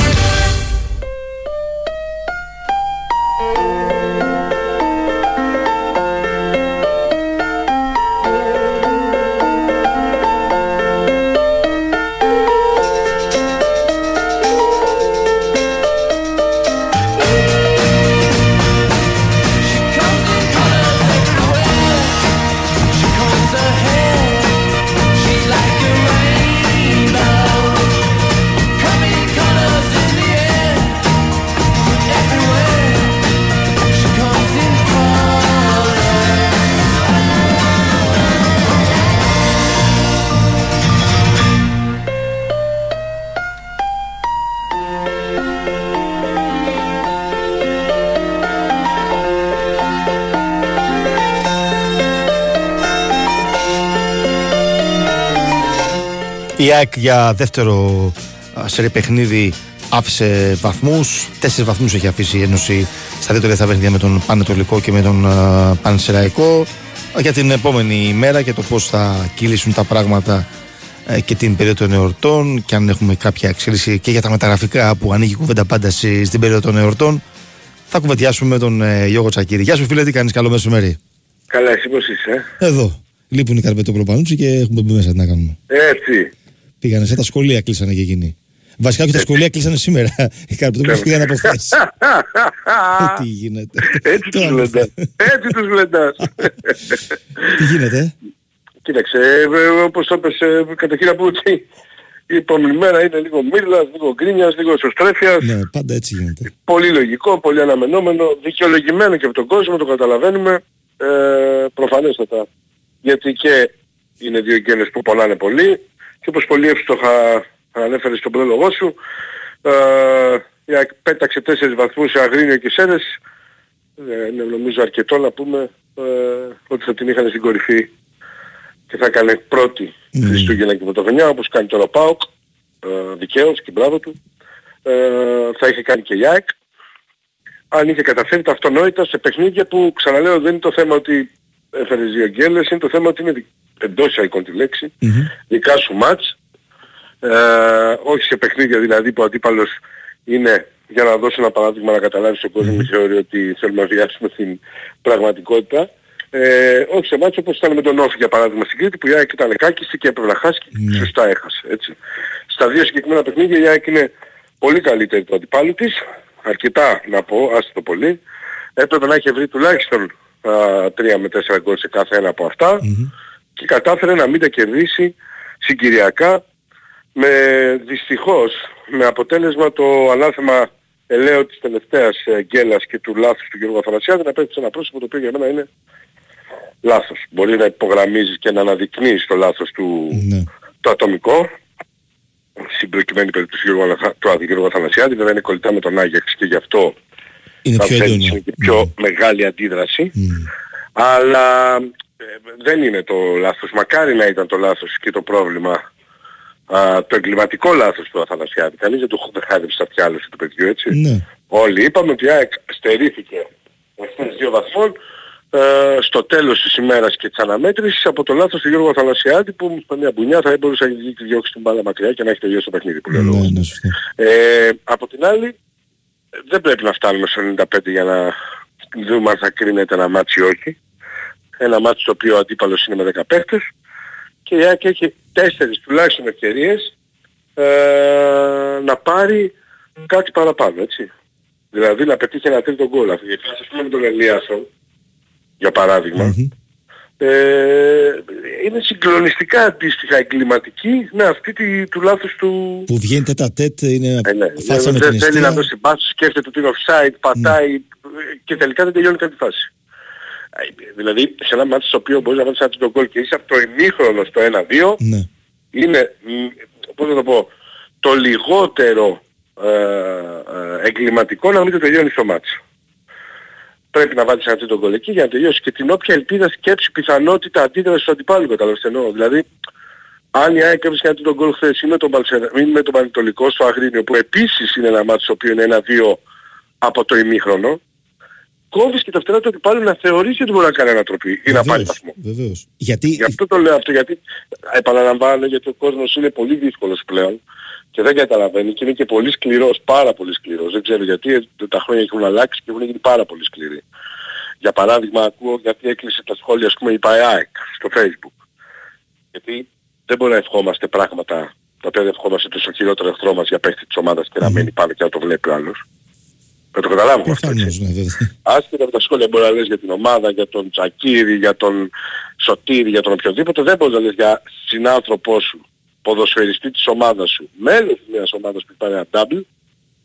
Η ΑΕΚ για δεύτερο α, σερί παιχνίδι άφησε βαθμούς. Τέσσερις βαθμούς έχει αφήσει η Ένωση στα δύο τελευταία παιχνίδια με τον Πανετολικό και με τον α, Πανσεραϊκό. Για την επόμενη μέρα και το πώς θα κυλήσουν τα πράγματα ε, και την περίοδο των εορτών και αν έχουμε κάποια εξέλιξη και για τα μεταγραφικά που ανοίγει η κουβέντα πάντα στη- στην περίοδο των εορτών. Θα κουβεντιάσουμε με τον ε, Γιώργο Τσακύρη. Γεια σου φίλε, τι κάνεις, καλό μεσημέρι. Καλά, εσύ πώς είσαι. ε; Εδώ. Λείπουν οι καρπετοπροπανούτσι και έχουμε μπει μέσα τι να κάνουμε. Έτσι. Πήγανε σε τα σχολεία, κλείσανε και εκείνοι. Βασικά και τα σχολεία κλείσανε σήμερα. Οι καρπετόπουλοι πήγαν από χθες. Ε, Τι γίνεται. Έτσι τους Τώρα βλεντάς. Έτσι τους βλεντάς. Τι γίνεται; ε; Κοίταξε, ε, ε, όπως το είπες, ε, καταρχήν να πούμε ότι η επόμενη μέρα είναι λίγο μύρλας, λίγο γκρίνιας, λίγο εσωστρέφειας. Ναι, πάντα έτσι γίνεται. Πολύ λογικό, πολύ αναμενόμενο, δικαιολογημένο και από τον κόσμο, το καταλαβαίνουμε, ε, προφανέστατα. Γιατί και είναι δύο γένες που πονάνε πολύ και όπως πολύ εύστοχα ανέφερε στον πρόλογό σου, ε, η ΑΕΚ πέταξε τέσσερις βαθμούς σε Αγρίνιο και Σέρες. Ε, είναι νομίζω αρκετό να πούμε ε, ότι θα την είχαν στην κορυφή και θα έκανε πρώτη Χριστούγεννα και Πρωτοχρονιά όπως κάνει τώρα ο ΠΑΟΚ, ε, δικαίως και μπράβο του. Ε, θα είχε κάνει και η ΑΕΚ αν είχε καταφέρει τα αυτονόητα σε παιχνίδια που ξαναλέω δεν είναι το θέμα ότι έφερες δύο γκέλες, είναι το θέμα ότι είναι δι- εντός εισαγωγικών τη λέξη, δικά σου μάτς, ε, όχι σε παιχνίδια δηλαδή που ο αντίπαλος είναι, για να δώσω ένα παράδειγμα να καταλάβεις στον κόσμο μη θεωρεί ότι θέλουμε να βιάσουμε την πραγματικότητα, ε, όχι σε μάτς όπως ήταν με τον Όφη για παράδειγμα στην Κρήτη που η ΑΕΚ ήταν κάκιστη και έπρεπε να χάσει. Και σωστά έχασε. Έτσι. Στα δύο συγκεκριμένα παιχνίδια η ΑΕΚ είναι πολύ καλύτερη του αντιπάλου της, αρκετά να πω, άστο το πολύ. Έπρεπε να είχε βρει τουλάχιστον α, 3 με 4 γκολ σε κάθε ένα από αυτά. Και κατάφερε να μην τα κερδίσει συγκυριακά με δυστυχώς με αποτέλεσμα το ανάθεμα ελαίο της τελευταίας ε, γκέλας και του λάθους του Γιώργου Αθανασιάδη να πέφτει σε ένα πρόσωπο το οποίο για μένα είναι λάθος. Μπορεί να υπογραμμίζεις και να αναδεικνύεις το λάθος του το ατομικό. Στην προκειμένη περίπτωση του Γιώργου Αθα- του Γιώργου Αθανασιάδη βέβαια είναι κολλητά με τον Άγιαξ και γι' αυτό Είναι θα πιο θέλεις έντονο. είναι και πιο μεγάλη αντίδραση αλλά ε, δεν είναι το λάθος μακάρι να ήταν το λάθος και το πρόβλημα α, το εγκληματικό λάθος του Αθανασιάδη κανείς δεν του χάδεψε στα αυτιά άλλωστε του παιδιού έτσι Ναι. όλοι είπαμε ότι η ΑΕΚ στερήθηκε αυτές δύο βαθμών ε, στο τέλος της ημέρας και της αναμέτρησης από το λάθος του Γιώργου Αθανασιάδη που με μια μπουνιά θα μπορούσε να δει- διώξει την μπάλα μακριά και να έχει τελειώσει το παιχνίδι που λέω. Ναι, ναι, σωστά. Ε, από την άλλη δεν πρέπει να φτάνουμε στο 95 για να δούμε αν θα κρίνεται ένα ματς ή όχι. Ένα ματς το οποίο ο αντίπαλος είναι με 10 παίχτες και η ΑΕΚ έχει τέσσερις τουλάχιστον ευκαιρίες ε, να πάρει κάτι παραπάνω, έτσι. Δηλαδή να πετύχει ένα τρίτο γκολ. Γιατί ας πούμε με τον Ελίασον, για παράδειγμα, ε, είναι συγκλονιστικά αντίστοιχα εγκληματική με αυτή τη, του λάθους του, Που βγαίνει τέτα τέτ, είναι φάτσα με δεν την θέλει να αιστεία. δώσει πάσο, σκέφτεται ότι είναι offside, πατάει ε, και τελικά δεν τελειώνει καν τη φάση. Ε, Δηλαδή σε ένα μάτι στο οποίο μπορείς να βάλεις ένα τρίτο γκολ και είσαι από το ημίχρονο στο 1-2 Ναι. είναι, μ, πώς να το πω, το λιγότερο ε, ε, εγκληματικό να μην το τελειώνεις στο μάτι. Πρέπει να βάλεις ένα τρίτο γκολ εκεί για να τελειώσεις και την όποια ελπίδα σκέψη, πιθανότητα, αντίδραση του αντιπάλου καταλαβαίνεις τι εννοώ. Δηλαδή αν η ΑΕΚ έβρισκε ένα τρίτο γκολ χθες ή με τον, Παλσερα- ή με τον Πανετολικό στο Αγρίνιο που επίσης είναι ένα μάτι το οποίο είναι ένα-δύο από το ημίχρονο κόβεις και τα φτερά του αντιπάλου να θεωρήσει ότι μπορεί να κάνει ανατροπή ή να πάρει βαθμό. Βεβαίως. Γιατί Γι' αυτό το λέω αυτό, γιατί επαναλαμβάνω γιατί ο κόσμος είναι πολύ δύσκολος πλέον και δεν καταλαβαίνει και είναι και πολύ σκληρός, πάρα πολύ σκληρός. Δεν ξέρω γιατί ε, τα χρόνια έχουν αλλάξει και έχουν γίνει πάρα πολύ σκληροί. Για παράδειγμα ακούω γιατί έκλεισε τα σχόλια ας πούμε η ΠΑΕΑΕΚ στο facebook. Γιατί δεν μπορεί να ευχόμαστε πράγματα τα οποία δεν ευχόμαστε τόσο χειρότερο εχθρό μας για παίχτη της ομάδας και να μένει πάνω και να το βλέπει ο άλλος. Να το καταλάβουμε αυτό. προφανώς, ναι, βέβαια. Άσχετα από τα σχόλια μπορεί να λες για την ομάδα, για τον Τζακίρη, για τον Σωτήρη, για τον οποιοδήποτε, δεν μπορείς να λες για συνάνθρωπό σου, ποδοσφαιριστή της ομάδας σου, μέλος της μιας ομάδας που υπάρχει ένα double,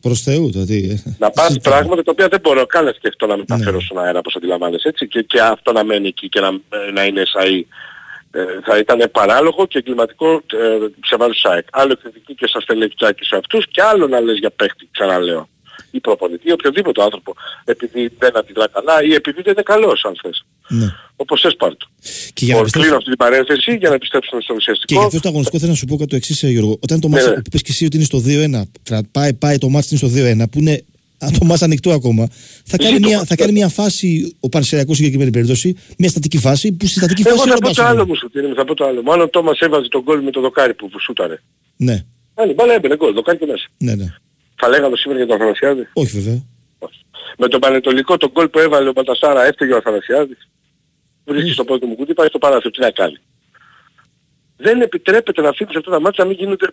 Προς Θεού, το τι. ε. να πας πράγματα τα οποία δεν μπορώ καν να σκεφτώ να Ναι. μεταφέρω στον αέρα όπως αντιλαμβάνεσαι έτσι και, και αυτό να μένει εκεί και να, ε, να είναι SAE ε, θα ήταν παράλογο και εγκληματικό ε, σε βάρος ΣΑΕΚ. Άλλο εκθετική και στα στελεχτζάκι σε αυτούς και άλλο να λες για παίχτη, ξαναλέω. Ή προπονητή, ή οποιοδήποτε άνθρωπο, επειδή δεν αντιδρά καλά ή επειδή δεν είναι καλός αν θες. Ναι. Όπως θες πάρ' το. Και για να Λοιπόν, επιστρέψω- κλείνω αυτή την παρένθεση για να επιστρέψουμε στο Και ουσιαστικό. για αυτό το αγωνιστικό θέλω να σου πω κάτι το εξής, Γιώργο. Όταν το Ναι, μάτς ναι. που είπες και εσύ ότι είναι στο 2-1, θα πάει, πάει το μάτς είναι στο 2-1, που είναι αν το μάτς ανοιχτό ακόμα, θα κάνει, Ζήτω μια, μάτς, θα κάνει μια φάση ο Πανσεριακός στην συγκεκριμένη περίπτωση, μια στατική φάση, που στη στατική Εγώ φάση θα είναι ο πω το Μπάσο. άλλο μου σου, τι είναι, θα πω το άλλο. Μάλλον ο Τόμας έβαζε τον γκολ με το δοκάρι που σούταρε. Ναι, Άλλη μπάλα έμπαινε γκολ, δοκάρι και μέσα. ναι, ναι. Θα λέγαμε σήμερα για τον Αθανασιάδη. Όχι βέβαια. Με τον Πανετολικό τον γκολ που έβαλε ο Μπατασάρα έφταιγε ο Αθανασιάδης. Βρίσκει στο πρώτο μου κουτί, πάει στο παράθυρο, τι να κάνει. Δεν επιτρέπεται να αφήνεις αυτά τα μάτια να μην γίνονται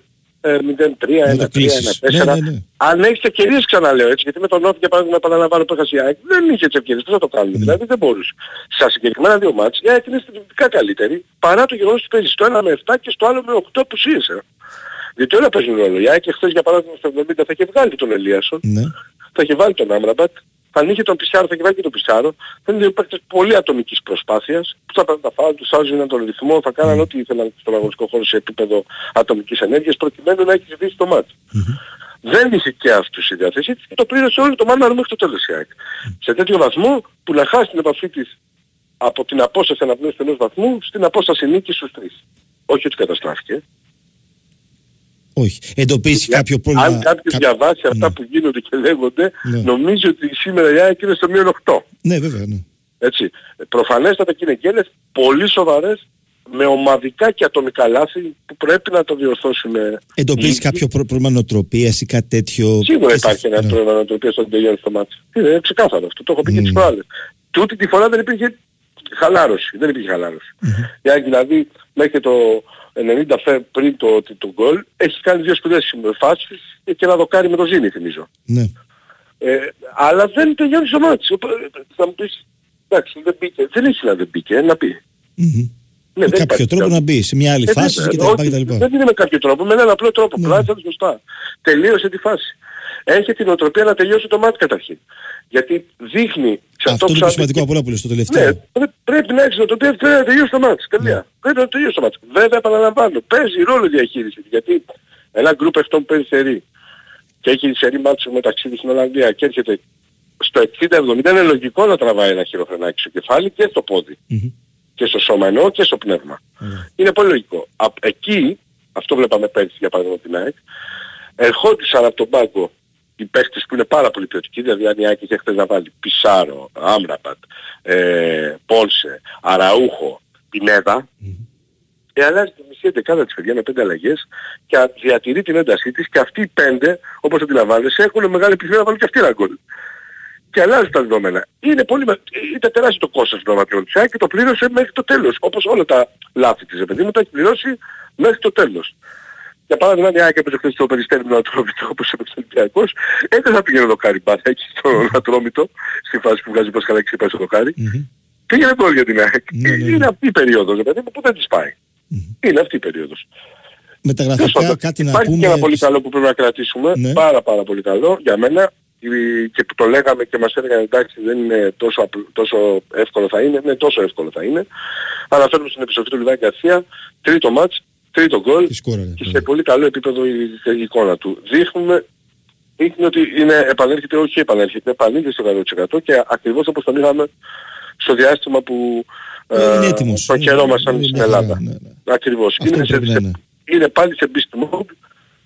ε, 0-3, 1-3, 1-4. κλείσεις. Ναι, ναι, ναι. Αν έχεις ευκαιρίες ξαναλέω έτσι, γιατί με τον Νόφ για παράδειγμα επαναλαμβάνω που έχασε η ΑΕΚ, δεν είχε τις ευκαιρίες, πώς θα το κάνουμε, δηλαδή δεν μπορούσε. Στα συγκεκριμένα δύο μάτς η ΑΕΚ είναι στρατιωτικά καλύτερη, παρά το γεγονός ότι παίζει στο ένα με 7 και στο άλλο με 8 απουσίες. Ε. Γιατί όλα παίζουν ρόλο. Η ΑΕΚ χθες για παράδειγμα στο 70 θα είχε βγάλει τον Ελίασον, Ναι. θα είχε βάλει τον Άμραμπατ, θα είχε τον Πισάρο, θα είχε βάλει και τον Πισάρο. Θα είναι δύο παίκτες πολύ ατομικής προσπάθειας, που θα παίρνουν τα φάουλ, τους άζουν τον ρυθμό, θα κάναν ό,τι ήθελαν στον αγωνιστικό χώρο σε επίπεδο ατομικής ενέργειας, προκειμένου να έχεις ζητήσει το μάτι. Δεν είχε και αυτούς η διάθεσή της και το πλήρωσε όλο το μάναρο μέχρι το τέλος η ΑΕΚ. Σε τέτοιο βαθμό που να χάσει την επαφή της από την απόσταση αναπνέωσης ενός βαθμού στην απόσταση νίκης στους τρεις. Όχι ότι καταστράφηκε. Όχι. Εντοπίσει κάποιο πρόβλημα. Αν κάποιος διαβάσει αυτά που γίνονται και λέγονται, Ναι. νομίζω ότι σήμερα η ΑΕΚ είναι στο μείον 8. Ναι, βέβαια. Ναι. Έτσι. Προφανέστατα και είναι γκέλες πολύ σοβαρές με ομαδικά και ατομικά λάθη που πρέπει να το διορθώσουμε. Εντοπίσει κάποιο πρό- πρόβλημα νοοτροπίας ή κάτι τέτοιο; Σίγουρα Και σε- υπάρχει ένα ναι. πρόβλημα να το οποίο στον τελειώνει στο μάτι. Είναι ξεκάθαρο αυτό. Το έχω πει και τις προάλλες. Τούτη τη φορά δεν υπήρχε χαλάρωση. Δεν υπήρχε χαλάρωση. Η ΑΕΚ δηλαδή μέχρι το 90 φε πριν το, το, το γκολ έχεις κάνει δύο σπουδαίες φάσεις και ένα δοκάρι με το Ζήνη θυμίζω. Ναι. Ε, αλλά δεν τελειώνει το μάτι. Οπότε, Θα μου πεις, εντάξει δεν μπήκε. Δεν έχει να δεν μπήκε, να πει. Ναι, με δεν κάποιο υπάρχει τρόπο άλλο. να μπει σε μια άλλη Ε, φάση βέβαια, και τα λοιπά όχι, και τα λοιπά. Δεν είναι με κάποιο τρόπο, με έναν απλό τρόπο. Ναι. Πλάτσα σωστά. Τελείωσε τη φάση. Έχει την οτροπία να τελειώσει το μάτι καταρχήν. Γιατί δείχνει σε Αυτό είναι το πιο σημαντικό από όλα που λες το τελευταίο. Ναι, πρέ- πρέπει να έχεις οτροπία, πρέπει να τελειώσει το μάτι. Τελεία. Πρέπει να τελειώσει το μάτι. Βέβαια επαναλαμβάνω, παίζει ρόλο η διαχείριση. Γιατί ένα γκρουπ αυτών που παίζει σερή και έχει σερή μάτσο μεταξύ της στην Ολλανδία και έρχεται στο 60-70 είναι λογικό να τραβάει ένα χειροφρενάκι στο κεφάλι και στο πόδι. Και στο σώμα εννοώ και στο πνεύμα. Είναι πολύ λογικό. Απ' εκεί, αυτό βλέπαμε πέρυσι για παράδειγμα την ΑΕΚ, ερχόντουσαν από τον πάγκο οι παίχτες που είναι πάρα πολύ ποιοτικοί, δηλαδή αν η ΑΕΚ είχε χθες να βάλει Πισάρο, Άμραμπατ, ε, Πόλσε, Αραούχο, Πινέδα, ε, αλλάζει τη μισή εντεκάδα της παιδιά με πέντε αλλαγές και α- διατηρεί την έντασή της και αυτοί οι πέντε, όπως αντιλαμβάνεσαι, έχουν μεγάλη επιθυμία να βάλουν και αυτοί ένα γκολ. Και αλλάζει τα δεδομένα. Είναι πολύ, με- ήταν τεράστιο το κόστος των βατριών της ΑΕΚ και το πλήρωσε μέχρι το τέλος. Όπως όλα τα λάθη της, ρε παιδί μου, τα έχει πληρώσει μέχρι το τέλος. Για παράδειγμα, αν η ΑΕΚ έπαιζε χθες στο περιστέρι με τον Ατρόμητο, όπως έπαιξε ο Ολυμπιακός, ε, δεν θα πήγαινε το κάρι μπάτα εκεί στον Ατρόμητο, στη φάση που βγάζει πως καλά και πάει στο δοκάρι. Πήγαινε γκολ για την ΑΕΚ. Είναι αυτή η περίοδος, ρε παιδί μου, που δεν της πάει. Είναι αυτή η περίοδος. Μεταγραφικά Τέλος κάτι να Υπάρχει και πούμε. ένα πολύ καλό που πρέπει να κρατήσουμε, Ναι. πάρα πάρα πολύ καλό για μένα η- και που το λέγαμε και μας έλεγαν εντάξει δεν είναι τόσο, απλ- τόσο εύκολο θα είναι, ναι τόσο εύκολο θα είναι. Αναφέρουμε στην επιστροφή του Λιβάκη Γκαρσία, τρίτο μάτς, τρίτο γκολ και σε πολύ καλό επίπεδο η, η εικόνα του. Δείχνουμε δείχνει ότι είναι, επανέρχεται, όχι επανέρχεται, επανήλθε στο 100% και ακριβώς όπως τον είχαμε στο διάστημα που Ε, είναι ε, έτοιμος. τον χαιρόμασταν Είναι στην μια χαρά, Ελλάδα. ναι, Ακριβώς. Αυτό Είναι, σε, πρέπει να σε- είναι. είναι πάλι σε beast mode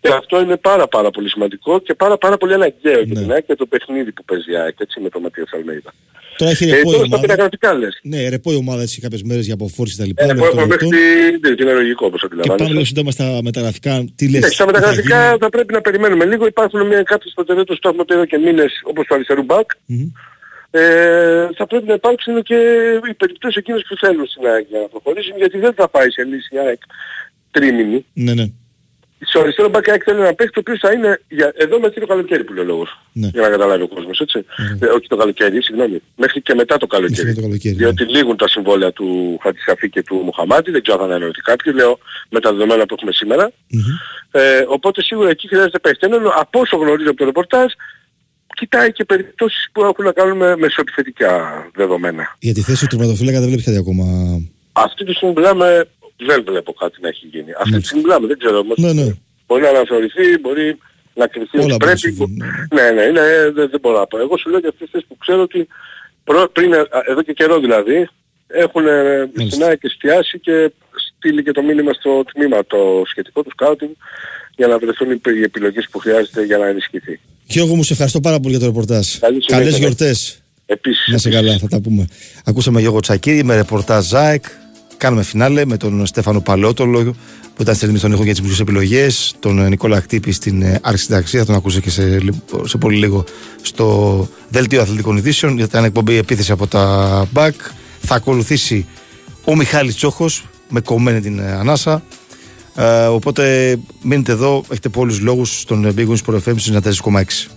και αυτό είναι πάρα πάρα πολύ σημαντικό και πάρα πάρα πολύ αναγκαίο για την ΑΕΚ και το παιχνίδι που παίζει η ΑΕΚ έτσι με τον Ματίας Αλμέιδα. Τώρα έχει Ε, ρεπό η τώρα στα ομάδα. πενταγραφικά λες. Ναι, ρεπό η ομάδα έτσι κάποιες μέρες για αποφόρηση και τα λοιπά. Ε, λόγω που των έχουμε μέχρι εορτών. την... ναι, είναι λογικό όπως Και αντιλαμβάνεσαι. πάμε λίγο σύντομα στα μεταγραφικά. Τι λες. Εντάξει, στα τι θα μεταγραφικά γίνει. θα πρέπει να περιμένουμε λίγο. Υπάρχουν μια, κάποιες προτεραιότητες που έχουμε πει εδώ και μήνες όπως το αριστερού μπακ. Ε, θα πρέπει να υπάρξουν και οι περιπτώσεις εκείνες που θέλουν στην ΑΕΚ για να προχωρήσουν γιατί δεν θα πάει σε λύση η ΑΕΚ τρίμηνη. Ναι, ναι. Στο αριστερό μπακ η ΑΕΚ θέλει ένα παίχτη το οποίος θα είναι για, εδώ μέχρι το καλοκαίρι που λέει ο λόγος. Ναι. Για να καταλάβει ο κόσμος, έτσι. Ε, όχι το καλοκαίρι, συγγνώμη. Μέχρι και μετά το καλοκαίρι. το καλοκαίρι, Διότι λήγουν τα συμβόλαια του Χατζησαφή και του Μουχαμάτη, δεν ξέρω αν θα ανανεωθεί κάποιο, λέω με τα δεδομένα που έχουμε σήμερα. Ε, οπότε σίγουρα εκεί χρειάζεται παίχτη. Ενώ από όσο γνωρίζω από το ρεπορτάζ, κοιτάει και περιπτώσεις που έχουν να κάνουν με μεσοεπιθετικά δεδομένα. Για τη θέση του τερματοφύλακα δεν βλέπεις κάτι ακόμα; Αυτή τη στιγμή μιλάμε, δεν βλέπω κάτι να έχει γίνει. Αυτή τη στιγμή μιλάμε, δεν ξέρω όμως. Ναι, ναι. Μπορεί να αναθεωρηθεί, μπορεί να κρυφθεί Όλα ότι μπορούν να πρέπει. συμβούν, Ναι, ναι, είναι, ε, δεν, δεν μπορώ να πω. Εγώ σου λέω για αυτές τις που ξέρω ότι προ, πριν, ε, εδώ και καιρό δηλαδή, έχουν ε, στην ΑΕΚ εστιάσει και στείλει και το μήνυμα στο τμήμα το σχετικό του σκάουτινγκ για να βρεθούν οι οι επιλογές που χρειάζεται για να ενισχυθεί. Γιώργο μου, σε ευχαριστώ πάρα πολύ για το ρεπορτάζ. Καλή συνέχεια. Καλές γιορτές. Επίσης. Να σε καλά, θα τα πούμε. Ακούσαμε Γιώργο Τσακίρη με ρεπορτάζ ΖΑΕΚ. Κάνουμε φινάλε με τον Στέφανο Παλαιότολο που ήταν στη στον ήχο για τις μουσικέ επιλογές. Τον ε, Νικόλα Χτύπη στην ε, αρχισυνταξία. Θα τον ακούσετε και σε, λι- σε πολύ λίγο στο δελτίο αθλητικών ειδήσεων. Ήταν εκπομπή επίθεση από τα μπακ. Θα ακολουθήσει ο Μιχάλης Τσόχος με κομμένη την ε, ανάσα. Ε, οπότε μείνετε εδώ, έχετε πολλούς λόγους στον Big Wins Sport FM 94,6.